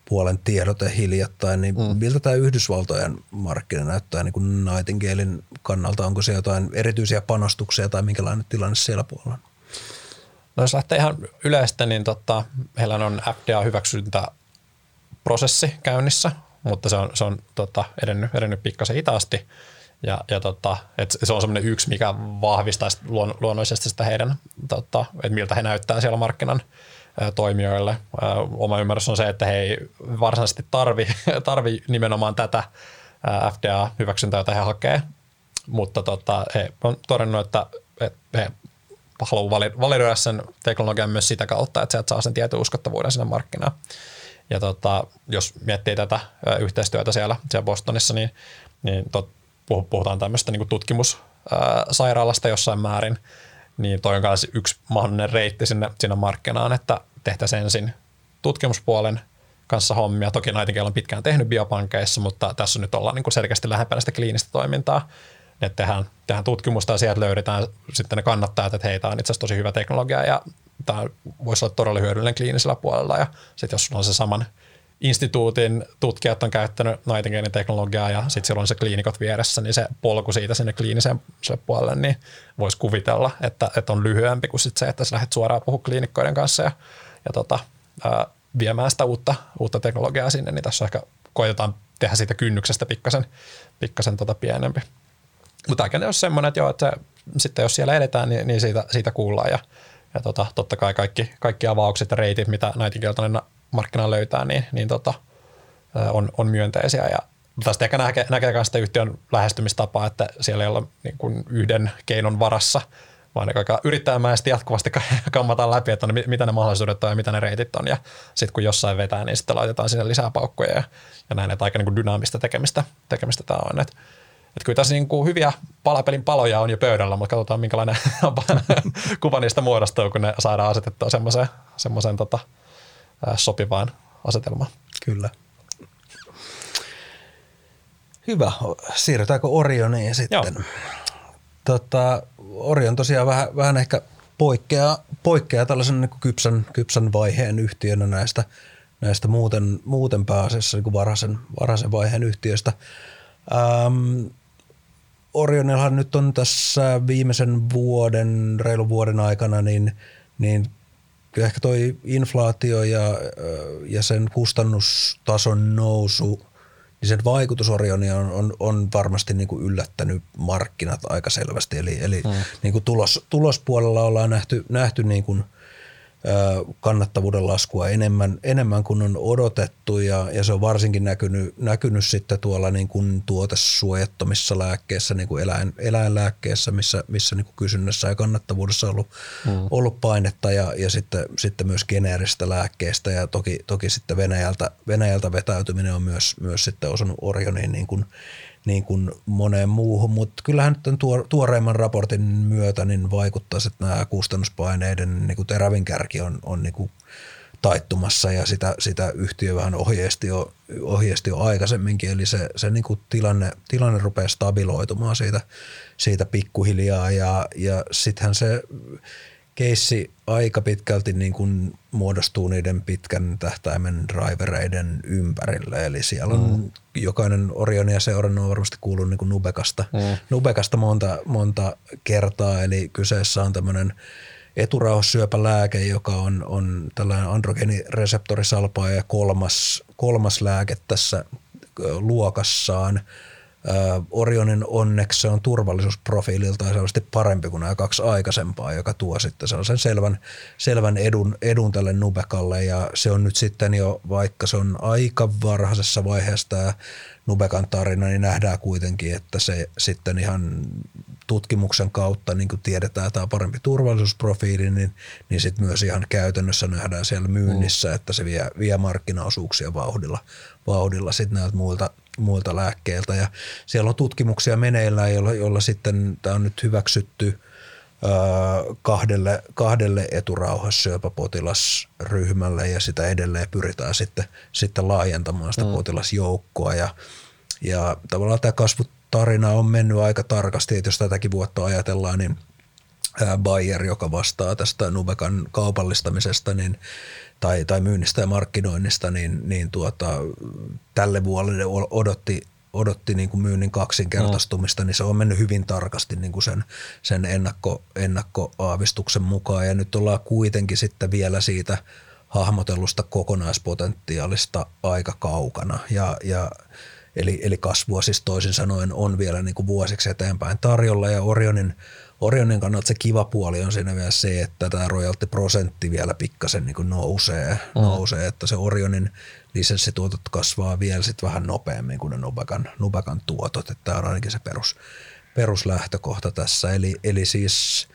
puolen tiedote hiljattain, niin mm. miltä tämä Yhdysvaltojen markkina näyttää niin kuin Nightingalein kannalta? Onko se jotain erityisiä panostuksia tai minkälainen tilanne siellä puolella? No jos lähtee ihan yleistä, niin tota, heillä on FDA-hyväksyntä prosessi käynnissä, mutta se on, se on tota, edennyt, edennyt pikkasen hitaasti. Ja, ja tota, et se on semmoinen yksi, mikä vahvistaa luon, luonnollisesti sitä heidän, tota, että miltä he näyttää siellä markkinan toimijoille. Oma ymmärrys on se, että he ei varsinaisesti tarvi, tarvi nimenomaan tätä FDA-hyväksyntää, jota he hakee, mutta tota, he on todennut, että, että he haluaa validoida sen teknologian myös sitä kautta, että sieltä saa sen tietyn uskottavuuden sinne markkinaan. Ja tota, jos miettii tätä yhteistyötä siellä, siellä Bostonissa, niin, niin tot, puhutaan tämmöistä niin tutkimussairaalasta jossain määrin, niin toi on myös yksi mahdollinen reitti sinne, sinne markkinaan, että tehtäisiin ensin tutkimuspuolen kanssa hommia. Toki Nightingale on pitkään tehnyt biopankeissa, mutta tässä nyt ollaan niin kuin selkeästi lähempänä sitä kliinistä toimintaa. Että tehdään, tehdään tutkimusta ja sieltä löydetään sitten ne kannattajat, että hei, tämä on itse asiassa tosi hyvä teknologia ja tämä voisi olla todella hyödyllinen kliinisellä puolella. Ja sitten jos sulla on se saman instituutin tutkijat on käyttänyt Nightingalein teknologiaa ja sitten silloin se kliinikot vieressä, niin se polku siitä sinne kliiniseen puolelle, niin voisi kuvitella, että, että on lyhyempi kuin sit se, että sä lähdet suoraan puhumaan kliinikkoiden kanssa ja, ja tota, ää, viemään sitä uutta, uutta teknologiaa sinne, niin tässä ehkä koitetaan tehdä siitä kynnyksestä pikkasen, pikkasen tota pienempi. Mutta tämä on semmoinen, että, joo, että se, sitten jos siellä edetään, niin, niin siitä, siitä kuullaan ja, ja tota, totta kai kaikki, kaikki avaukset ja reitit, mitä Nightingale markkinaan löytää, niin, niin tota, on, on myönteisiä. Ja tästä ehkä näkee, näkee myös sitä yhtiön lähestymistapaa, että siellä ei ole niin kuin yhden keinon varassa, vaan aika yrittäjämäisesti jatkuvasti kammataan läpi, että no, mitä ne mahdollisuudet on ja mitä ne reitit on. Ja sitten kun jossain vetää, niin sitten laitetaan sinne lisää paukkoja ja, ja näin, että aika niin kuin dynaamista tekemistä, tekemistä tämä on. Että että kyllä tässä niin kuin hyviä palapelin paloja on jo pöydällä, mutta katsotaan minkälainen kuva niistä muodostuu, kun ne saadaan asetettua semmoiseen, semmoiseen tota, sopivaan asetelmaan. Kyllä. Hyvä. Siirrytäänkö Orioniin sitten? Joo. Tota, Orion tosiaan vähän, vähän ehkä poikkeaa, poikkeaa tällaisen niin kypsän, kypsän vaiheen yhtiönä näistä, näistä muuten, muuten pääasiassa niin varhaisen, varhaisen vaiheen yhtiöistä. Ähm, Orionillahan nyt on tässä viimeisen vuoden, reilun vuoden aikana, niin, niin kyllä ehkä toi inflaatio ja, ja sen kustannustason nousu, niin sen vaikutus Orioni on, on, on varmasti niin kuin yllättänyt markkinat aika selvästi. Eli, eli hmm. niin kuin tulos, tulospuolella ollaan nähty, nähty niin kuin – kannattavuuden laskua enemmän, enemmän kuin on odotettu ja, ja se on varsinkin näkynyt, näkynyt sitten tuolla niin kuin tuotesuojattomissa lääkkeissä, niin kuin eläin, eläinlääkkeissä, missä, missä niin kuin kysynnässä ja kannattavuudessa on ollut, mm. ollut painetta ja, ja sitten, sitten myös geneeristä lääkkeistä ja toki, toki sitten Venäjältä, Venäjältä vetäytyminen on myös, myös sitten osunut Orioniin niin kuin niin kuin moneen muuhun, mutta kyllähän nyt tuoreimman raportin myötä niin vaikuttaa, että nämä kustannuspaineiden niin kuin terävin kärki on, on niin kuin taittumassa ja sitä, sitä yhtiö vähän ohjeisti jo, ohjeisti jo aikaisemminkin, eli se, se niin kuin tilanne, tilanne rupeaa stabiloitumaan siitä, siitä pikkuhiljaa ja, ja sittenhän se keissi aika pitkälti niin kuin muodostuu niiden pitkän tähtäimen drivereiden ympärille. Eli siellä on mm. jokainen Orionia seurannut on varmasti kuullut niin kuin Nubekasta, mm. Nubekasta monta, monta kertaa. Eli kyseessä on tämmöinen eturauhassyöpälääke, joka on, on tällainen androgeenireseptorisalpaa ja kolmas, kolmas lääke tässä luokassaan – Orionin onneksi se on turvallisuusprofiililtaan selvästi parempi kuin nämä kaksi aikaisempaa, joka tuo sitten sellaisen selvän, selvän edun, edun tälle Nubekalle ja se on nyt sitten jo, vaikka se on aika varhaisessa vaiheessa tämä Nubekan tarina, niin nähdään kuitenkin, että se sitten ihan tutkimuksen kautta, niin kuin tiedetään, tämä parempi turvallisuusprofiili, niin, niin sitten myös ihan käytännössä nähdään siellä myynnissä, mm. että se vie, vie markkinaosuuksia vauhdilla, vauhdilla sitten näiltä muilta – muilta lääkkeiltä. Ja siellä on tutkimuksia meneillään, jolla, jolla sitten tämä on nyt hyväksytty kahdelle, kahdelle eturauhassyöpäpotilasryhmälle ja sitä edelleen pyritään sitten, sitten laajentamaan sitä mm. potilasjoukkoa. Ja, ja tavallaan tämä kasvutarina on mennyt aika tarkasti, että jos tätäkin vuotta ajatellaan, niin Bayer, joka vastaa tästä Nubekan kaupallistamisesta, niin tai, tai myynnistä ja markkinoinnista, niin, niin tuota, tälle vuodelle odotti, odotti niin kuin myynnin kaksinkertaistumista, mm. niin se on mennyt hyvin tarkasti niin kuin sen, sen ennakko, ennakkoaavistuksen mukaan. Ja nyt ollaan kuitenkin sitten vielä siitä hahmotellusta kokonaispotentiaalista aika kaukana. Ja, ja Eli, eli kasvua siis toisin sanoen on vielä niin kuin vuosiksi eteenpäin tarjolla ja Orionin, Orionin kannalta se kiva puoli on siinä vielä se, että tämä royalty-prosentti vielä pikkasen niin kuin nousee, mm. nousee, että se Orionin lisenssituotot kasvaa vielä sit vähän nopeammin kuin ne Nubekan, Nubekan tuotot, että tämä on ainakin se perus, peruslähtökohta tässä. Eli, eli siis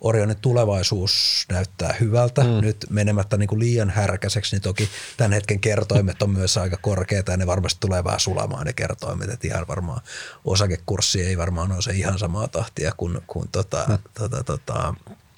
Orionin tulevaisuus näyttää hyvältä. Mm. Nyt menemättä niin kuin liian härkäiseksi, niin toki tämän hetken kertoimet on myös aika korkeita ja ne varmasti tulee vähän sulamaan ne kertoimet. Että ihan varmaan osakekurssi ei varmaan ole se ihan samaa tahtia kuin, kuin tota, mm. tota, tota,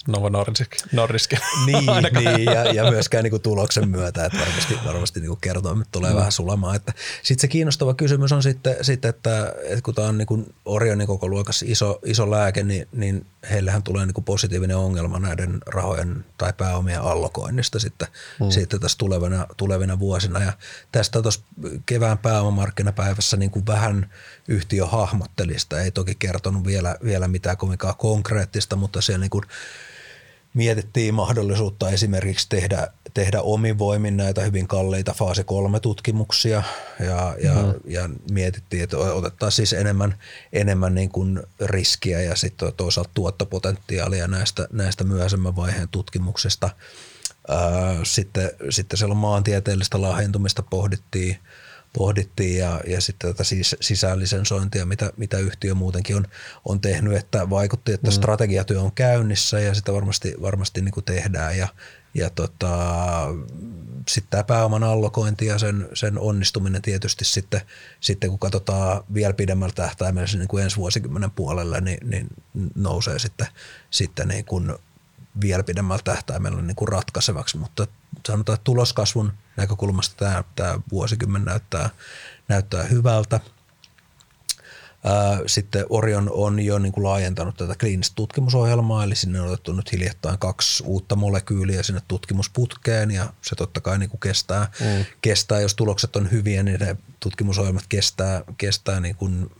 Novo Nordisk. Nordisk. niin, niin ja, ja, myöskään niin kuin tuloksen myötä, että varmasti, varmasti niin kuin kertoimet tulee mm. vähän sulamaan. Sitten se kiinnostava kysymys on sitten, sitten että, että kun tämä on niin kuin Orionin koko luokassa iso, iso lääke, niin, niin heillähän tulee niin kuin positiivinen ongelma näiden rahojen tai pääomien allokoinnista sitten, mm. sitten tässä tulevina, tulevina vuosina. Ja tästä tuossa kevään pääomamarkkinapäivässä niin kuin vähän yhtiö hahmottelista, ei toki kertonut vielä, vielä mitään kovinkaan konkreettista, mutta siellä niin kuin mietittiin mahdollisuutta esimerkiksi tehdä, tehdä omin voimin näitä hyvin kalliita faase kolme tutkimuksia ja, ja, mm. ja mietittiin, että otettaisiin siis enemmän, enemmän niin kuin riskiä ja sitten toisaalta tuottopotentiaalia näistä, näistä myöhäisemmän vaiheen tutkimuksista. Sitten, sitten siellä maantieteellistä lahjentumista pohdittiin – pohdittiin ja, ja sitten tätä sis, sisällisensointia, mitä, mitä yhtiö muutenkin on, on tehnyt, että vaikutti, että mm. strategiatyö on käynnissä ja sitä varmasti, varmasti niin kuin tehdään ja, ja tota, sitten tämä pääoman allokointi ja sen, sen onnistuminen tietysti sitten, sitten kun katsotaan vielä pidemmällä tähtäimellä niin kuin ensi vuosikymmenen puolelle, niin, niin nousee sitten, sitten niin kuin vielä pidemmällä tähtäimellä niin kuin ratkaisevaksi, mutta sanotaan, että tuloskasvun näkökulmasta tämä, tämä vuosikymmen näyttää, näyttää hyvältä. Sitten Orion on jo niin kuin laajentanut tätä kliinistä tutkimusohjelmaa, eli sinne on otettu nyt hiljattain kaksi uutta molekyyliä sinne tutkimusputkeen, ja se totta kai niin kuin kestää, mm. kestää, jos tulokset on hyviä, niin ne tutkimusohjelmat kestää, kestää niin kuin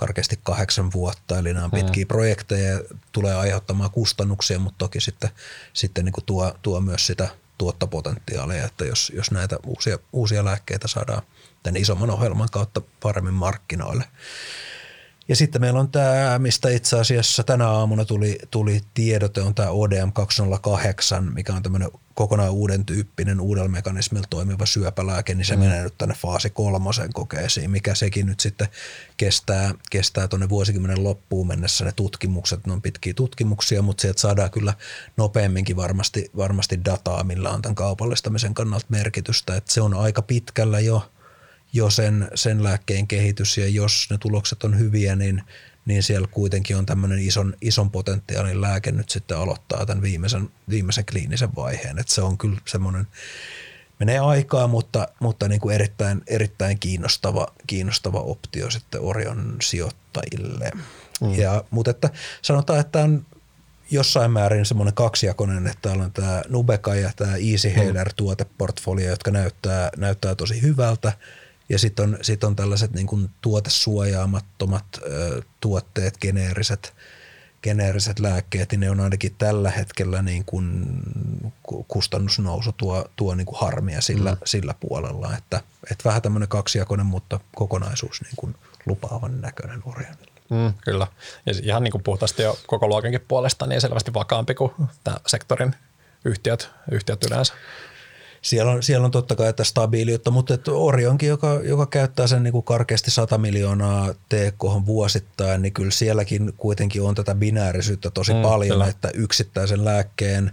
karkeasti kahdeksan vuotta, eli nämä on pitkiä mm. projekteja ja tulee aiheuttamaan kustannuksia, mutta toki sitten, sitten niin kuin tuo, tuo myös sitä tuottopotentiaalia, että jos, jos näitä uusia, uusia lääkkeitä saadaan tämän isomman ohjelman kautta paremmin markkinoille. Ja sitten meillä on tämä, mistä itse asiassa tänä aamuna tuli, tuli tiedote, on tämä ODM 208, mikä on tämmöinen kokonaan uuden tyyppinen, uudella mekanismilla toimiva syöpälääke, niin se mm. menee nyt tänne faasi kolmosen kokeisiin, mikä sekin nyt sitten kestää, kestää tuonne vuosikymmenen loppuun mennessä ne tutkimukset, ne on pitkiä tutkimuksia, mutta sieltä saadaan kyllä nopeamminkin varmasti, varmasti dataa, millä on tämän kaupallistamisen kannalta merkitystä, että se on aika pitkällä jo, jo sen, sen lääkkeen kehitys ja jos ne tulokset on hyviä, niin, niin siellä kuitenkin on tämmöinen ison, ison potentiaalin lääke nyt sitten aloittaa tämän viimeisen, viimeisen kliinisen vaiheen. Että se on kyllä semmoinen, menee aikaa, mutta, mutta niin kuin erittäin, erittäin kiinnostava, kiinnostava optio sitten Orion sijoittajille. Mm. Ja, mutta että sanotaan, että on jossain määrin semmoinen kaksijakoinen, että täällä on tämä Nubeka ja tämä EasyHailer mm. tuoteportfolio, jotka näyttää, näyttää tosi hyvältä – ja sitten on, sit on tällaiset niin kuin tuotesuojaamattomat ö, tuotteet, geneeriset, geneeriset lääkkeet, niin ne on ainakin tällä hetkellä niin kuin kustannusnousu tuo, tuo niin kuin harmia sillä, mm. sillä puolella. Että, että vähän tämmöinen kaksijakoinen, mutta kokonaisuus niin kuin lupaavan näköinen Orionille. Mm, kyllä. Ja ihan niin kuin puhtaasti jo koko luokankin puolesta, niin selvästi vakaampi kuin tämä sektorin yhtiöt, yhtiöt yleensä siellä on, siellä on totta kai että stabiiliutta, mutta että Orionkin, joka, joka käyttää sen niin kuin karkeasti 100 miljoonaa TK vuosittain, niin kyllä sielläkin kuitenkin on tätä binäärisyyttä tosi mm, paljon, kyllä. että yksittäisen lääkkeen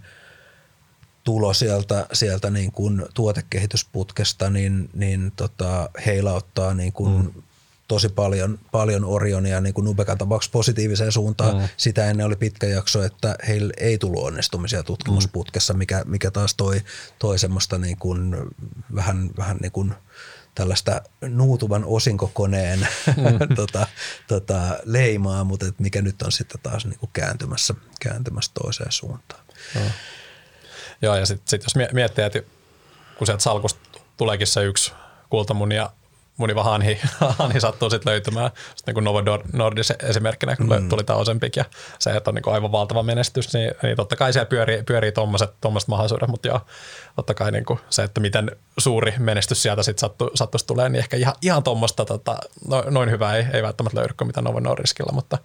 tulo sieltä, sieltä niin kuin tuotekehitysputkesta, niin, niin tota, heilauttaa niin kuin mm tosi paljon, paljon Orionia niin kuin Nubekan tapauksessa positiiviseen suuntaan. Mm. Sitä ennen oli pitkä jakso, että heillä ei tullut onnistumisia tutkimusputkessa, mikä, mikä taas toi, toi semmoista niin kuin vähän, vähän niin kuin tällaista nuutuvan osinkokoneen mm. tota, tota, leimaa, mutta et mikä nyt on sitten taas niin kuin kääntymässä, kääntymässä toiseen suuntaan. Mm. Joo, ja sitten sit jos miettii, että kun sieltä salkusta tuleekin se yksi kultamunia muniva hanhi, hanhi sattuu sitten löytymään. Sitten niin Novo Nordis esimerkkinä, kun mm. tuli tämä Ozempic ja se, että on niin aivan valtava menestys, niin, niin totta kai siellä pyörii, pyörii tuommoiset mahdollisuudet, mutta joo, totta kai niin kuin se, että miten suuri menestys sieltä sitten sattu, sattuisi tulee, niin ehkä ihan, ihan tuommoista tota, no, noin hyvää ei, ei välttämättä löydy kuin mitä Novo Nordiskilla, mutta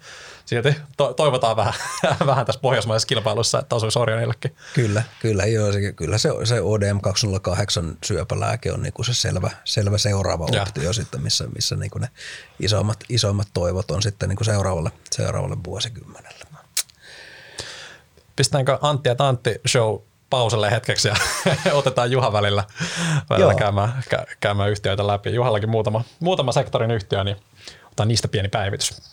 silti to, toivotaan vähän, vähän tässä pohjoismaisessa kilpailussa, että osuisi Orionillekin. Kyllä, kyllä, joo, se, kyllä se, se ODM 208 syöpälääke on niin kuin se selvä, selvä seuraava optio ja. sitten, missä, missä niin kuin ne isommat, isommat toivot on sitten niin kuin seuraavalle, seuraavalle vuosikymmenelle. Pistetäänkö Antti ja Tantti show pauselle hetkeksi ja otetaan Juha välillä, välillä käymään, käymään yhtiöitä läpi. Juhallakin muutama, muutama sektorin yhtiö, niin otetaan niistä pieni päivitys.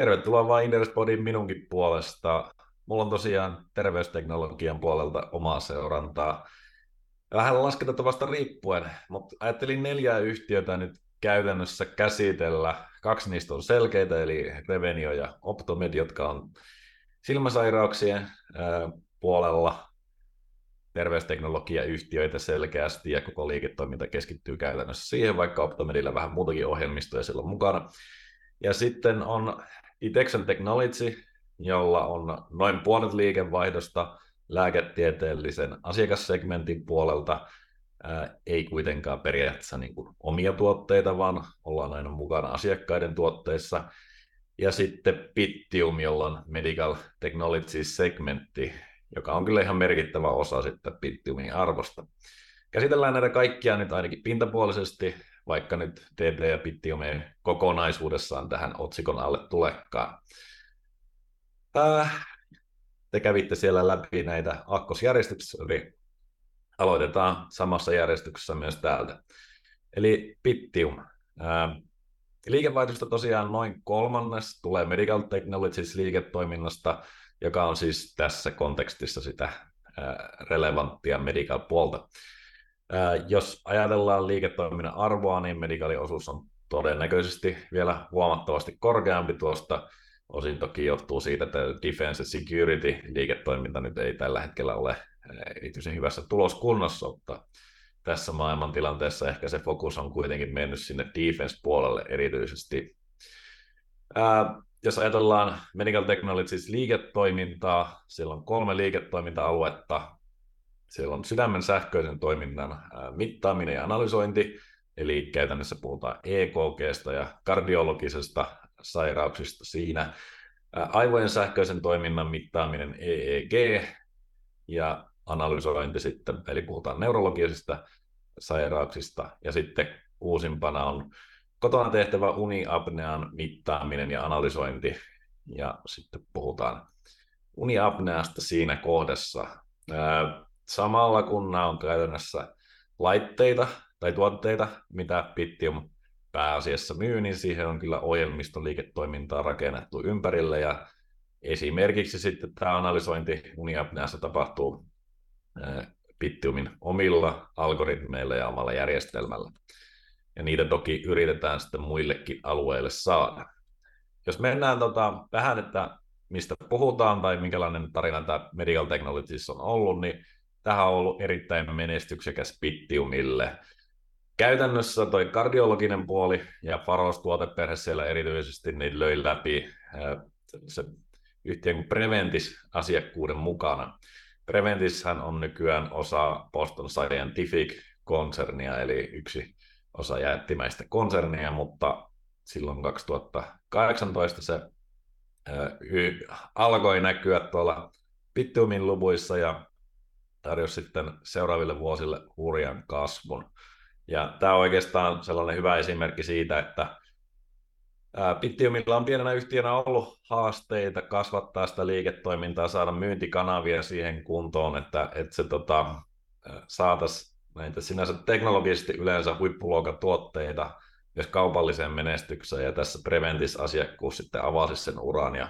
Tervetuloa vain Inderspodin minunkin puolesta. Mulla on tosiaan terveysteknologian puolelta omaa seurantaa. Vähän lasketettavasta riippuen, mutta ajattelin neljää yhtiötä nyt käytännössä käsitellä. Kaksi niistä on selkeitä, eli Revenio ja Optomed, jotka on silmäsairauksien puolella terveysteknologiayhtiöitä selkeästi ja koko liiketoiminta keskittyy käytännössä siihen, vaikka Optomedillä vähän muutakin ohjelmistoja silloin mukana. Ja sitten on Itexon Technology, jolla on noin puolet liikevaihdosta lääketieteellisen asiakassegmentin puolelta, ää, ei kuitenkaan periaatteessa niin kuin omia tuotteita, vaan ollaan aina mukana asiakkaiden tuotteissa. Ja sitten Pittium, jolla on Medical Technology segmentti, joka on kyllä ihan merkittävä osa sitten Pittiumin arvosta. Käsitellään näitä kaikkia nyt ainakin pintapuolisesti, vaikka nyt TT ja Pittium ei kokonaisuudessaan tähän otsikon alle tulekaan. Äh, te kävitte siellä läpi näitä akkosjärjestyksiä, eli aloitetaan samassa järjestyksessä myös täältä. Eli Pittium. Äh, liikevaihdosta tosiaan noin kolmannes tulee Medical Technologies liiketoiminnasta, joka on siis tässä kontekstissa sitä äh, relevanttia medical puolta. Jos ajatellaan liiketoiminnan arvoa, niin Medicalin osuus on todennäköisesti vielä huomattavasti korkeampi tuosta. Osin toki johtuu siitä, että Defense Security liiketoiminta nyt ei tällä hetkellä ole erityisen hyvässä tuloskunnossa, mutta tässä maailmantilanteessa ehkä se fokus on kuitenkin mennyt sinne defense-puolelle erityisesti. Ää, jos ajatellaan Medical Technologies liiketoimintaa, siellä on kolme liiketoiminta-aluetta, siellä on sydämen sähköisen toiminnan mittaaminen ja analysointi, eli käytännössä puhutaan EKGstä ja kardiologisesta sairauksista siinä. Aivojen sähköisen toiminnan mittaaminen EEG ja analysointi sitten, eli puhutaan neurologisista sairauksista. Ja sitten uusimpana on kotona tehtävä uniapnean mittaaminen ja analysointi. Ja sitten puhutaan uniapneasta siinä kohdassa samalla kun nämä on käytännössä laitteita tai tuotteita, mitä Pittium pääasiassa myy, niin siihen on kyllä ohjelmistoliiketoimintaa rakennettu ympärille ja esimerkiksi sitten tämä analysointi Uniapneassa tapahtuu Pittiumin omilla algoritmeilla ja omalla järjestelmällä. Ja niitä toki yritetään sitten muillekin alueille saada. Jos mennään tota, vähän, että mistä puhutaan tai minkälainen tarina tämä Medical Technologies on ollut, niin tähän on ollut erittäin menestyksekäs Pittiumille. Käytännössä toi kardiologinen puoli ja Faros-tuoteperhe siellä erityisesti niin löi läpi se yhtiön kuin Preventis-asiakkuuden mukana. Preventishän on nykyään osa Boston Scientific-konsernia, eli yksi osa jättimäistä konsernia, mutta silloin 2018 se alkoi näkyä tuolla Pittiumin luvuissa ja tarjosi sitten seuraaville vuosille hurjan kasvun. Ja tämä on oikeastaan sellainen hyvä esimerkki siitä, että Bittiumilla on pienenä yhtiönä ollut haasteita kasvattaa sitä liiketoimintaa, saada myyntikanavia siihen kuntoon, että, että se tota, saataisiin näitä sinänsä teknologisesti yleensä huippuluokan tuotteita myös kaupalliseen menestykseen, ja tässä Preventis-asiakkuus sitten avasi sen uran, ja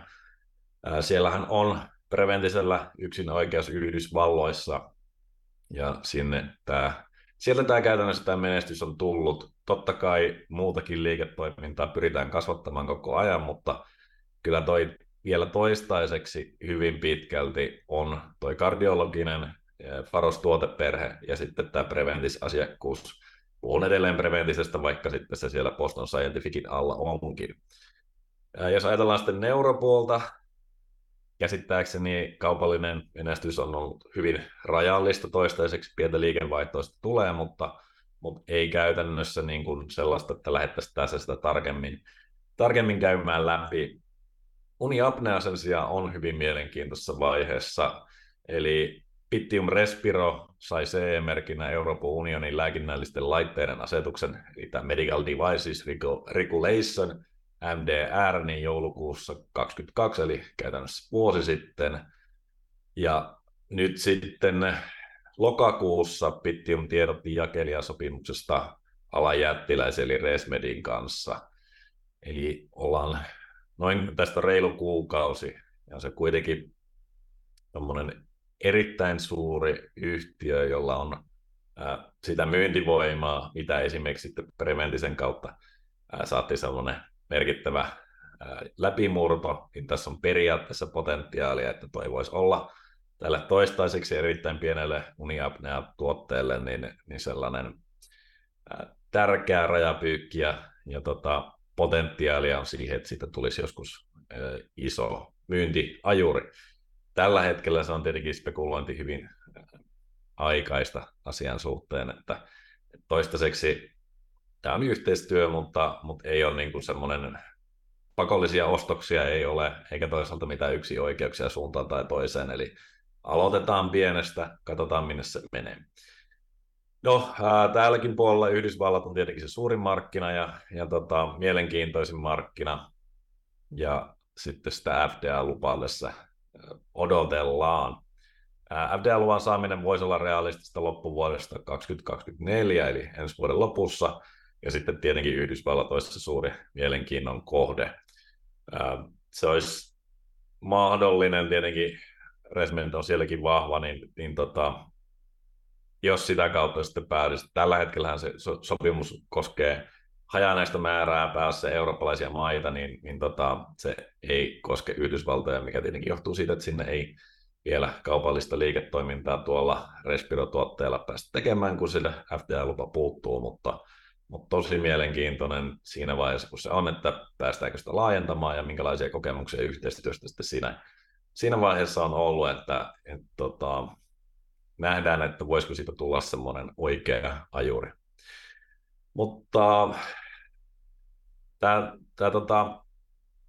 ää, siellähän on Preventisellä yksin oikeus Yhdysvalloissa, ja sinne tämä, sieltä tämä käytännössä tämä menestys on tullut. Totta kai muutakin liiketoimintaa pyritään kasvattamaan koko ajan, mutta kyllä toi vielä toistaiseksi hyvin pitkälti on toi kardiologinen Faros-tuoteperhe ja sitten tämä Preventis-asiakkuus on edelleen Preventisestä, vaikka sitten se siellä Boston Scientificin alla onkin. Ja jos ajatellaan sitten neuropuolta, käsittääkseni kaupallinen menestys on ollut hyvin rajallista toistaiseksi, pientä liikevaihtoista tulee, mutta, mutta ei käytännössä niin kuin sellaista, että lähettäisiin tässä sitä tarkemmin, tarkemmin käymään läpi. Uniapnea sen sijaan on hyvin mielenkiintoisessa vaiheessa, eli Pittium Respiro sai CE-merkinnä Euroopan unionin lääkinnällisten laitteiden asetuksen, eli tämä Medical Devices Regulation, MDR, niin joulukuussa 2022, eli käytännössä vuosi sitten. Ja nyt sitten lokakuussa Pittium tiedotti jakelijasopimuksesta alajättiläisen eli Resmedin kanssa. Eli ollaan noin tästä reilu kuukausi, ja se kuitenkin erittäin suuri yhtiö, jolla on ää, sitä myyntivoimaa, mitä esimerkiksi sitten Preventisen kautta saatiin sellainen merkittävä läpimurto, niin tässä on periaatteessa potentiaalia, että toi voisi olla tälle toistaiseksi erittäin pienelle uniapnea-tuotteelle niin, niin sellainen tärkeä rajapyykki ja, ja tota, potentiaalia on siihen, että siitä tulisi joskus iso myyntiajuri. Tällä hetkellä se on tietenkin spekulointi hyvin aikaista asian suhteen, että toistaiseksi tämä on yhteistyö, mutta, mutta ei ole niin kuin semmoinen pakollisia ostoksia ei ole, eikä toisaalta mitään yksi oikeuksia suuntaan tai toiseen, eli aloitetaan pienestä, katsotaan minne se menee. No, ää, täälläkin puolella Yhdysvallat on tietenkin se suurin markkina ja, ja tota, mielenkiintoisin markkina, ja sitten sitä FDA-lupallessa odotellaan. FDA-luvan saaminen voisi olla realistista loppuvuodesta 2024, eli ensi vuoden lopussa, ja sitten tietenkin Yhdysvallat olisi se suuri mielenkiinnon kohde. Se olisi mahdollinen, tietenkin Resment on sielläkin vahva, niin, niin tota, jos sitä kautta sitten päädyisi. Tällä hetkellä se sopimus koskee hajanaista määrää päässä eurooppalaisia maita, niin, niin tota, se ei koske Yhdysvaltoja, mikä tietenkin johtuu siitä, että sinne ei vielä kaupallista liiketoimintaa tuolla respirotuotteella päästä tekemään, kun sille FDA-lupa puuttuu, mutta, mutta tosi mielenkiintoinen siinä vaiheessa, kun se on, että päästäänkö sitä laajentamaan ja minkälaisia kokemuksia yhteistyöstä sitten siinä, siinä vaiheessa on ollut, että, että tota, nähdään, että voisiko siitä tulla semmoinen oikea ajuri. Mutta tämä, tämä tota,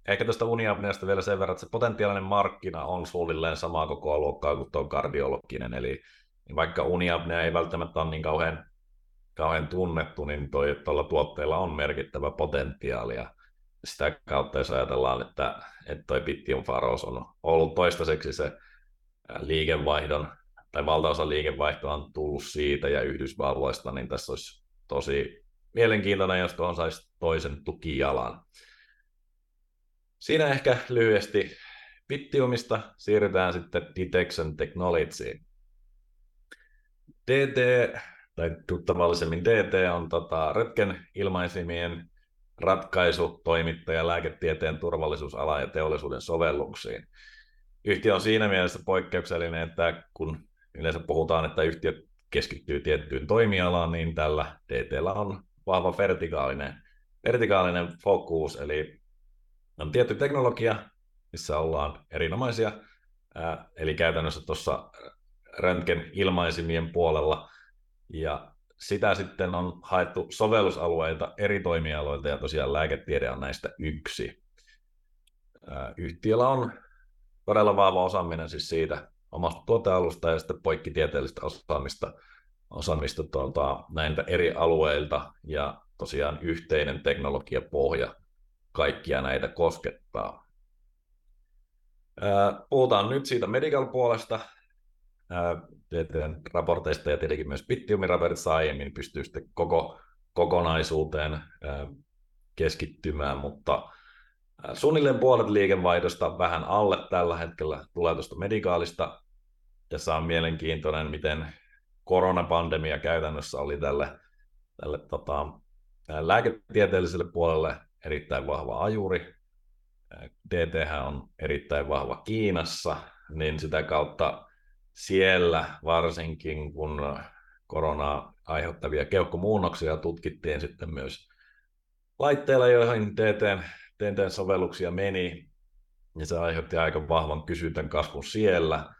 ehkä tästä uniapneasta vielä sen verran, että se potentiaalinen markkina on suunnilleen samaa koko luokkaa kuin tuo kardiologinen, eli vaikka uniapnea ei välttämättä ole niin kauhean, kauhean tunnettu, niin tuolla tuotteella on merkittävä potentiaali, ja sitä kautta jos ajatellaan, että, että toi Bittium Faros on ollut toistaiseksi se liikevaihdon, tai valtaosa liikevaihtoa on tullut siitä ja Yhdysvalloista, niin tässä olisi tosi mielenkiintoinen, jos tuohon saisi toisen tukijalan. Siinä ehkä lyhyesti Bittiumista siirrytään sitten Detection Technologyin. DT, tai tuttavallisemmin DT, on tota, retken ilmaisimien ratkaisu toimittaja lääketieteen turvallisuusala ja teollisuuden sovelluksiin. Yhtiö on siinä mielessä poikkeuksellinen, että kun yleensä puhutaan, että yhtiö keskittyy tiettyyn toimialaan, niin tällä DTllä on vahva vertikaalinen, vertikaalinen fokus, eli on tietty teknologia, missä ollaan erinomaisia, eli käytännössä tuossa röntgen ilmaisimien puolella, ja sitä sitten on haettu sovellusalueita eri toimialoilta, ja tosiaan lääketiede on näistä yksi. Yhtiöllä on todella vahva osaaminen siis siitä omasta tuotealusta ja sitten poikkitieteellistä osaamista osaamista tuolta näiltä eri alueilta ja tosiaan yhteinen teknologiapohja kaikkia näitä koskettaa. Puhutaan nyt siitä medical-puolesta, tieteen raporteista ja tietenkin myös Bittiumin raportissa aiemmin pystyy sitten koko kokonaisuuteen keskittymään, mutta suunnilleen puolet liikevaihdosta vähän alle tällä hetkellä tulee tuosta medikaalista, se on mielenkiintoinen, miten koronapandemia käytännössä oli tälle, tälle tota, lääketieteelliselle puolelle erittäin vahva ajuri. DT on erittäin vahva Kiinassa, niin sitä kautta siellä varsinkin kun korona aiheuttavia keuhkomuunnoksia tutkittiin sitten myös laitteilla, joihin DTn, DTn sovelluksia meni, ja se aiheutti aika vahvan kysyntän kasvun siellä.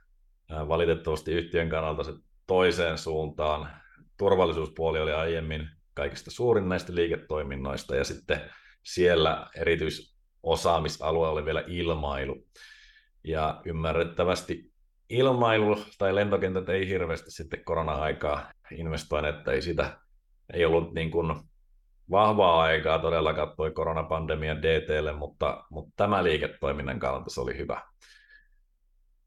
Valitettavasti yhtiön kannalta se toiseen suuntaan. Turvallisuuspuoli oli aiemmin kaikista suurin näistä liiketoiminnoista, ja sitten siellä erityisosaamisalue oli vielä ilmailu. Ja ymmärrettävästi ilmailu tai lentokentät ei hirveästi sitten korona-aikaa investoineet, että ei sitä ei ollut niin kuin vahvaa aikaa todella katsoi koronapandemian DTlle, mutta, mutta tämä liiketoiminnan kannalta se oli hyvä.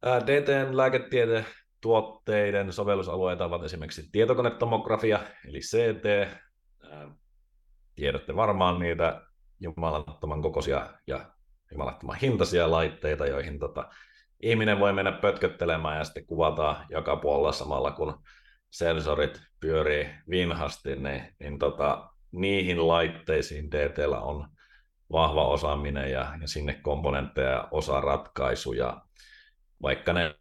DTn lääketieteen tuotteiden sovellusalueita ovat esimerkiksi tietokonetomografia, eli CT. Tiedätte varmaan niitä jumalattoman kokoisia ja jumalattoman hintaisia laitteita, joihin tota, ihminen voi mennä pötköttelemään ja sitten kuvataan joka puolella samalla, kun sensorit pyörii vinhasti, niin, niin tota, niihin laitteisiin DTllä on vahva osaaminen ja, ja sinne komponentteja ja osaratkaisuja, vaikka ne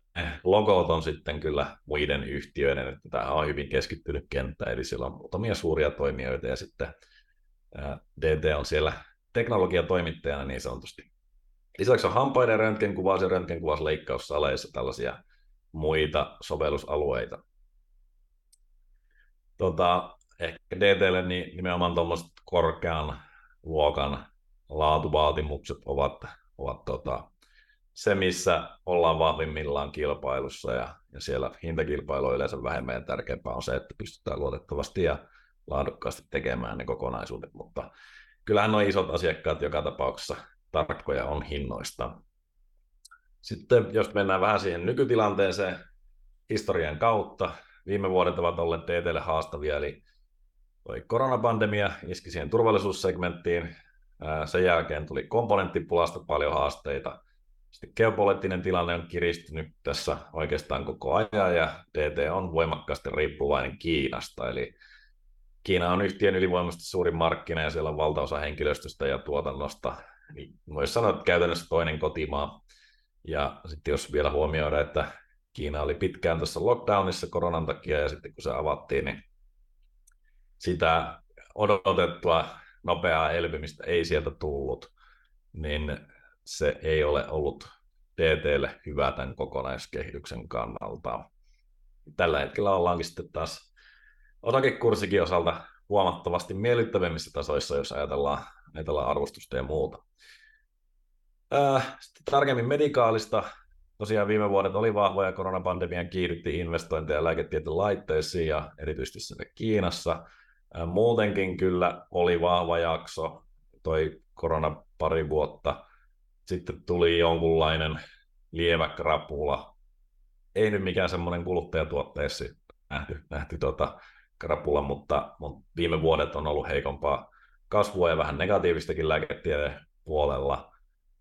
logot on sitten kyllä muiden yhtiöiden, että tämä on hyvin keskittynyt kenttä, eli siellä on muutamia suuria toimijoita ja sitten DT on siellä teknologiatoimittajana niin sanotusti. Lisäksi on hampaiden röntgenkuvaus ja röntgenkuvaus leikkaussaleissa tällaisia muita sovellusalueita. Tota, ehkä DTlle niin nimenomaan tuommoiset korkean luokan laatuvaatimukset ovat, ovat tota, se, missä ollaan vahvimmillaan kilpailussa ja, ja siellä hintakilpailu on yleensä vähemmän ja tärkeämpää on se, että pystytään luotettavasti ja laadukkaasti tekemään ne kokonaisuudet, mutta kyllähän on isot asiakkaat joka tapauksessa tarkkoja on hinnoista. Sitten jos mennään vähän siihen nykytilanteeseen historian kautta, viime vuodet ovat olleet DTlle haastavia, eli toi koronapandemia iski siihen turvallisuussegmenttiin, sen jälkeen tuli komponenttipulasta paljon haasteita, sitten geopoliittinen tilanne on kiristynyt tässä oikeastaan koko ajan ja DT on voimakkaasti riippuvainen Kiinasta, eli Kiina on yhtiön ylivoimaisesti suurin markkina ja siellä on valtaosa henkilöstöstä ja tuotannosta. Niin voisi sanoa, että käytännössä toinen kotimaa. Ja sitten jos vielä huomioida, että Kiina oli pitkään tuossa lockdownissa koronan takia ja sitten kun se avattiin, niin sitä odotettua nopeaa elpymistä ei sieltä tullut, niin se ei ole ollut DTlle hyvä tämän kokonaiskehityksen kannalta. Tällä hetkellä ollaankin sitten taas osakekurssikin osalta huomattavasti miellyttävimmissä tasoissa, jos ajatellaan, ajatellaan arvostusta ja muuta. Sitten tarkemmin medikaalista. Tosiaan viime vuodet oli vahvoja koronapandemian kiihdytti investointeja lääketieteen laitteisiin ja erityisesti sinne Kiinassa. Muutenkin kyllä oli vahva jakso, toi korona pari vuotta. Sitten tuli jonkunlainen lievä krapula. Ei nyt mikään semmoinen kuluttajatuotteessa nähty, nähty tota krapula, mutta, mutta, viime vuodet on ollut heikompaa kasvua ja vähän negatiivistakin lääketieteen puolella.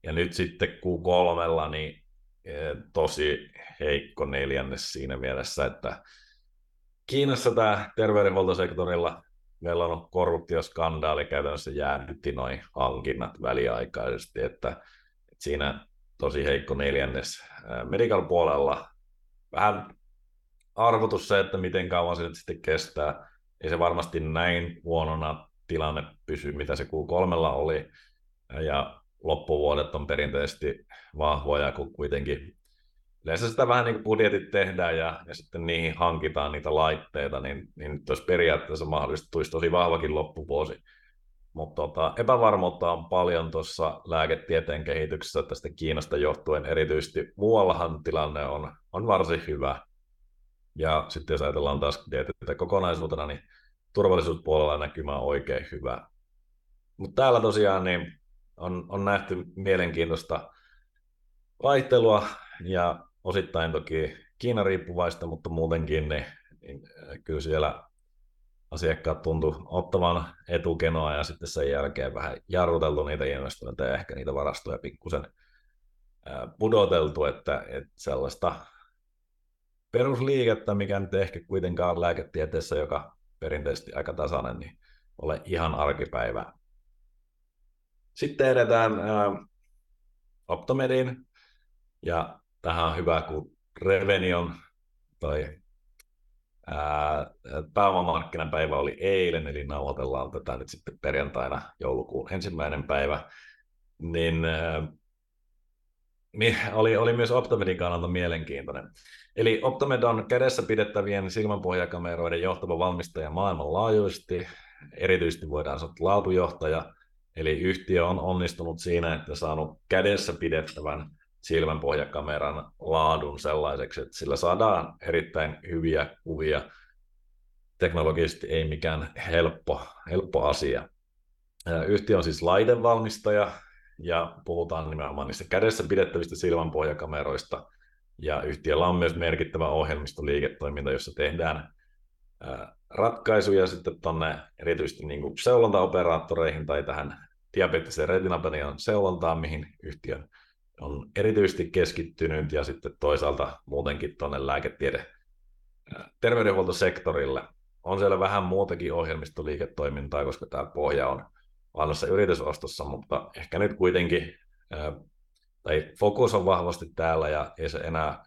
Ja nyt sitten Q3, niin eh, tosi heikko neljännes siinä mielessä, että Kiinassa tämä terveydenhuoltosektorilla meillä on korruptioskandaali käytännössä jäädytti noin hankinnat väliaikaisesti, että, siinä tosi heikko neljännes. Medical puolella vähän arvotus se, että miten kauan se sitten kestää. Ei se varmasti näin huonona tilanne pysy, mitä se Q3 oli. Ja loppuvuodet on perinteisesti vahvoja, kun kuitenkin yleensä sitä vähän niin kuin budjetit tehdään ja, ja sitten niihin hankitaan niitä laitteita, niin, niin jos periaatteessa mahdollisesti tulisi tosi vahvakin loppuvuosi. Mutta tota, epävarmuutta on paljon tuossa lääketieteen kehityksessä tästä Kiinasta johtuen. Erityisesti muuallahan tilanne on, on varsin hyvä. Ja sitten jos ajatellaan taas DTtä kokonaisuutena, niin turvallisuuspuolella näkymä on oikein hyvä. Mutta täällä tosiaan niin on, on nähty mielenkiintoista vaihtelua ja osittain toki Kiinan riippuvaista, mutta muutenkin niin, niin kyllä siellä asiakkaat tuntu ottavan etukenoa ja sitten sen jälkeen vähän jarruteltu niitä investointeja ja ehkä niitä varastoja pikkusen pudoteltu, että, että sellaista perusliikettä, mikä nyt ehkä kuitenkaan lääketieteessä, joka perinteisesti aika tasainen, niin ole ihan arkipäivää. Sitten edetään ää, Optomediin, ja tähän on hyvä, kun Revenion tai Pääomamarkkinapäivä oli eilen, eli nauhoitellaan tätä nyt sitten perjantaina joulukuun ensimmäinen päivä. Niin oli, oli myös Optomedin kannalta mielenkiintoinen. Eli Optomed on kädessä pidettävien silmänpohjakameroiden johtava valmistaja maailmanlaajuisesti. Erityisesti voidaan sanoa laatujohtaja, eli yhtiö on onnistunut siinä, että saanut kädessä pidettävän silmänpohjakameran laadun sellaiseksi, että sillä saadaan erittäin hyviä kuvia. Teknologisesti ei mikään helppo, helppo asia. Yhtiö on siis laitevalmistaja, ja puhutaan nimenomaan niistä kädessä pidettävistä silmänpohjakameroista. Ja yhtiöllä on myös merkittävä ohjelmistoliiketoiminta, jossa tehdään ratkaisuja sitten tuonne erityisesti niin kuin seulontaoperaattoreihin tai tähän diabeettisen retinapatian seulontaan, mihin yhtiö on erityisesti keskittynyt ja sitten toisaalta muutenkin tuonne lääketiede terveydenhuoltosektorille. On siellä vähän muutakin ohjelmistoliiketoimintaa, koska tämä pohja on vanhassa yritysostossa, mutta ehkä nyt kuitenkin, tai fokus on vahvasti täällä ja ei se enää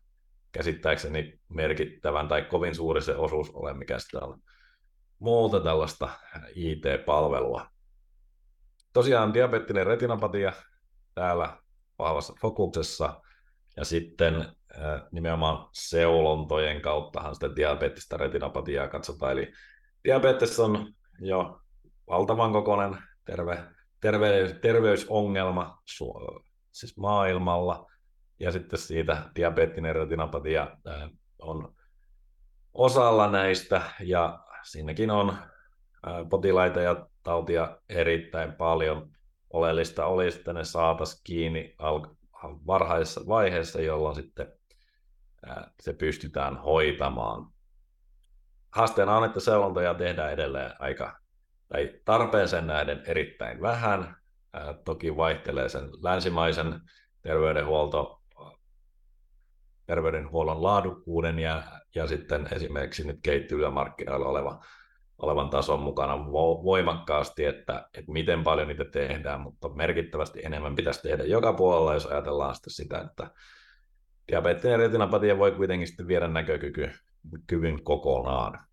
käsittääkseni merkittävän tai kovin suuri se osuus ole, mikä sitä on muuta tällaista IT-palvelua. Tosiaan diabeettinen retinapatia täällä vahvassa fokuksessa ja sitten nimenomaan seulontojen kauttahan sitä diabeettista retinapatiaa katsotaan. Eli diabetes on jo valtavan kokoinen terve, terve, terveysongelma siis maailmalla, ja sitten siitä diabeettinen retinapatia on osalla näistä, ja siinäkin on potilaita ja tautia erittäin paljon. Oleellista olisi, että ne saataisiin kiinni varhaisessa vaiheessa, jolloin sitten se pystytään hoitamaan. Haasteena on, että seulontoja tehdään edelleen aika tai tarpeeseen näiden erittäin vähän. Toki vaihtelee sen länsimaisen terveydenhuolto, terveydenhuollon laadukkuuden ja, ja sitten esimerkiksi nyt kehittyvillä markkinoilla oleva, olevan tason mukana voimakkaasti, että, että miten paljon niitä tehdään, mutta merkittävästi enemmän pitäisi tehdä joka puolella, jos ajatellaan sitten sitä, että diabeettinen retinapatia voi kuitenkin sitten viedä näkökyvyn kokonaan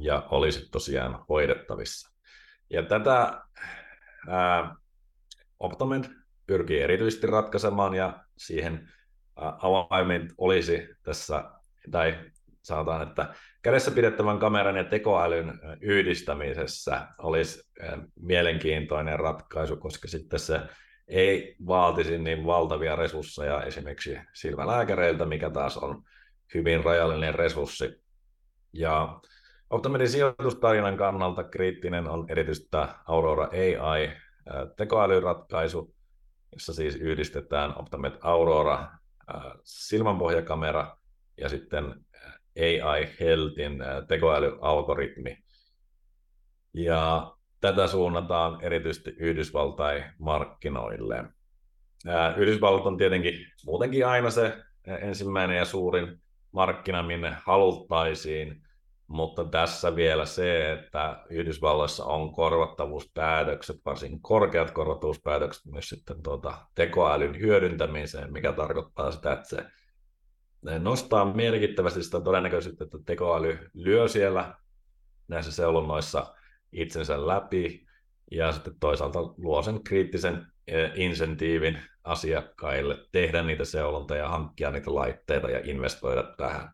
ja olisi tosiaan hoidettavissa. Ja tätä ää, Optomed pyrkii erityisesti ratkaisemaan ja siihen avaimet olisi tässä, tai sanotaan, että kädessä pidettävän kameran ja tekoälyn yhdistämisessä olisi mielenkiintoinen ratkaisu, koska sitten se ei vaatisi niin valtavia resursseja esimerkiksi silmälääkäreiltä, mikä taas on hyvin rajallinen resurssi. Ja Optomedin sijoitustarinan kannalta kriittinen on erityisesti tämä Aurora AI tekoälyratkaisu, jossa siis yhdistetään Optomed Aurora silmänpohjakamera ja sitten AI Healthin tekoälyalgoritmi. Ja tätä suunnataan erityisesti Yhdysvaltain markkinoille. Yhdysvallat on tietenkin muutenkin aina se ensimmäinen ja suurin markkina, minne haluttaisiin mutta tässä vielä se, että Yhdysvalloissa on korvattavuuspäätökset, varsin korkeat korvattavuuspäätökset myös sitten tuota tekoälyn hyödyntämiseen, mikä tarkoittaa sitä, että se nostaa merkittävästi sitä todennäköisyyttä, että tekoäly lyö siellä näissä seulonnoissa itsensä läpi, ja sitten toisaalta luo sen kriittisen e, insentiivin asiakkaille tehdä niitä seulontoja, hankkia niitä laitteita ja investoida tähän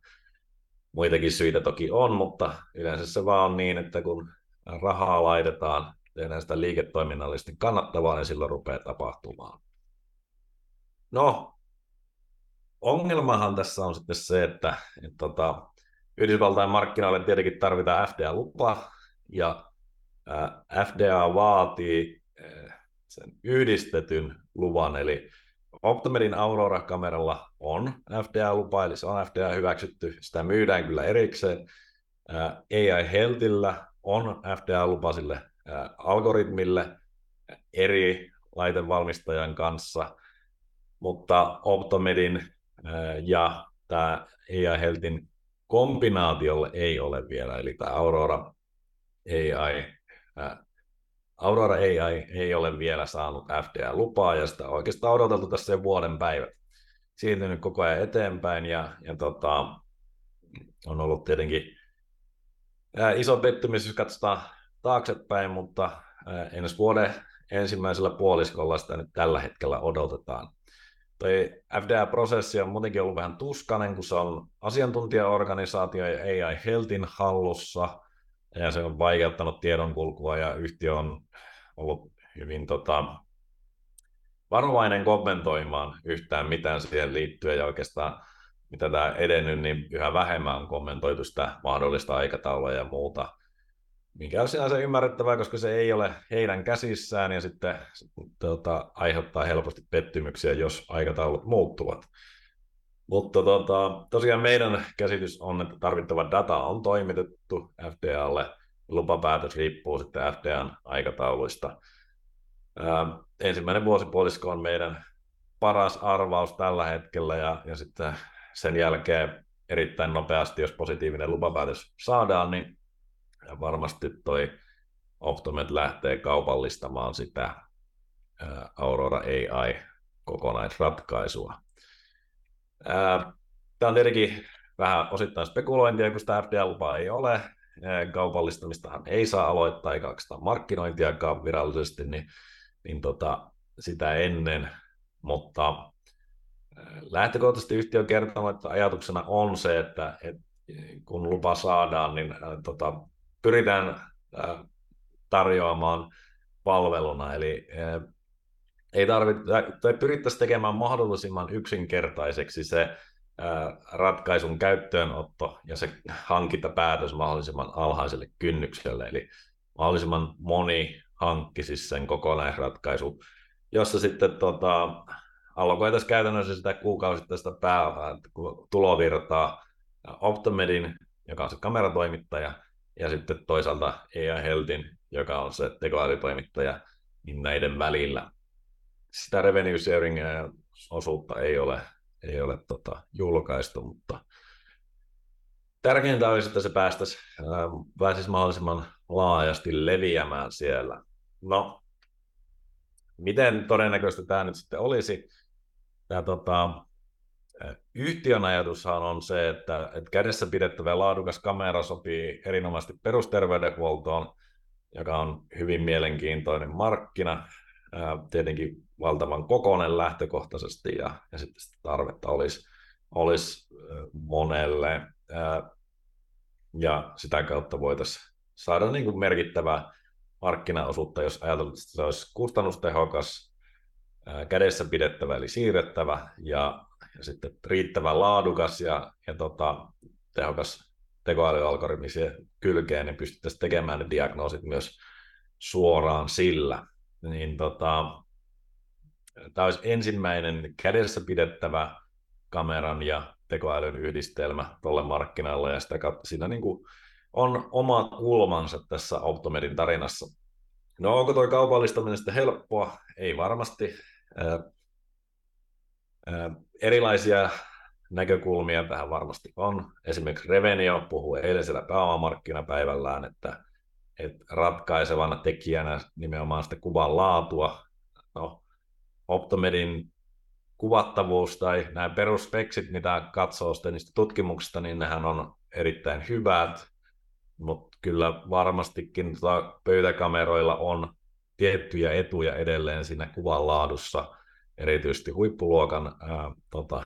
Muitakin syitä toki on, mutta yleensä se vaan on niin, että kun rahaa laitetaan, tehdään sitä liiketoiminnallisesti kannattavaa, niin silloin rupeaa tapahtumaan. No, ongelmahan tässä on sitten se, että, että tota, Yhdysvaltain markkinoille tietenkin tarvitaan FDA-lupa, ja FDA vaatii sen yhdistetyn luvan, eli Optomedin Aurora-kameralla on FDA-lupa, eli se on FDA hyväksytty, sitä myydään kyllä erikseen. AI Healthillä on FDA-lupa sille algoritmille eri laitevalmistajan kanssa, mutta Optomedin ja tämä AI Healthin kombinaatiolle ei ole vielä, eli tämä Aurora AI Aurora AI ei ole vielä saanut FDA-lupaa ja sitä on oikeastaan odoteltu tässä vuoden päivät. Siirtynyt koko ajan eteenpäin ja, ja tota, on ollut tietenkin Iso pettymys, jos katsotaan taaksepäin, mutta ensi vuoden ensimmäisellä puoliskolla sitä nyt tällä hetkellä odotetaan. Toi FDA-prosessi on muutenkin ollut vähän tuskainen, kun se on asiantuntijaorganisaatio ja AI Healthin hallussa, ja se on vaikeuttanut tiedonkulkua, ja yhtiö on ollut hyvin tota, varovainen kommentoimaan yhtään mitään siihen liittyen, ja oikeastaan mitä tämä edennyt, niin yhä vähemmän on kommentoitu sitä mahdollista aikataulua ja muuta mikä on sinänsä ymmärrettävää, koska se ei ole heidän käsissään ja sitten tuota, aiheuttaa helposti pettymyksiä, jos aikataulut muuttuvat. Mutta tota, tosiaan meidän käsitys on, että tarvittava data on toimitettu FDAlle. Lupapäätös riippuu sitten FDAn aikatauluista. Ää, ensimmäinen vuosipuolisko on meidän paras arvaus tällä hetkellä ja, ja sitten sen jälkeen erittäin nopeasti, jos positiivinen lupapäätös saadaan, niin varmasti toi Optomed lähtee kaupallistamaan sitä Aurora AI-kokonaisratkaisua. Tämä on tietenkin vähän osittain spekulointia, kun sitä FDA-lupaa ei ole. Kaupallistamistahan ei saa aloittaa, eikä sitä markkinointiakaan virallisesti, niin, niin tota, sitä ennen. Mutta lähtökohtaisesti yhtiö on kertonut, että ajatuksena on se, että, että kun lupa saadaan, niin tota, pyritään tarjoamaan palveluna, eli ei tarvitse, tai pyrittäisiin tekemään mahdollisimman yksinkertaiseksi se ratkaisun käyttöönotto ja se hankinta-päätös mahdollisimman alhaiselle kynnykselle, eli mahdollisimman moni hankkisi sen kokonaisratkaisu, jossa sitten tota, allokoitaisiin käytännössä sitä kuukausittaista pää, tulovirtaa Optomedin, joka on se kameratoimittaja, ja sitten toisaalta AI Healthin, joka on se tekoälytoimittaja, niin näiden välillä. Sitä revenue sharing osuutta ei ole, ei ole tota, julkaistu, mutta tärkeintä olisi, että se päästäisi, pääsisi mahdollisimman laajasti leviämään siellä. No, miten todennäköistä tämä nyt sitten olisi? Tämä tota, Yhtiön ajatushan on se, että, että kädessä pidettävä laadukas kamera sopii erinomaisesti perusterveydenhuoltoon, joka on hyvin mielenkiintoinen markkina, tietenkin valtavan kokoinen lähtökohtaisesti ja, ja sitten tarvetta olisi, olisi monelle ja sitä kautta voitaisiin saada niin kuin merkittävää markkinaosuutta, jos ajatellaan, että se olisi kustannustehokas, kädessä pidettävä eli siirrettävä ja ja sitten riittävän laadukas ja, ja tota, tehokas tekoälyalgoritmi siihen kylkeen, niin pystyttäisiin tekemään ne diagnoosit myös suoraan sillä. Niin tota, tämä olisi ensimmäinen kädessä pidettävä kameran ja tekoälyn yhdistelmä tuolle markkinalle, ja sitä kautta siinä niin kuin on omat kulmansa tässä Optomedin tarinassa. No onko tuo kaupallistaminen sitten helppoa? Ei varmasti erilaisia näkökulmia tähän varmasti on. Esimerkiksi Revenio puhuu eilisellä pääomamarkkinapäivällään, että, että ratkaisevana tekijänä nimenomaan sitä kuvan laatua. No, Optomedin kuvattavuus tai nämä perusspeksit, mitä katsoo sitten niistä tutkimuksista, niin nehän on erittäin hyvät, mutta kyllä varmastikin tota pöytäkameroilla on tiettyjä etuja edelleen siinä kuvan laadussa – erityisesti huippuluokan ää, tota,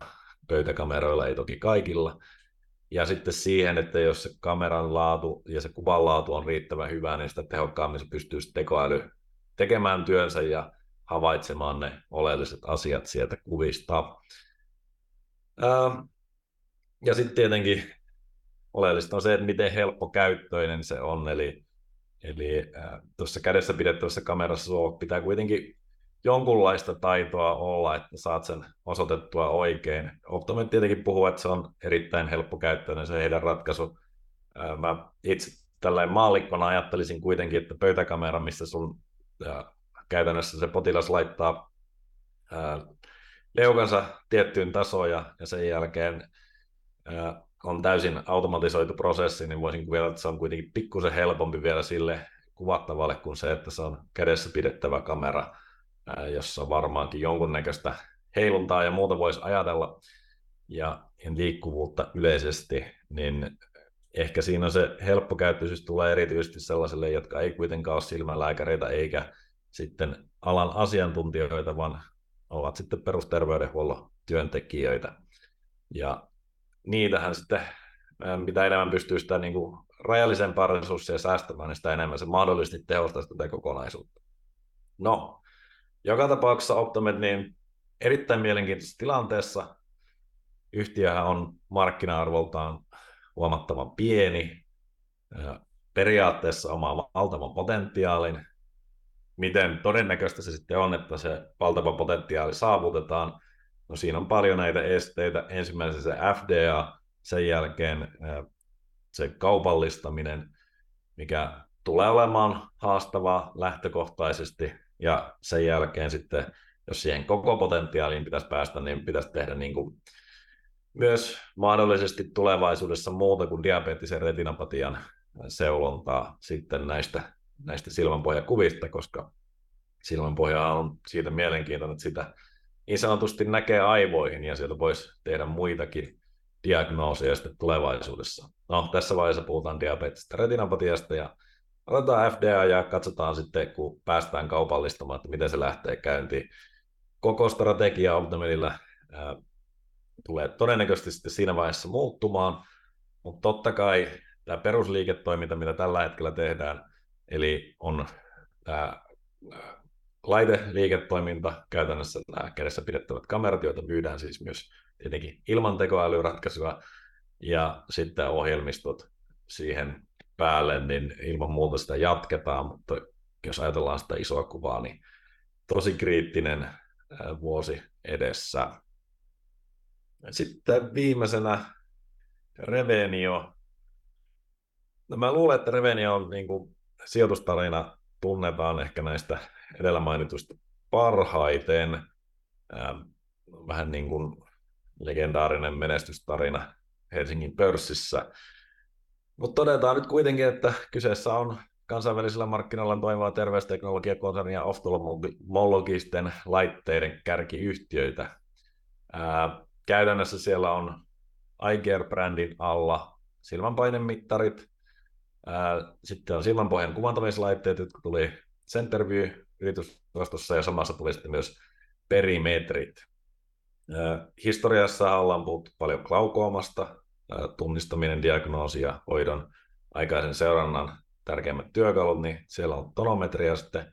pöytäkameroilla, ei toki kaikilla. Ja sitten siihen, että jos se kameran laatu ja se kuvan laatu on riittävän hyvä, niin sitä tehokkaammin se pystyy tekoäly tekemään työnsä ja havaitsemaan ne oleelliset asiat sieltä kuvista. Ja sitten tietenkin oleellista on se, että miten helppo käyttöinen se on, eli, eli tuossa kädessä pidettävässä kamerassa pitää kuitenkin jonkunlaista taitoa olla, että saat sen osoitettua oikein. Optomet tietenkin puhuu, että se on erittäin helppokäyttöinen se heidän ratkaisu. Mä itse tällainen maallikkona ajattelisin kuitenkin, että pöytäkamera, missä sun käytännössä se potilas laittaa ää, leukansa tiettyyn tasoon ja, ja sen jälkeen ää, on täysin automatisoitu prosessi, niin voisin kuvitella, että se on kuitenkin pikkusen helpompi vielä sille kuvattavalle kuin se, että se on kädessä pidettävä kamera jossa varmaankin jonkunnäköistä heiluntaa ja muuta voisi ajatella, ja liikkuvuutta yleisesti, niin ehkä siinä se helppokäyttöisyys tulee erityisesti sellaisille, jotka ei kuitenkaan ole silmälääkäreitä eikä sitten alan asiantuntijoita, vaan ovat sitten perusterveydenhuollon työntekijöitä. Ja niitähän sitten, mitä enemmän pystyy sitä niin kuin rajallisempaa resursseja säästämään, niin sitä enemmän se mahdollisesti tehostaa tätä kokonaisuutta. No, joka tapauksessa Optomed niin erittäin mielenkiintoisessa tilanteessa. Yhtiöhän on markkina-arvoltaan huomattavan pieni, periaatteessa omaa valtavan potentiaalin. Miten todennäköistä se sitten on, että se valtava potentiaali saavutetaan? No siinä on paljon näitä esteitä. Ensimmäisenä se FDA, sen jälkeen se kaupallistaminen, mikä tulee olemaan haastavaa lähtökohtaisesti, ja sen jälkeen sitten, jos siihen koko potentiaaliin pitäisi päästä, niin pitäisi tehdä niin kuin myös mahdollisesti tulevaisuudessa muuta kuin diabeettisen retinapatian seulontaa sitten näistä, näistä silmänpohjakuvista, koska silmänpohja on siitä mielenkiintoinen, että sitä niin sanotusti näkee aivoihin ja sieltä voisi tehdä muitakin diagnooseja sitten tulevaisuudessa. No, tässä vaiheessa puhutaan diabeettisesta retinapatiasta ja otetaan FDA ja katsotaan sitten, kun päästään kaupallistamaan, että miten se lähtee käyntiin. Koko strategia Optimilillä tulee todennäköisesti sitten siinä vaiheessa muuttumaan, mutta totta kai tämä perusliiketoiminta, mitä tällä hetkellä tehdään, eli on tämä laiteliiketoiminta, käytännössä nämä kädessä pidettävät kamerat, joita myydään siis myös tietenkin ilman tekoälyratkaisua, ja sitten ohjelmistot siihen päälle, niin ilman muuta sitä jatketaan, mutta jos ajatellaan sitä isoa kuvaa, niin tosi kriittinen vuosi edessä. Sitten viimeisenä Revenio. No mä luulen, että Revenio on niin kuin sijoitustarina tunnetaan ehkä näistä edellä mainituista parhaiten. Vähän niin kuin legendaarinen menestystarina Helsingin pörssissä. Mutta todetaan nyt kuitenkin, että kyseessä on kansainvälisellä markkinoilla toimiva terveysteknologiakonsernia oftalmologisten laitteiden kärkiyhtiöitä. Ää, käytännössä siellä on iGear-brändin alla silmänpainemittarit, sitten on silmänpohjan kuvantamislaitteet, jotka tuli Centerview-yritysostossa ja samassa tuli sitten myös perimetrit. Historiassa ollaan puhuttu paljon glaukoomasta, tunnistaminen, diagnoosi ja hoidon aikaisen seurannan tärkeimmät työkalut, niin siellä on tonometria sitten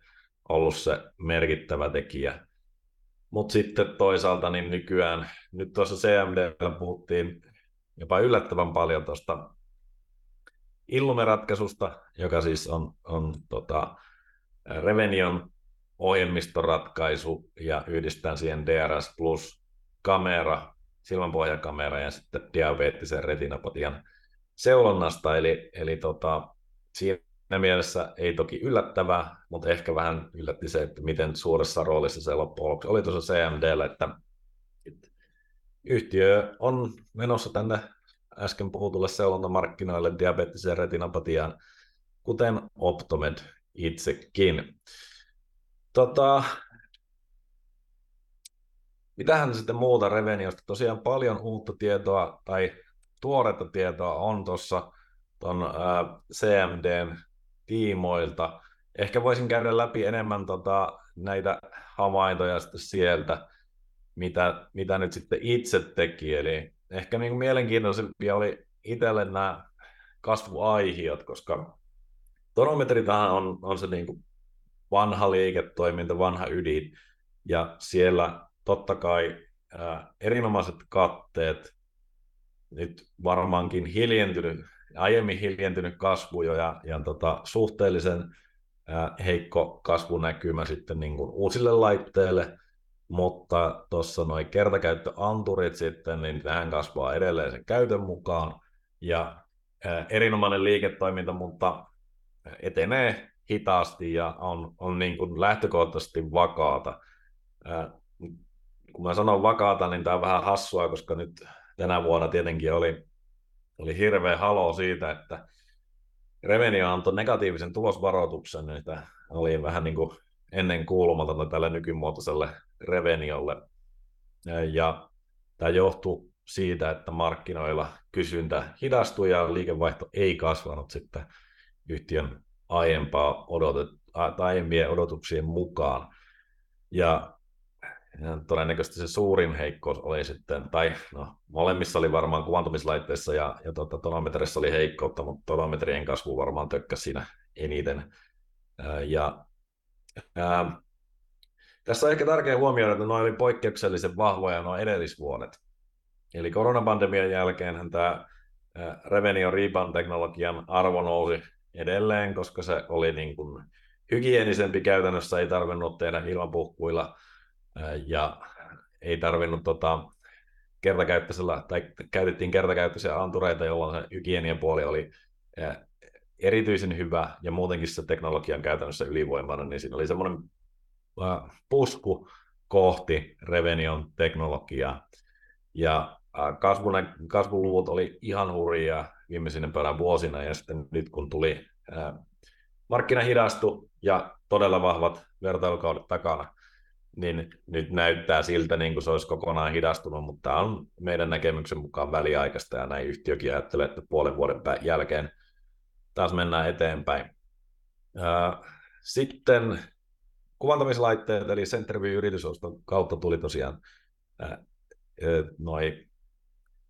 ollut se merkittävä tekijä. Mutta sitten toisaalta niin nykyään, nyt tuossa CMD puhuttiin jopa yllättävän paljon tuosta Illume-ratkaisusta, joka siis on, on tota, Revenion ohjelmistoratkaisu ja yhdistetään siihen DRS Plus kamera, silmänpohjakamera ja sitten diabeettisen retinapatian seulonnasta, eli, eli tota, siinä mielessä ei toki yllättävää, mutta ehkä vähän yllätti se, että miten suuressa roolissa se loppujen oli tuossa CMDllä, että yhtiö on menossa tänne äsken puhutulle seulontamarkkinoille diabeettiseen retinapatiaan, kuten Optomed itsekin. Tota, mitähän sitten muuta Reveniosta? Tosiaan paljon uutta tietoa tai tuoretta tietoa on tuossa tuon CMDn tiimoilta. Ehkä voisin käydä läpi enemmän tota, näitä havaintoja sieltä, mitä, mitä nyt sitten itse teki. Eli ehkä niin mielenkiintoisempia oli itselle nämä kasvuaihiot, koska tonometritahan on, on se niin kuin vanha liiketoiminta, vanha ydin, ja siellä totta kai ää, erinomaiset katteet, nyt varmaankin hiljentynyt, aiemmin hiljentynyt kasvu jo ja, ja tota, suhteellisen ää, heikko kasvunäkymä sitten niin kuin uusille laitteille, mutta tuossa noin kertakäyttöanturit sitten, niin tähän kasvaa edelleen sen käytön mukaan, ja ää, erinomainen liiketoiminta, mutta etenee hitaasti ja on, on niin kuin lähtökohtaisesti vakaata. Ää, kun mä sanon vakaata, niin tämä on vähän hassua, koska nyt tänä vuonna tietenkin oli, oli hirveä halo siitä, että Revenio antoi negatiivisen tulosvaroituksen, että oli vähän niin kuin ennen kuulumatonta tälle nykymuotoiselle Reveniolle. Ja tämä johtui siitä, että markkinoilla kysyntä hidastui ja liikevaihto ei kasvanut sitten yhtiön aiempaa odotet, aiempien odotuksien mukaan. Ja ja todennäköisesti se suurin heikkous oli sitten, tai no, molemmissa oli varmaan kuvantumislaitteissa ja, ja tota, tonometrissa oli heikkoutta, mutta tonometrien kasvu varmaan tökkäsi siinä eniten. Ja, ää, tässä on ehkä tärkeää huomioida, että noin oli poikkeuksellisen vahvoja nuo edellisvuodet. Eli koronapandemian jälkeen tämä Revenio Rebound-teknologian arvo nousi edelleen, koska se oli niin kuin hygienisempi käytännössä, ei tarvinnut tehdä ilmapuhkuilla – ja ei tarvinnut tota, kertakäyttöisellä, tai käytettiin kertakäyttöisiä antureita, jolloin se hygienian puoli oli erityisen hyvä, ja muutenkin se teknologian käytännössä ylivoimainen, niin siinä oli semmoinen pusku kohti Revenion teknologiaa. Ja kasvun, kasvuluvut oli ihan hurjia viimeisinä päivänä vuosina, ja sitten nyt kun tuli markkina hidastu ja todella vahvat vertailukaudet takana, niin nyt näyttää siltä, niin kuin se olisi kokonaan hidastunut, mutta tämä on meidän näkemyksen mukaan väliaikaista, ja näin yhtiökin ajattelee, että puolen vuoden jälkeen taas mennään eteenpäin. Sitten kuvantamislaitteet, eli Centerview yritysoston kautta tuli tosiaan noin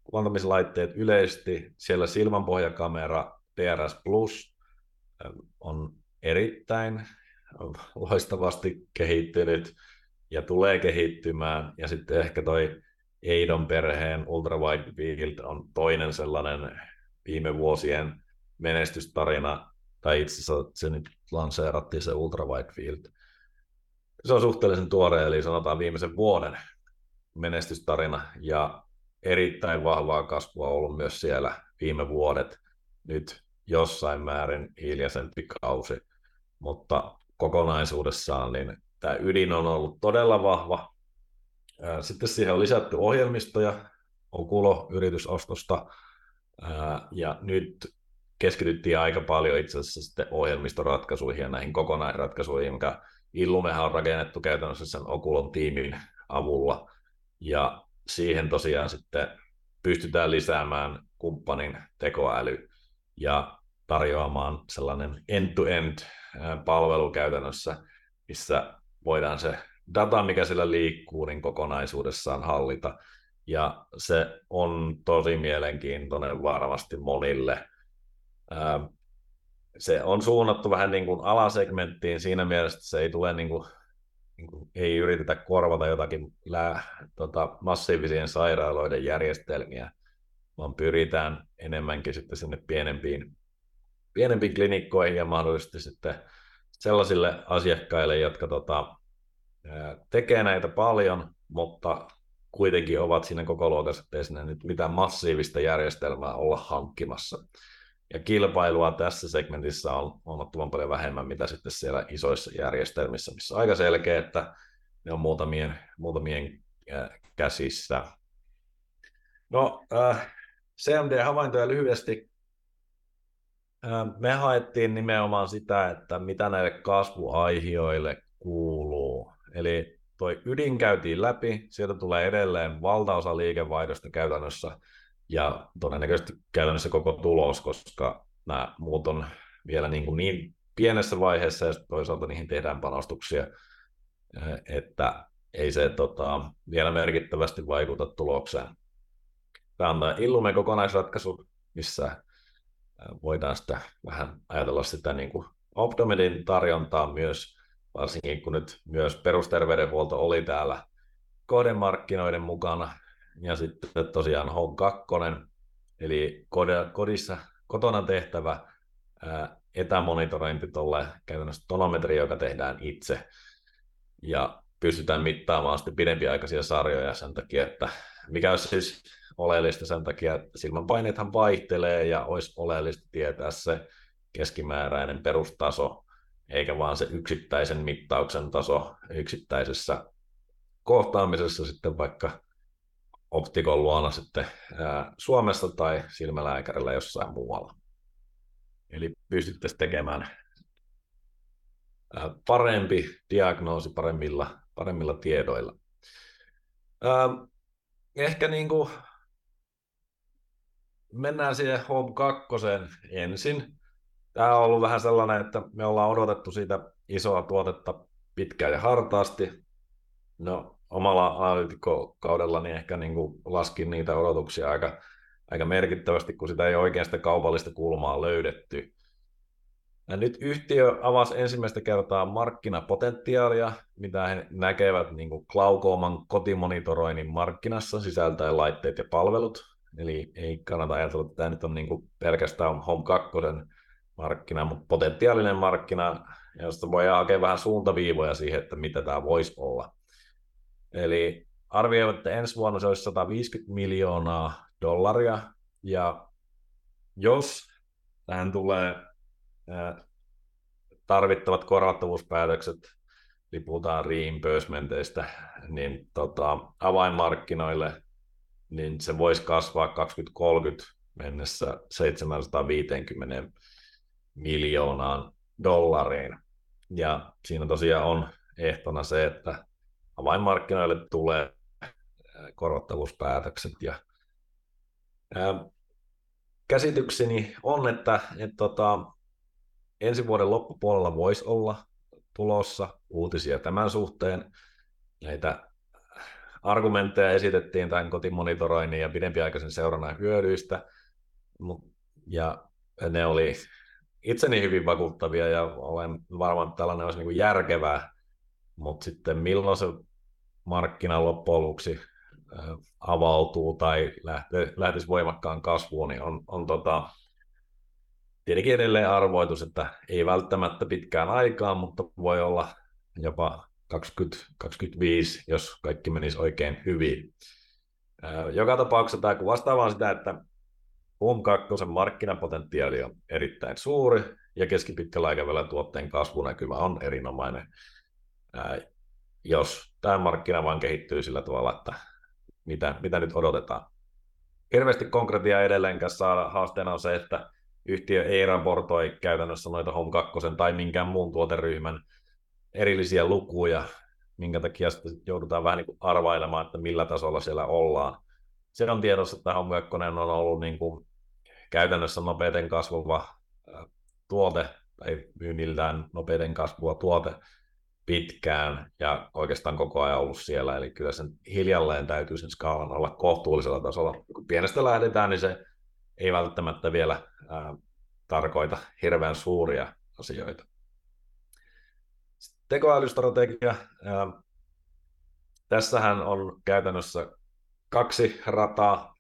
kuvantamislaitteet yleisesti. Siellä silmänpohjakamera DRS Plus on erittäin loistavasti kehittynyt ja tulee kehittymään. Ja sitten ehkä toi Eidon perheen Ultra Wide Field on toinen sellainen viime vuosien menestystarina, tai itse asiassa se nyt lanseerattiin se Ultra Wide Field. Se on suhteellisen tuore, eli sanotaan viimeisen vuoden menestystarina, ja erittäin vahvaa kasvua ollut myös siellä viime vuodet. Nyt jossain määrin hiljaisempi kausi, mutta kokonaisuudessaan niin tämä ydin on ollut todella vahva. Sitten siihen on lisätty ohjelmistoja Okulo yritysostosta, ja nyt keskityttiin aika paljon itse asiassa sitten ohjelmistoratkaisuihin ja näihin kokonaisratkaisuihin, mikä Illumehan on rakennettu käytännössä sen Okulon tiimin avulla, ja siihen tosiaan sitten pystytään lisäämään kumppanin tekoäly ja tarjoamaan sellainen end-to-end palvelu käytännössä, missä voidaan se data, mikä sillä liikkuu, niin kokonaisuudessaan hallita. Ja se on tosi mielenkiintoinen varmasti monille. Se on suunnattu vähän niin kuin alasegmenttiin siinä mielessä, että se ei tule niin kuin, niin kuin ei yritetä korvata jotakin lää, tota, massiivisien sairaaloiden järjestelmiä, vaan pyritään enemmänkin sitten sinne pienempiin, pienempiin klinikkoihin ja mahdollisesti sitten sellaisille asiakkaille, jotka tota, tekee näitä paljon, mutta kuitenkin ovat siinä koko luokassa, ettei sinne nyt mitään massiivista järjestelmää olla hankkimassa. Ja kilpailua tässä segmentissä on huomattavan paljon vähemmän, mitä sitten siellä isoissa järjestelmissä, missä on aika selkeä, että ne on muutamien, muutamien käsissä. No, äh, CMD-havaintoja lyhyesti. Me haettiin nimenomaan sitä, että mitä näille kasvuaihioille kuuluu. Eli toi ydin käytiin läpi, sieltä tulee edelleen valtaosa liikevaihdosta käytännössä ja todennäköisesti käytännössä koko tulos, koska nämä muut on vielä niin, kuin niin pienessä vaiheessa ja toisaalta niihin tehdään panostuksia, että ei se tota, vielä merkittävästi vaikuta tulokseen. Tämä on tämä Illumen kokonaisratkaisu, missä voidaan sitä vähän ajatella sitä niin kuin Optomedin tarjontaa myös, varsinkin kun nyt myös perusterveydenhuolto oli täällä kohdemarkkinoiden mukana, ja sitten tosiaan Home 2, eli kodissa, kotona tehtävä ää, etämonitorointi tuolle käytännössä tonometri, joka tehdään itse, ja pystytään mittaamaan sitten pidempiaikaisia sarjoja sen takia, että mikä olisi siis oleellista sen takia, että silmänpaineethan vaihtelee ja olisi oleellista tietää se keskimääräinen perustaso, eikä vaan se yksittäisen mittauksen taso yksittäisessä kohtaamisessa sitten vaikka optikon luona sitten ää, Suomessa tai silmälääkärillä jossain muualla. Eli pystyttäisiin tekemään ää, parempi diagnoosi paremmilla, paremmilla tiedoilla. Ää, ehkä niin kuin mennään siihen Home 2 ensin. Tämä on ollut vähän sellainen, että me ollaan odotettu siitä isoa tuotetta pitkään ja hartaasti. No, omalla analytikkokaudellani ehkä niin kuin laskin niitä odotuksia aika, aika merkittävästi, kun sitä ei oikein sitä kaupallista kulmaa löydetty. Ja nyt yhtiö avasi ensimmäistä kertaa markkinapotentiaalia, mitä he näkevät niin kuin Klaukooman kotimonitoroinnin markkinassa sisältäen laitteet ja palvelut. Eli ei kannata ajatella, että tämä nyt on niin kuin pelkästään Home 2 markkina, mutta potentiaalinen markkina, josta voi hakea vähän suuntaviivoja siihen, että mitä tämä voisi olla. Eli arvioivat, että ensi vuonna se olisi 150 miljoonaa dollaria, ja jos tähän tulee tarvittavat korvattavuuspäätökset, eli puhutaan reimbursementeista, niin tota, avainmarkkinoille, niin se voisi kasvaa 2030 mennessä 750 miljoonaan dollariin. Ja siinä tosiaan on ehtona se, että avainmarkkinoille tulee korvattavuuspäätökset. Ja, ää, käsitykseni on, että, että tota, ensi vuoden loppupuolella voisi olla tulossa uutisia tämän suhteen. Näitä argumentteja esitettiin tämän kotimonitoroinnin ja pidempiaikaisen seurannan hyödyistä, ja ne oli itseni hyvin vakuuttavia ja olen varma, että tällainen olisi niin järkevää, mutta sitten milloin se markkina loppujen lopuksi avautuu tai lähtisi voimakkaan kasvuun, niin on, on tota, tietenkin edelleen arvoitus, että ei välttämättä pitkään aikaan, mutta voi olla jopa 2025, jos kaikki menisi oikein hyvin. Joka tapauksessa tämä kuvastaa vain sitä, että Boom 2 markkinapotentiaali on erittäin suuri ja keskipitkällä aikavälillä tuotteen kasvunäkymä on erinomainen, jos tämä markkina vain kehittyy sillä tavalla, että mitä, mitä nyt odotetaan. Hirveästi konkretia edelleenkäs saada haasteena on se, että yhtiö ei raportoi käytännössä noita Home 2 tai minkään muun tuoteryhmän erillisiä lukuja, minkä takia joudutaan vähän niin kuin arvailemaan, että millä tasolla siellä ollaan. Se on tiedossa, että Home 2 on ollut niin kuin käytännössä nopeiten kasvava tuote tai myynniltään nopeiten kasvua tuote pitkään ja oikeastaan koko ajan ollut siellä, eli kyllä sen hiljalleen täytyy sen skaalan olla kohtuullisella tasolla. Kun pienestä lähdetään, niin se ei välttämättä vielä ää, tarkoita hirveän suuria asioita. Tekoälystrategia. Ää, tässähän on käytännössä kaksi rataa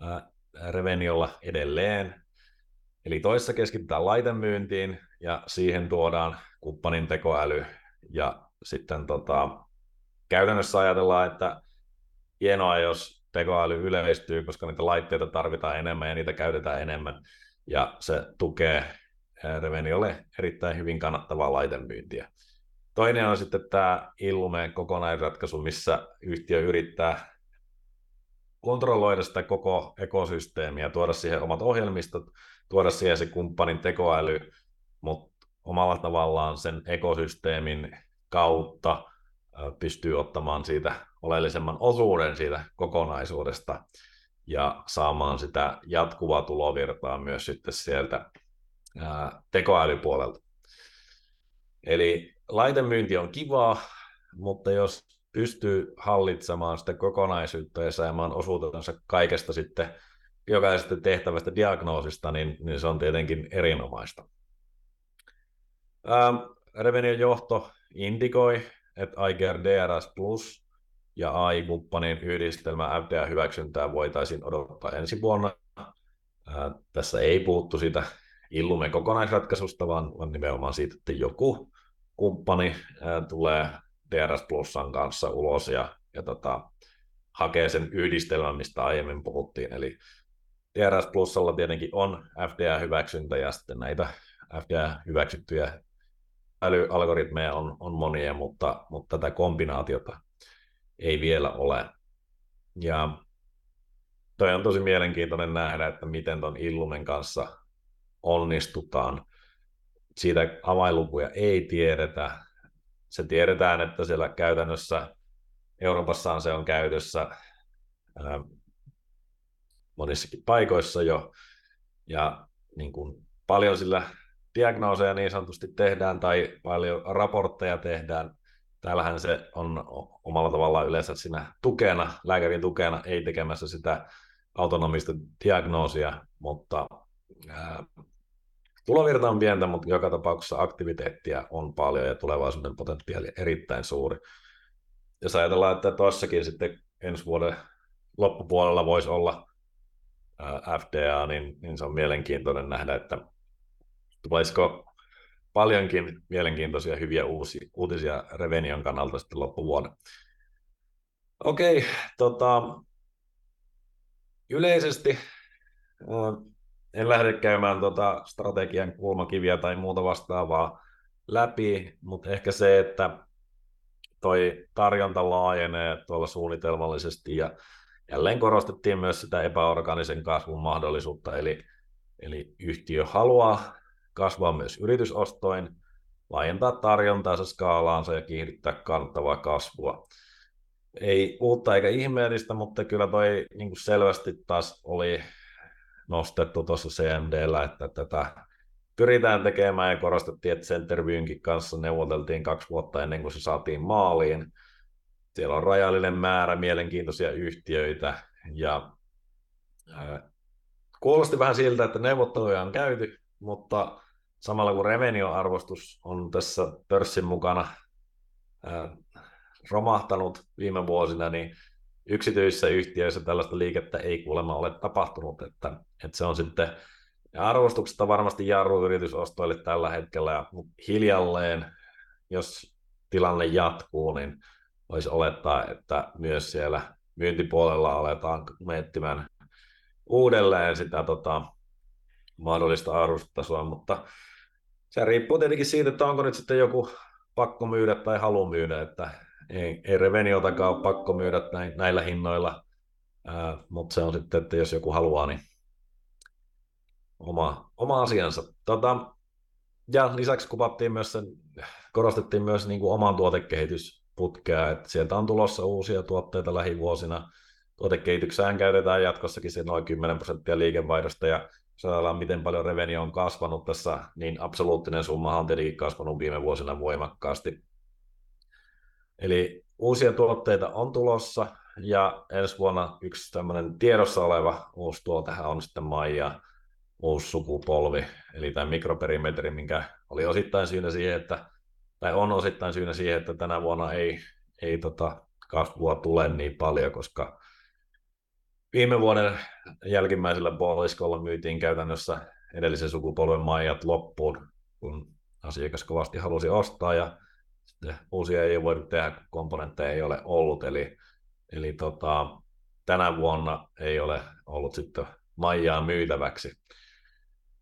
ää, Reveniolla edelleen. Eli toissa keskitytään laitemyyntiin ja siihen tuodaan kumppanin tekoäly ja sitten tota, käytännössä ajatellaan, että hienoa, jos tekoäly yleistyy, koska niitä laitteita tarvitaan enemmän ja niitä käytetään enemmän. Ja se tukee Reveniolle erittäin hyvin kannattavaa laitemyyntiä. Toinen on sitten tämä Illumeen kokonaisratkaisu, missä yhtiö yrittää kontrolloida sitä koko ekosysteemiä, tuoda siihen omat ohjelmistot, tuoda siihen se kumppanin tekoäly, omalla tavallaan sen ekosysteemin kautta pystyy ottamaan siitä oleellisemman osuuden siitä kokonaisuudesta ja saamaan sitä jatkuvaa tulovirtaa myös sitten sieltä tekoälypuolelta. Eli laitemyynti on kivaa, mutta jos pystyy hallitsemaan sitä kokonaisuutta ja saamaan osuutensa kaikesta sitten jokaisesta tehtävästä diagnoosista, niin, niin se on tietenkin erinomaista. Ähm, Revenue johto indikoi, että iGear DRS Plus ja AI-kumppanin yhdistelmä FDA-hyväksyntää voitaisiin odottaa ensi vuonna. Äh, tässä ei puuttu siitä Illumen kokonaisratkaisusta, vaan, vaan nimenomaan siitä, että joku kumppani äh, tulee DRS Plusan kanssa ulos ja, ja tota, hakee sen yhdistelmän, mistä aiemmin puhuttiin. Eli DRS Plusalla tietenkin on FDA-hyväksyntä ja sitten näitä FDA-hyväksyttyjä älyalgoritmeja on, on monia, mutta, mutta tätä kombinaatiota ei vielä ole. Ja toi on tosi mielenkiintoinen nähdä, että miten tuon Illumen kanssa onnistutaan. Siitä avainlukuja ei tiedetä, se tiedetään, että siellä käytännössä Euroopassahan se on käytössä, monissakin paikoissa jo, ja niin kuin paljon sillä diagnooseja niin sanotusti tehdään tai paljon raportteja tehdään. Täällähän se on omalla tavallaan yleensä siinä tukena, lääkärin tukena, ei tekemässä sitä autonomista diagnoosia, mutta ää, tulovirta on pientä, mutta joka tapauksessa aktiviteettia on paljon ja tulevaisuuden potentiaali erittäin suuri. Jos ajatellaan, että tuossakin sitten ensi vuoden loppupuolella voisi olla FDA, niin, niin se on mielenkiintoinen nähdä, että tulisiko paljonkin mielenkiintoisia hyviä uusia, uutisia Revenion kannalta sitten loppuvuoden. Okei, tota, yleisesti en lähde käymään tota strategian kulmakiviä tai muuta vastaavaa läpi, mutta ehkä se, että toi tarjonta laajenee tuolla suunnitelmallisesti ja jälleen korostettiin myös sitä epäorganisen kasvun mahdollisuutta, eli, eli yhtiö haluaa kasvaa myös yritysostoin, laajentaa tarjontaansa skaalaansa ja kiihdyttää kannattavaa kasvua. Ei uutta eikä ihmeellistä, mutta kyllä toi niin kuin selvästi taas oli nostettu tuossa CMDllä, että tätä pyritään tekemään ja korostettiin, että Centervyynkin kanssa neuvoteltiin kaksi vuotta ennen kuin se saatiin maaliin. Siellä on rajallinen määrä mielenkiintoisia yhtiöitä ja kuulosti vähän siltä, että neuvotteluja on käyty, mutta samalla kun revenio-arvostus on tässä pörssin mukana ää, romahtanut viime vuosina, niin yksityisissä yhtiöissä tällaista liikettä ei kuulemma ole tapahtunut, että, että se on sitten arvostuksesta varmasti jarru yritysostoille tällä hetkellä, ja hiljalleen, jos tilanne jatkuu, niin voisi olettaa, että myös siellä myyntipuolella aletaan miettimään uudelleen sitä tota, mahdollista arvostustasoa, mutta se riippuu tietenkin siitä, että onko nyt sitten joku pakko myydä tai halu myydä, että ei, ei Reveniotakaan ole pakko myydä näin, näillä hinnoilla, ää, mutta se on sitten, että jos joku haluaa, niin oma, oma asiansa. Tota, ja lisäksi kuvattiin myös sen, korostettiin myös niin kuin oman tuotekehitysputkea, että sieltä on tulossa uusia tuotteita lähivuosina. Tuotekehityksään käytetään jatkossakin se noin 10 prosenttia liikevaihdosta, ja jos miten paljon revenue on kasvanut tässä, niin absoluuttinen summa on tietenkin kasvanut viime vuosina voimakkaasti. Eli uusia tuotteita on tulossa, ja ensi vuonna yksi tämmöinen tiedossa oleva uusi tuotehan on sitten Maija uusi sukupolvi, eli tämä mikroperimetri, minkä oli osittain syynä siihen, että, tai on osittain syynä siihen, että tänä vuonna ei, ei tota kasvua tule niin paljon, koska viime vuoden jälkimmäisellä puoliskolla myytiin käytännössä edellisen sukupolven maijat loppuun, kun asiakas kovasti halusi ostaa ja sitten uusia ei voitu tehdä, kun komponentteja ei ole ollut, eli, eli tota, tänä vuonna ei ole ollut sitten maijaa myytäväksi.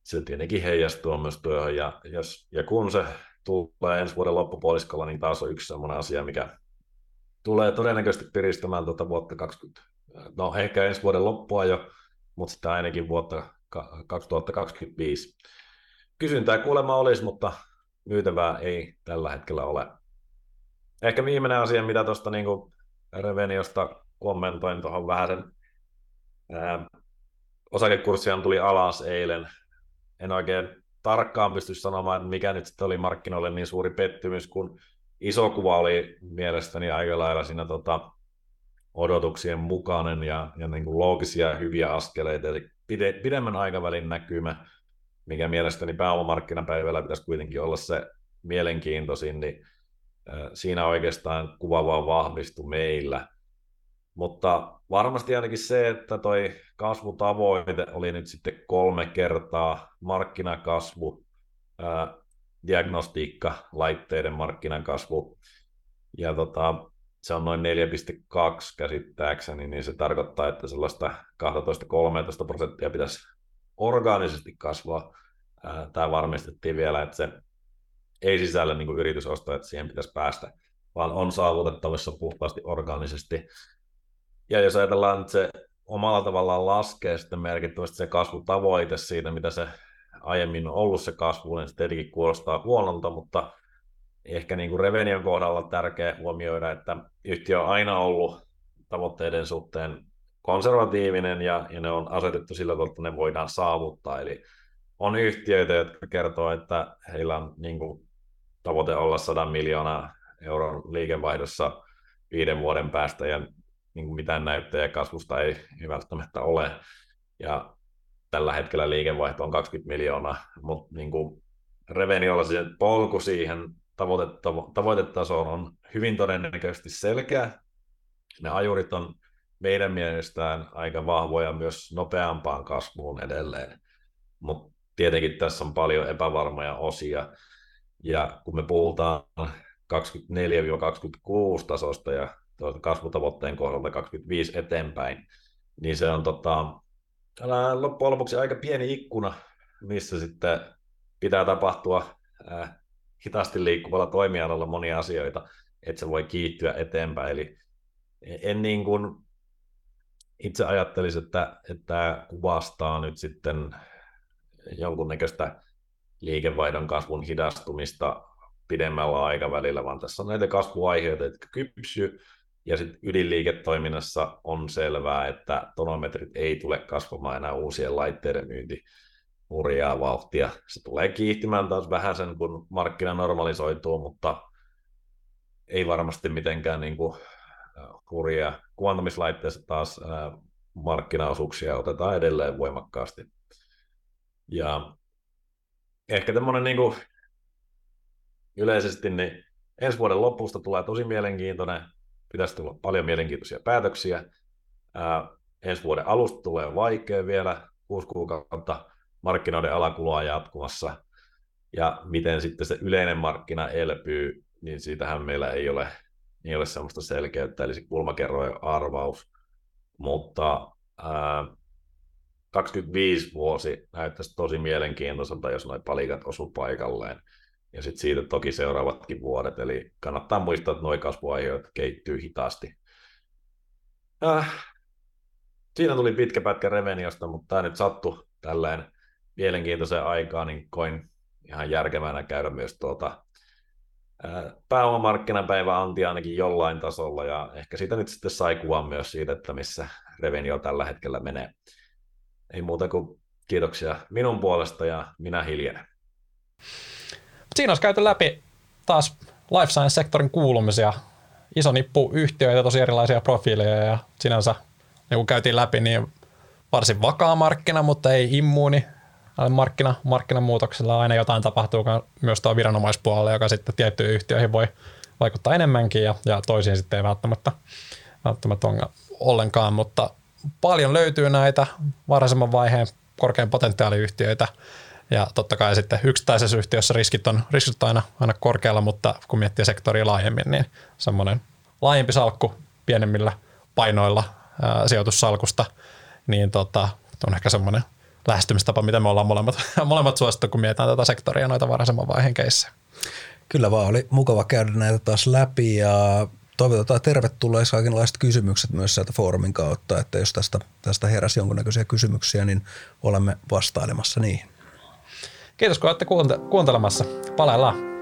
Se tietenkin heijastuu myös työhön, ja, jos, ja kun se tulee ensi vuoden loppupuoliskolla, niin taas on yksi sellainen asia, mikä tulee todennäköisesti piristämään tuota vuotta 20, no ehkä ensi vuoden loppua jo, mutta sitten ainakin vuotta 2025. Kysyntää kuulemma olisi, mutta myytävää ei tällä hetkellä ole. Ehkä viimeinen asia, mitä tuosta niin Reveniosta kommentoin tuohon vähän sen osakekurssiaan tuli alas eilen. En oikein tarkkaan pysty sanomaan, että mikä nyt sitten oli markkinoille niin suuri pettymys, kun iso kuva oli mielestäni aika lailla siinä tota, odotuksien mukainen ja, ja niin kuin loogisia ja hyviä askeleita, eli pide, pidemmän aikavälin näkymä, mikä mielestäni pääomamarkkinapäivällä pitäisi kuitenkin olla se mielenkiintoisin, niin siinä oikeastaan kuva vaan vahvistui meillä. Mutta varmasti ainakin se, että toi kasvutavoite oli nyt sitten kolme kertaa markkinakasvu, ää, diagnostiikka, laitteiden markkinakasvu, ja tota, se on noin 4,2 käsittääkseni, niin se tarkoittaa, että sellaista 12-13 prosenttia pitäisi orgaanisesti kasvaa. Tämä varmistettiin vielä, että se ei sisällä niin kuin yritysosto, että siihen pitäisi päästä, vaan on saavutettavissa puhtaasti orgaanisesti. Ja jos ajatellaan, että se omalla tavallaan laskee sitten merkittävästi se kasvutavoite siitä, mitä se aiemmin on ollut se kasvu, niin se tietenkin kuulostaa huonolta, mutta ehkä niin kuin Revenion kohdalla tärkeä huomioida, että yhtiö on aina ollut tavoitteiden suhteen konservatiivinen ja, ja ne on asetettu sillä tavalla, että ne voidaan saavuttaa. Eli on yhtiöitä, jotka kertoo, että heillä on niin kuin, tavoite olla 100 miljoonaa euron liikevaihdossa viiden vuoden päästä ja niin kuin mitään näyttäjä kasvusta ei, ei välttämättä ole. Ja tällä hetkellä liikevaihto on 20 miljoonaa, mutta niin kuin Reveniolla se polku siihen tavoitetasoon on hyvin todennäköisesti selkeä. Ne ajurit on meidän mielestään aika vahvoja myös nopeampaan kasvuun edelleen, mutta tietenkin tässä on paljon epävarmoja osia, ja kun me puhutaan 24-26 tasosta ja kasvutavoitteen kohdalta 25 eteenpäin, niin se on tota, loppujen lopuksi aika pieni ikkuna, missä sitten pitää tapahtua äh, hitaasti liikkuvalla toimialalla monia asioita, että se voi kiittyä eteenpäin. Eli en niin kuin itse ajattelisi, että, että kuvastaa nyt sitten jonkunnäköistä liikevaihdon kasvun hidastumista pidemmällä aikavälillä, vaan tässä on näitä kasvuaiheita, jotka kypsy, ja sitten ydinliiketoiminnassa on selvää, että tonometrit ei tule kasvamaan enää uusien laitteiden myynti hurjaa vauhtia. Se tulee kiihtymään taas vähän sen, kun markkina normalisoituu, mutta ei varmasti mitenkään niin kuin hurjaa. Kuvantumislaitteessa taas markkinaosuuksia otetaan edelleen voimakkaasti. Ja ehkä tämmöinen niin kuin yleisesti, niin ensi vuoden lopusta tulee tosi mielenkiintoinen, pitäisi tulla paljon mielenkiintoisia päätöksiä. Ää, ensi vuoden alusta tulee vaikea vielä, kuusi kuukautta markkinoiden alakulua jatkuvassa, ja miten sitten se yleinen markkina elpyy, niin siitähän meillä ei ole, ei ole sellaista selkeyttä, eli se kulmakerrojen arvaus, mutta ää, 25 vuosi näyttäisi tosi mielenkiintoiselta, jos noin palikat osu paikalleen. Ja sitten siitä toki seuraavatkin vuodet, eli kannattaa muistaa, että nuo kasvuaiheet keittyy hitaasti. Äh, siinä tuli pitkä pätkä Reveniosta, mutta tämä nyt sattui tälleen mielenkiintoiseen aikaan, niin koin ihan järkevänä käydä myös tuota, pääomamarkkinapäivä anti ainakin jollain tasolla, ja ehkä siitä nyt sitten sai kuvan myös siitä, että missä Revenio tällä hetkellä menee. Ei muuta kuin kiitoksia minun puolesta ja minä hiljenen. Siinä olisi käyty läpi taas life science-sektorin kuulumisia. Iso nippu yhtiöitä, tosi erilaisia profiileja ja sinänsä, niin kun käytiin läpi, niin varsin vakaa markkina, mutta ei immuuni markkina, markkinamuutoksella. Aina jotain tapahtuu myös tuo viranomaispuolella, joka sitten tiettyihin yhtiöihin voi vaikuttaa enemmänkin ja, ja toisiin sitten ei välttämättä, välttämättä ollenkaan, mutta paljon löytyy näitä varhaisemman vaiheen korkean potentiaaliyhtiöitä, ja totta kai sitten yksittäisessä yhtiössä riskit on, riskit on aina, aina korkealla, mutta kun miettii sektoria laajemmin, niin semmoinen laajempi salkku pienemmillä painoilla ää, sijoitussalkusta, niin tota, on ehkä semmoinen lähestymistapa, mitä me ollaan molemmat, molemmat suosittu, kun mietitään tätä sektoria noita varhaisemman vaiheen keissejä. Kyllä vaan, oli mukava käydä näitä taas läpi ja toivotetaan tervetulleeksi kaikenlaiset kysymykset myös sieltä foorumin kautta, että jos tästä, tästä heräsi jonkunnäköisiä kysymyksiä, niin olemme vastailemassa niihin. Kiitos kun olette kuuntelemassa. Palaillaan.